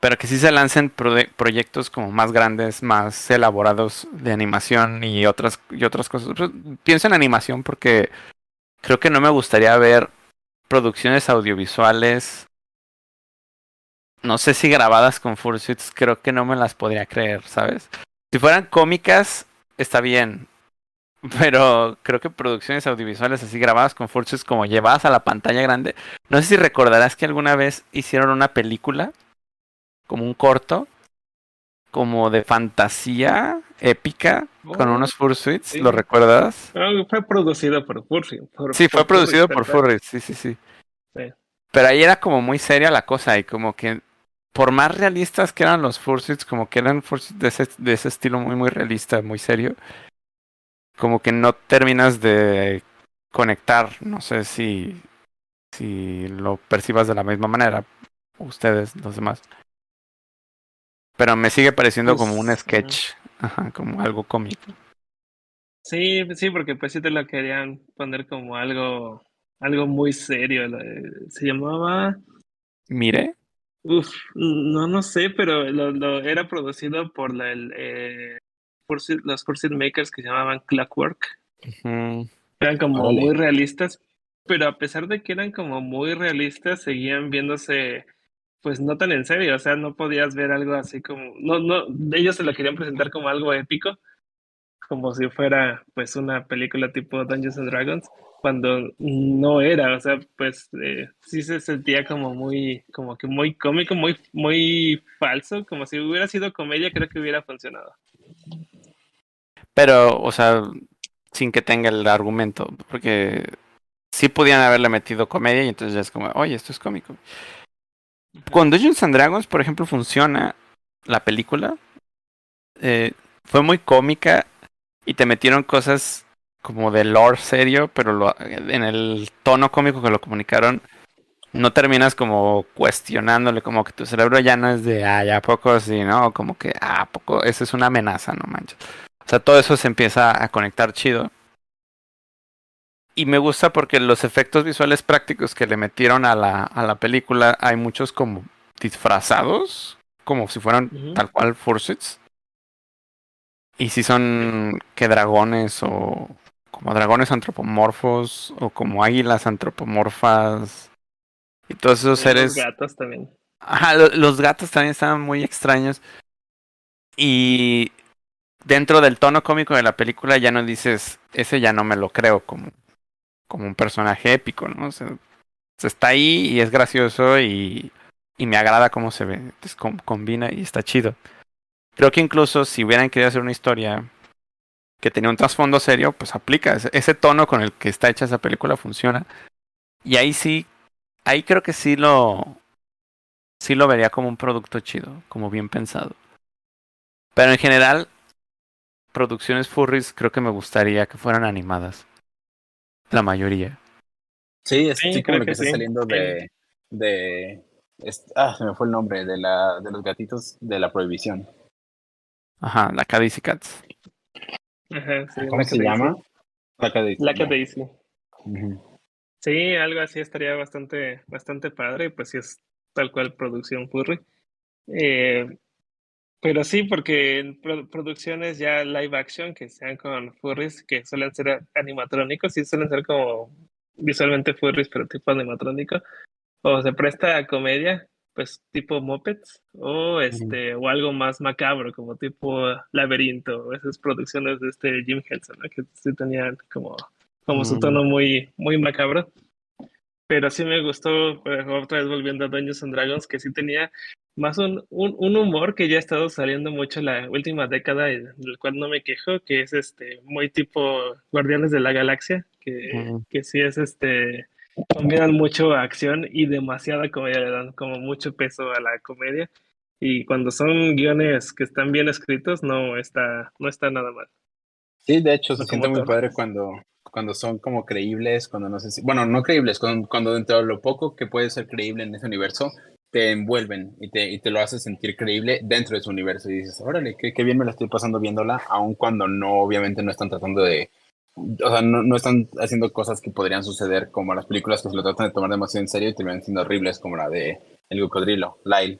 Pero que sí se lancen proye- proyectos como más grandes, más elaborados de animación y otras, y otras cosas. Pues, Pienso en animación porque creo que no me gustaría ver producciones audiovisuales. No sé si grabadas con fursuits, creo que no me las podría creer, ¿sabes? Si fueran cómicas, está bien. Pero creo que producciones audiovisuales así grabadas con fursuits como llevadas a la pantalla grande. No sé si recordarás que alguna vez hicieron una película, como un corto, como de fantasía épica, con Oh, unos fursuits, sí. ¿lo recuerdas? Fue producido por por- Sí, fue por producido Furry, por. Furry, sí, sí, sí. Sí. Pero ahí era como muy seria la cosa y como que por más realistas que eran los fursuits, como que eran fursuits de ese, de ese estilo muy, muy realista, muy serio, como que no terminas de conectar, no sé si, si lo percibas de la misma manera, ustedes, los demás. Pero me sigue pareciendo como un Pues, sketch, ajá, como algo cómico. Sí, sí, porque pues sí te lo querían poner como algo, algo muy serio. Se llamaba, Mire, uf, no, no sé, pero lo, lo era producido por la, el, eh, Los Fursuit Makers que se llamaban Clockwork. Eran como muy realistas, pero a pesar de que eran como muy realistas, seguían viéndose pues no tan en serio, o sea, no podías ver algo así como, no, no, ellos se lo querían presentar como algo épico, como si fuera pues una película tipo Dungeons and Dragons, cuando no era, o sea, pues eh, sí se sentía como muy, como que muy cómico, muy, muy falso, como si hubiera sido comedia, creo que hubiera funcionado. Pero, o sea, sin que tenga el argumento, porque sí podían haberle metido comedia y entonces ya es como, oye, esto es cómico. Con Dungeons and Dragons, por ejemplo, funciona la película. Eh, fue muy cómica y te metieron cosas como de lore serio, pero lo- en el tono cómico que lo comunicaron, no terminas como cuestionándole, como que tu cerebro ya no es de, ah, ya a poco así, ¿no? Como que, ah, ¿a poco, esa es una amenaza, no manches. O sea, todo eso se empieza a conectar chido. Y me gusta porque los efectos visuales prácticos que le metieron a la, a la película, hay muchos como disfrazados, como si fueran tal cual fursuits. Y si son que dragones o como dragones antropomorfos o como águilas antropomorfas. Y todos esos Los seres gatos también. Ajá, lo- los gatos también estaban muy extraños. Y dentro del tono cómico de la película ya no dices, ese ya no me lo creo como, como un personaje épico, ¿no? O sea, se está ahí y es gracioso y, y me agrada cómo se ve. Combina y está chido. Creo que incluso si hubieran querido hacer una historia que tenía un trasfondo serio, pues aplica. Ese, ese tono con el que está hecha esa película funciona. Y ahí sí, ahí creo que sí lo, sí lo vería como un producto chido, como bien pensado. Pero en general, producciones furries creo que me gustaría que fueran animadas. La mayoría. Sí, es Sí, creo lo que que está sí. saliendo de, de es- ah, se me fue el nombre de la de los gatitos de la prohibición. Ajá, la Caddice Cats. Ajá, sí, ¿Cómo se llama? La. Ujú. Sí, algo así estaría bastante, bastante padre, pues sí es tal cual producción furry. Eh, pero sí, porque en pro- producciones ya live action que sean con furries, que suelen ser animatrónicos, sí suelen ser como visualmente furries, pero tipo animatrónico, o se presta a comedia, pues tipo Muppets, o este, o algo más macabro, como tipo Laberinto, o esas producciones de este Jim Henson, ¿no? Que sí tenían como, como su tono muy, muy macabro. Pero sí me gustó, otra vez volviendo a Dungeons and Dragons, que sí tenía más un, un, un humor que ya ha estado saliendo mucho la última década, y del cual no me quejo, que es este muy tipo Guardianes de la Galaxia, que, que sí es este combinan mucho acción y demasiada comedia, le dan como mucho peso a la comedia. Y cuando son guiones que están bien escritos, no está, no está nada mal. Sí, de hecho, se Como siente muy padre cuando, cuando son como creíbles, cuando no sé si, bueno, no creíbles, cuando, cuando dentro de lo poco que puede ser creíble en ese universo, te envuelven y te, y te lo hace sentir creíble dentro de su universo. Y dices, órale, qué, qué bien me la estoy pasando viéndola, aun cuando no, obviamente no están tratando de, o sea, no, no están haciendo cosas que podrían suceder como las películas que se lo tratan de tomar demasiado en serio y terminan siendo horribles, como la de El Cocodrilo, Lyle.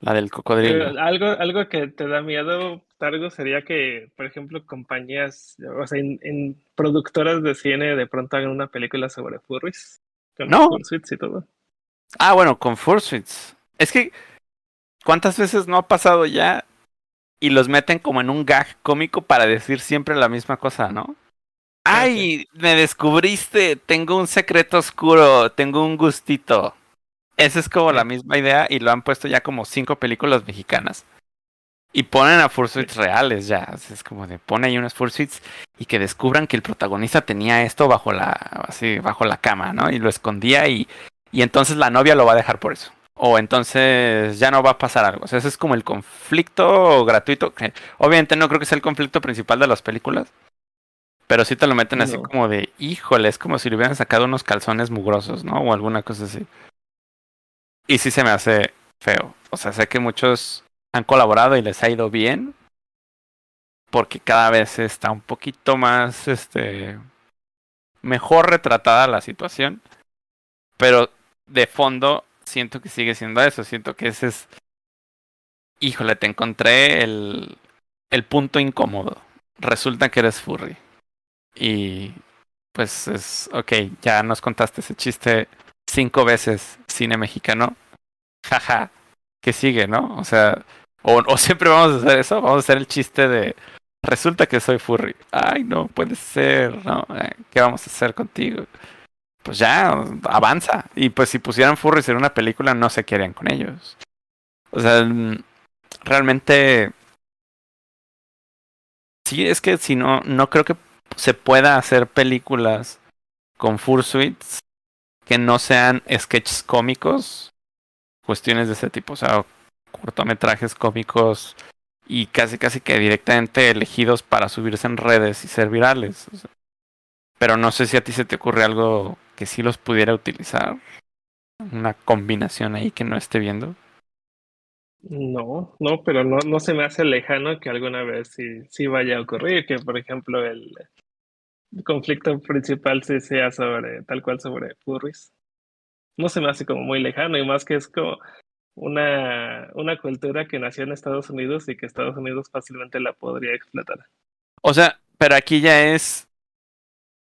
La del cocodrilo. Pero algo, algo que te da miedo, Targo, sería que, por ejemplo, compañías, o sea, en, en productoras de cine de pronto hagan una película sobre furries. Con No. fursuits y todo. Ah, bueno, con Fursuits. Es que, ¿cuántas veces no ha pasado ya? Y los meten como en un gag cómico para decir siempre la misma cosa, ¿no? ¡Ay! Me descubriste, tengo un secreto oscuro, tengo un gustito. Esa es como la misma idea y lo han puesto ya como cinco películas mexicanas. Y ponen a Fursuits reales ya. Es como de pone ahí unos Fursuits y que descubran que el protagonista tenía esto bajo la, así, bajo la cama, ¿no? Y lo escondía y, y entonces la novia lo va a dejar por eso. O entonces ya no va a pasar algo. O sea, ese es como el conflicto gratuito. que obviamente no creo que sea el conflicto principal de las películas. Pero sí te lo meten así como de, híjole, es como si le hubieran sacado unos calzones mugrosos, ¿no? O alguna cosa así. Y sí se me hace feo. O sea, sé que muchos han colaborado y les ha ido bien. Porque cada vez está un poquito más, este, mejor retratada la situación. Pero de fondo siento que sigue siendo eso. Siento que ese es, híjole, te encontré el, el punto incómodo. Resulta que eres furry. Y pues es, ok, ya nos contaste ese chiste cinco veces, cine mexicano. Jaja, que sigue, ¿no? O sea, o, siempre vamos a hacer eso, vamos a hacer el chiste de, resulta que soy furry. Ay, no puede ser, ¿no? Eh, ¿Qué vamos a hacer contigo? Pues ya, avanza. Y pues si pusieran furries en una película, no se querían con ellos. O sea, mm, realmente... Sí, es que si no, no creo que se pueda hacer películas con fursuits que no sean sketches cómicos, cuestiones de ese tipo, o sea, cortometrajes cómicos y casi casi que directamente elegidos para subirse en redes y ser virales. Pero no sé si a ti se te ocurre algo que sí los pudiera utilizar, una combinación ahí que no esté viendo. No, no, pero no, no se me hace lejano que alguna vez sí, sí vaya a ocurrir, que por ejemplo el conflicto principal sí sea sobre, tal cual sobre furries. No se me hace como muy lejano y más que es como una, una cultura que nació en Estados Unidos y que Estados Unidos fácilmente la podría explotar. O sea, pero aquí ya es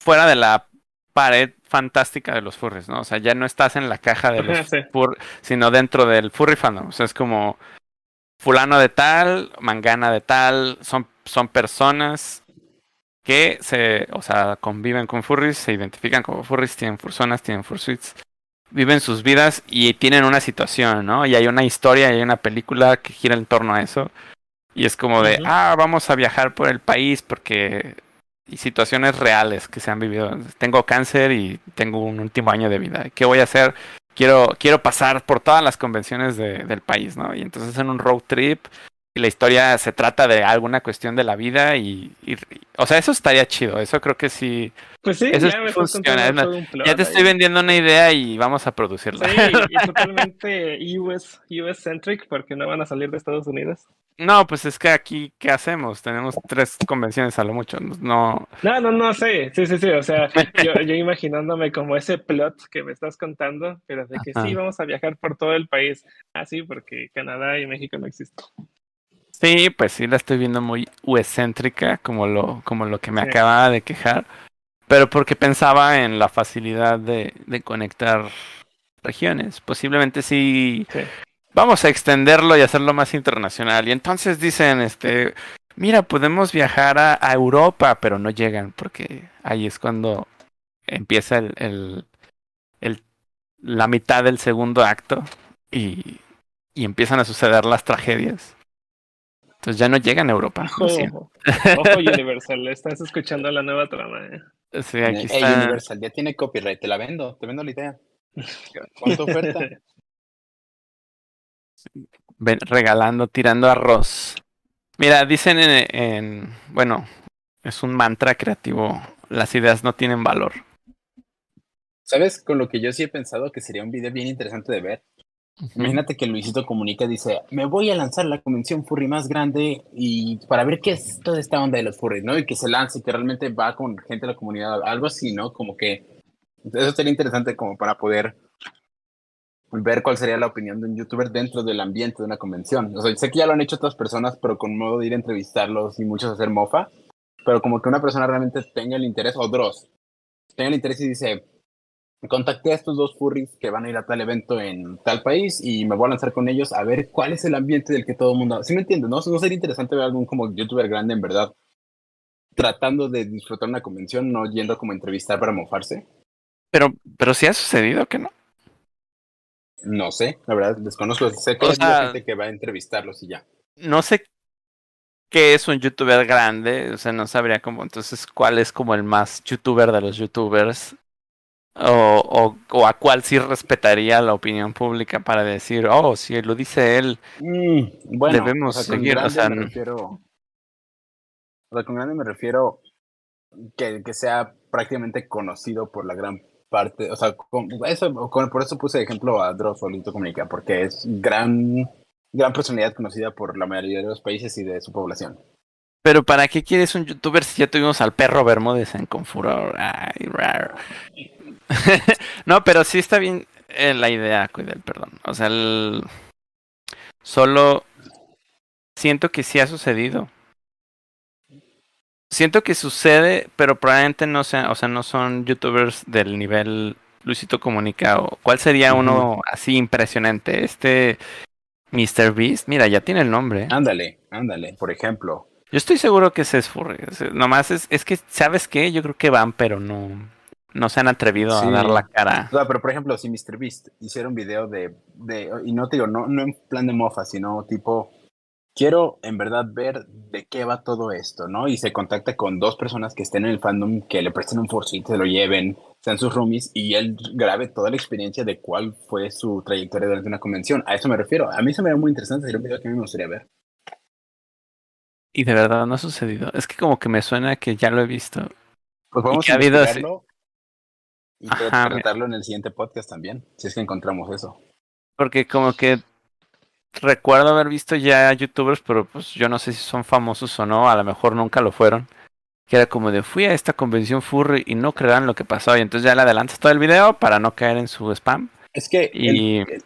fuera de la pared fantástica de los furries, ¿no? O sea, ya no estás en la caja de los Sí. fur- sino dentro del furry fandom. O sea, es como fulano de tal, mangana de tal, son, son personas que se, o sea, conviven con furries, se identifican como furries, tienen fursonas, tienen fursuits, viven sus vidas y tienen una situación, ¿no? Y hay una historia, y hay una película que gira en torno a eso. Y es como de, ah, vamos a viajar por el país porque y situaciones reales que se han vivido. Tengo cáncer y tengo un último año de vida. ¿Qué voy a hacer? Quiero, quiero pasar por todas las convenciones de- del país, ¿no? Y entonces en un road trip y la historia se trata de alguna cuestión de la vida y, y- o sea, eso estaría chido. Eso creo que sí. Pues sí, Eso ya me funciona, es un plot Ya te estoy vendiendo una idea y vamos a producirla. Sí, y totalmente US, US centric porque no van a salir de Estados Unidos. No, pues es que aquí, ¿qué hacemos? Tenemos tres convenciones a lo mucho. No, No, no, no sé. Sí, sí, sí. O sea, yo, yo imaginándome como ese plot que me estás contando, pero de que sí vamos a viajar por todo el país. Ah, sí, porque Canadá y México no existen. Sí, pues sí la estoy viendo muy excéntrica, como lo, como lo que me Sí. acababa de quejar. Pero porque pensaba en la facilidad de, de conectar regiones. Posiblemente sí Sí. vamos a extenderlo y hacerlo más internacional. Y entonces dicen, este, mira, podemos viajar a, a Europa, pero no llegan, porque ahí es cuando empieza el, el, el- la mitad del segundo acto y, y empiezan a suceder las tragedias. Entonces ya no llegan a Europa. Ojo, ojo Universal, estás escuchando la nueva trama. ¿eh? Sí, aquí Hey, está. Universal, ya tiene copyright, te la vendo, te vendo la idea. ¿Cuánto oferta? ven- regalando, tirando arroz. Mira, dicen en, en- bueno, es un mantra creativo, las ideas no tienen valor. ¿Sabes con lo que yo sí he pensado que sería un video bien interesante de ver? Imagínate que Luisito Comunica dice, me voy a lanzar la convención furry más grande y para ver qué es toda esta onda de los furry, ¿no? Y que se lance, que realmente va con gente de la comunidad, algo así, ¿no? Como que eso sería interesante como para poder ver cuál sería la opinión de un youtuber dentro del ambiente de una convención. O sea, sé que ya lo han hecho otras personas, pero con modo de ir a entrevistarlos y muchos hacer mofa, pero como que una persona realmente tenga el interés, o Dross, tenga el interés y dice, contacté a estos dos furries que van a ir a tal evento en tal país y me voy a lanzar con ellos a ver cuál es el ambiente del que todo el mundo... ¿Sí me entiendes? ¿No, no sería interesante ver algún como youtuber grande en verdad tratando de disfrutar una convención, no yendo como a entrevistar para mofarse? Pero, pero sí ha sucedido que no. No sé, la verdad, desconozco. Sé que O hay gente que va a entrevistarlos y ya. No sé qué es un youtuber grande, o sea, no sabría cómo, entonces, cuál es como el más youtuber de los youtubers. O, o, o a cuál sí respetaría la opinión pública para decir, oh, si lo dice él, Mm, bueno, Debemos o sea, con seguir, o sea, me refiero... O sea, con grande me refiero que, que sea prácticamente conocido por la gran parte, o sea, con eso, con- por eso puse de ejemplo a Dross Solito Comunica, porque es gran, gran personalidad conocida por la mayoría de los países y de su población. Pero ¿para qué quieres un youtuber si ya tuvimos al perro Bermúdez en Confuror? Ay, raro. no, pero sí está bien eh, la idea, cuida el perdón. O sea, el... solo siento que sí ha sucedido. Siento que sucede, pero probablemente no sea, o sea, no son youtubers del nivel Luisito Comunica o cuál sería uno así impresionante. Este Mr. Beast, mira, ya tiene el nombre. Ándale, ándale, por ejemplo. Yo estoy seguro que ese es furry. o sea, Nomás es, es que, ¿sabes qué? Yo creo que van, pero no, no se han atrevido Sí. a dar la cara. O sea, pero por ejemplo, si MrBeast hiciera un video de, de, y no te digo, no, no en plan de mofa, sino tipo, quiero en verdad ver de qué va todo esto, ¿no? Y se contacta con dos personas que estén en el fandom, que le presten un forcito, se lo lleven, sean sus roomies, y él grabe toda la experiencia de cuál fue su trayectoria durante una convención. A eso me refiero. A mí se me ve muy interesante, sería un video que a mí me gustaría ver. Y de verdad no ha sucedido. Es que como que me suena que ya lo he visto. Pues vamos que a ha habido y Ajá, tratarlo en el siguiente podcast también, si es que encontramos eso. Porque como que recuerdo haber visto ya youtubers, pero pues yo no sé si son famosos o no. A lo mejor nunca lo fueron. Que era como de fui a esta convención furry y no creerán lo que pasó. Y entonces ya le adelantas todo el video para no caer en su spam. Es que Y- el, el-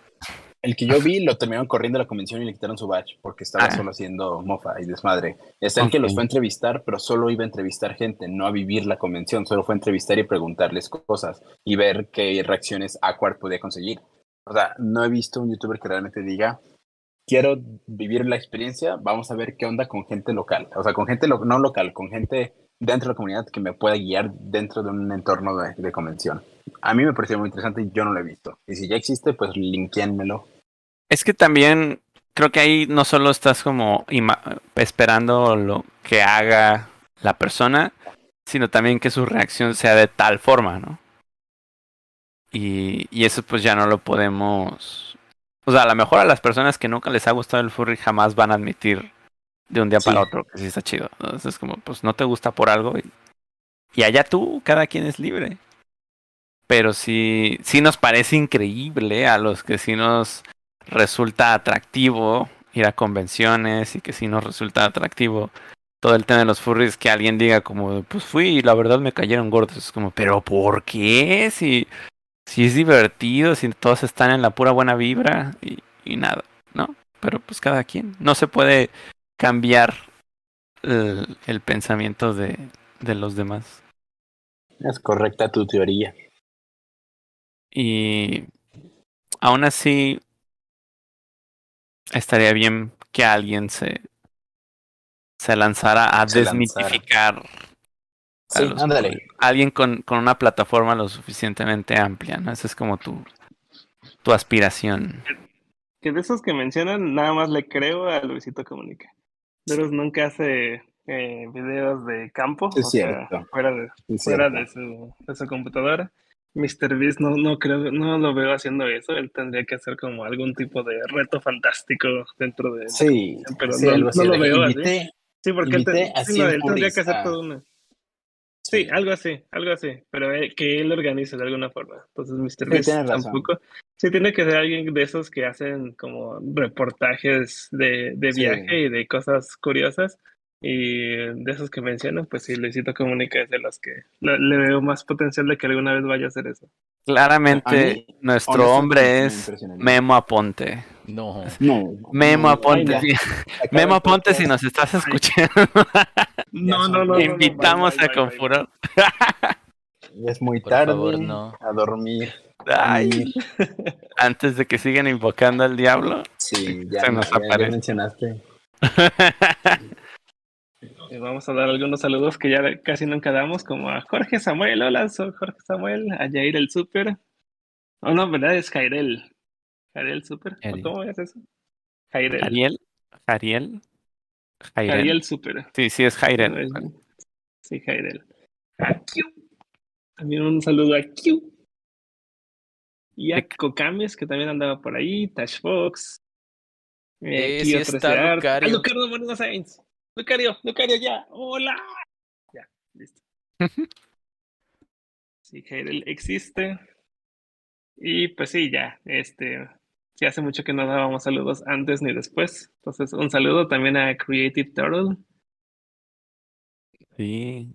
el que yo vi lo terminaron corriendo de la convención y le quitaron su badge porque estaba Ah. solo haciendo mofa y desmadre. Está el que los fue a entrevistar, pero solo iba a entrevistar gente, no a vivir la convención, solo fue a entrevistar y preguntarles cosas y ver qué reacciones Aquard podía conseguir. O sea, no he visto un youtuber que realmente diga, quiero vivir la experiencia, vamos a ver qué onda con gente local. O sea, con gente lo- no local, con gente dentro de la comunidad que me pueda guiar dentro de un entorno de, convención. A mí me pareció muy interesante y yo no lo he visto. Y si ya existe, pues linkéenmelo. Es que también creo que ahí no solo estás como esperando lo que haga la persona, sino también que su reacción sea de tal forma, ¿no? Y eso pues ya no lo podemos... O sea, a lo mejor a las personas que nunca les ha gustado el furry jamás van a admitir de un día Sí. para otro que sí está chido. Entonces es como, pues no te gusta por algo y, y allá tú, cada quien es libre. Pero sí, sí nos parece increíble a los que sí nos resulta atractivo ir a convenciones y que sí nos resulta atractivo todo el tema de los furries que alguien diga como pues fui y la verdad me cayeron gordos es como pero ¿por qué? si si es divertido si todos están en la pura buena vibra y, y nada no pero pues cada quien no se puede cambiar el, el pensamiento de, de los demás Es correcta tu teoría. Y aún así estaría bien que alguien se, se lanzara a Se lanzara. desmitificar. a Sí, los- ándale. Alguien con, con una plataforma lo suficientemente amplia, ¿no? Esa es como tu, tu aspiración. Que de esos que mencionan, nada más le creo a Luisito Comunica. Pero nunca hace eh, videos de campo, es o sea, cierto. fuera de, es fuera cierto. de su, de su computadora. Mr. Beast no, no creo, no lo veo haciendo eso. Él tendría que hacer como algún tipo de reto fantástico dentro de. Sí, pero sí, no- no así lo veo así. invité- Sí, porque él, sí, 100 no, él tendría que hacer todo una. Sí, algo así, algo así, pero eh, que él organice de alguna forma. Entonces, Mr. Sí, Beast tienes razón. tampoco. Sí, tiene que ser alguien de esos que hacen como reportajes de, de Sí. viaje y de cosas curiosas. Y de esos que mencionan, pues sí, Luisito Comunica es de los que le, veo más potencial de que alguna vez vaya a hacer eso. Claramente, mí, nuestro hombre es. Memo Aponte. No. No. Memo Aponte, ay, sí. Memo Aponte, si nos estás escuchando, No, no, no, no, no, invitamos a. Ya es muy Por tarde. favor, no. A dormir. Ay, antes de que sigan invocando al diablo. Sí, ya, Se nos ya- ya aparece. mencionaste. Vamos a dar algunos saludos que ya casi nunca damos, como a Jorge Samuel. Hola, soy Jorge Samuel. A Jair el Super. Oh, no, ¿verdad? Es Jairel. Jairel Super. ¿O Jairel. ¿Cómo es eso? Jairel. Ariel, Ariel, Jairel. Jairel Super. Sí, sí, es Jairel. Sí, Jairel. A Q. También un saludo a Q. Y a. Kokamis, que también andaba por ahí. Tash Fox. Eh, aquí sí está. Lucario. ¡Ah, Lucario Moreno Sainz! Lucario, Lucario, ya. ¡Hola! Ya, listo. Sí, Jairel existe. Y pues sí, ya, este, sí hace mucho que no dábamos saludos antes ni después. Entonces, un saludo también a Creative Turtle. Sí.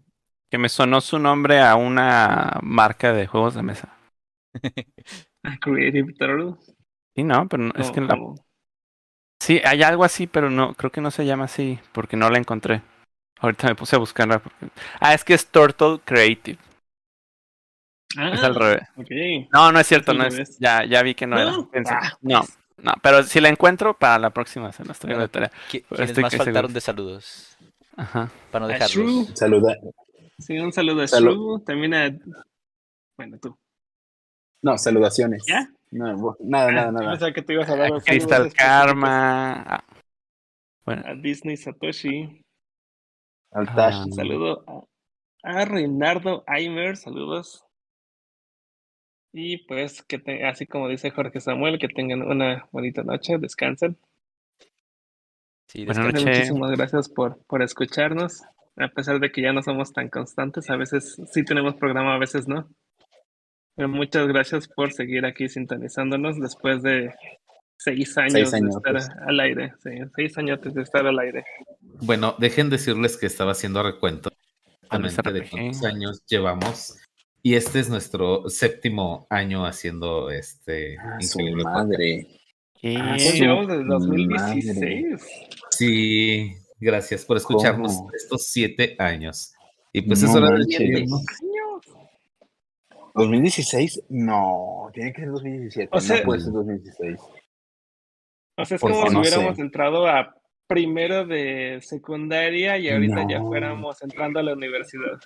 Que me sonó su nombre a una marca de juegos de mesa. A Creative Turtle. Sí, no, pero no- es que la... Sí, hay algo así, pero no, creo que no se llama así, porque no la encontré. Ahorita me puse a buscarla. porque- Ah, es que es Turtle Creative. Ah, Es al revés. ok. No, no es cierto, no es. revés. Ya, ya vi que no, era. Ah, no, pues. no, pero si la encuentro para la próxima se la estoy Bueno, de tarea. ¿Qui- Estoy ¿Quiénes más faltaron seguro. de saludos? Ajá. Para no dejarlos. Saluda. Sí, un saludo a Salud. Shrew. También a. Bueno, tú. No, saludaciones. ¿Ya? No, nada, nada, Ah, nada. pensaba que te ibas a dar A los Crystal. Karma. ah, Bueno, A Disney Satoshi. Al Ah. Tash. Un saludo a, a Reinaldo Aimer, saludos. Y pues que te- así como dice Jorge Samuel, que tengan una bonita noche, descansen. Sí, Buenas descansa. noches. Muchísimas gracias por, por escucharnos. A pesar de que ya no somos tan constantes, a veces sí tenemos programa, a veces no. Pero muchas gracias por seguir aquí sintonizándonos después de seis años, Seis de años, estar pues. al aire. Sí, seis años de estar al aire. Bueno, dejen decirles que estaba haciendo recuento exactamente de cuántos años llevamos. Y este es nuestro séptimo año haciendo este Ah, su increíble madre. Ah, Pues su llevamos desde madre. 2016. Sí, gracias por escucharnos ¿Cómo? estos siete años. Y pues No es hora de manches. despedirnos. 2016, no, tiene que ser 2017. O sea- no puede ser 2016. O sea, es como si no hubiéramos sé. entrado a primero de secundaria y ahorita ya fuéramos entrando a la universidad.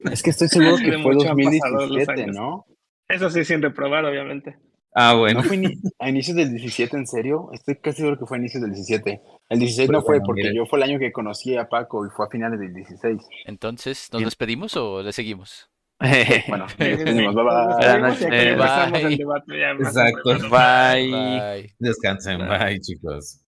Es que estoy seguro que fue mucho han pasado los 2017, años. ¿no? Eso sí, sin reprobar, obviamente. Ah, bueno. ¿No fue a inicios del 17, en serio? Estoy casi seguro que fue a inicios del 17. El 16 no Pues fue bueno, porque mire. yo fue el año que conocí a Paco y fue a finales del 16. Entonces, ¿nos despedimos o le seguimos? Bueno, nos despedimos, bye, bye. Noches. el debate ya más Exacto. Bye. Descansen. Bye, chicos.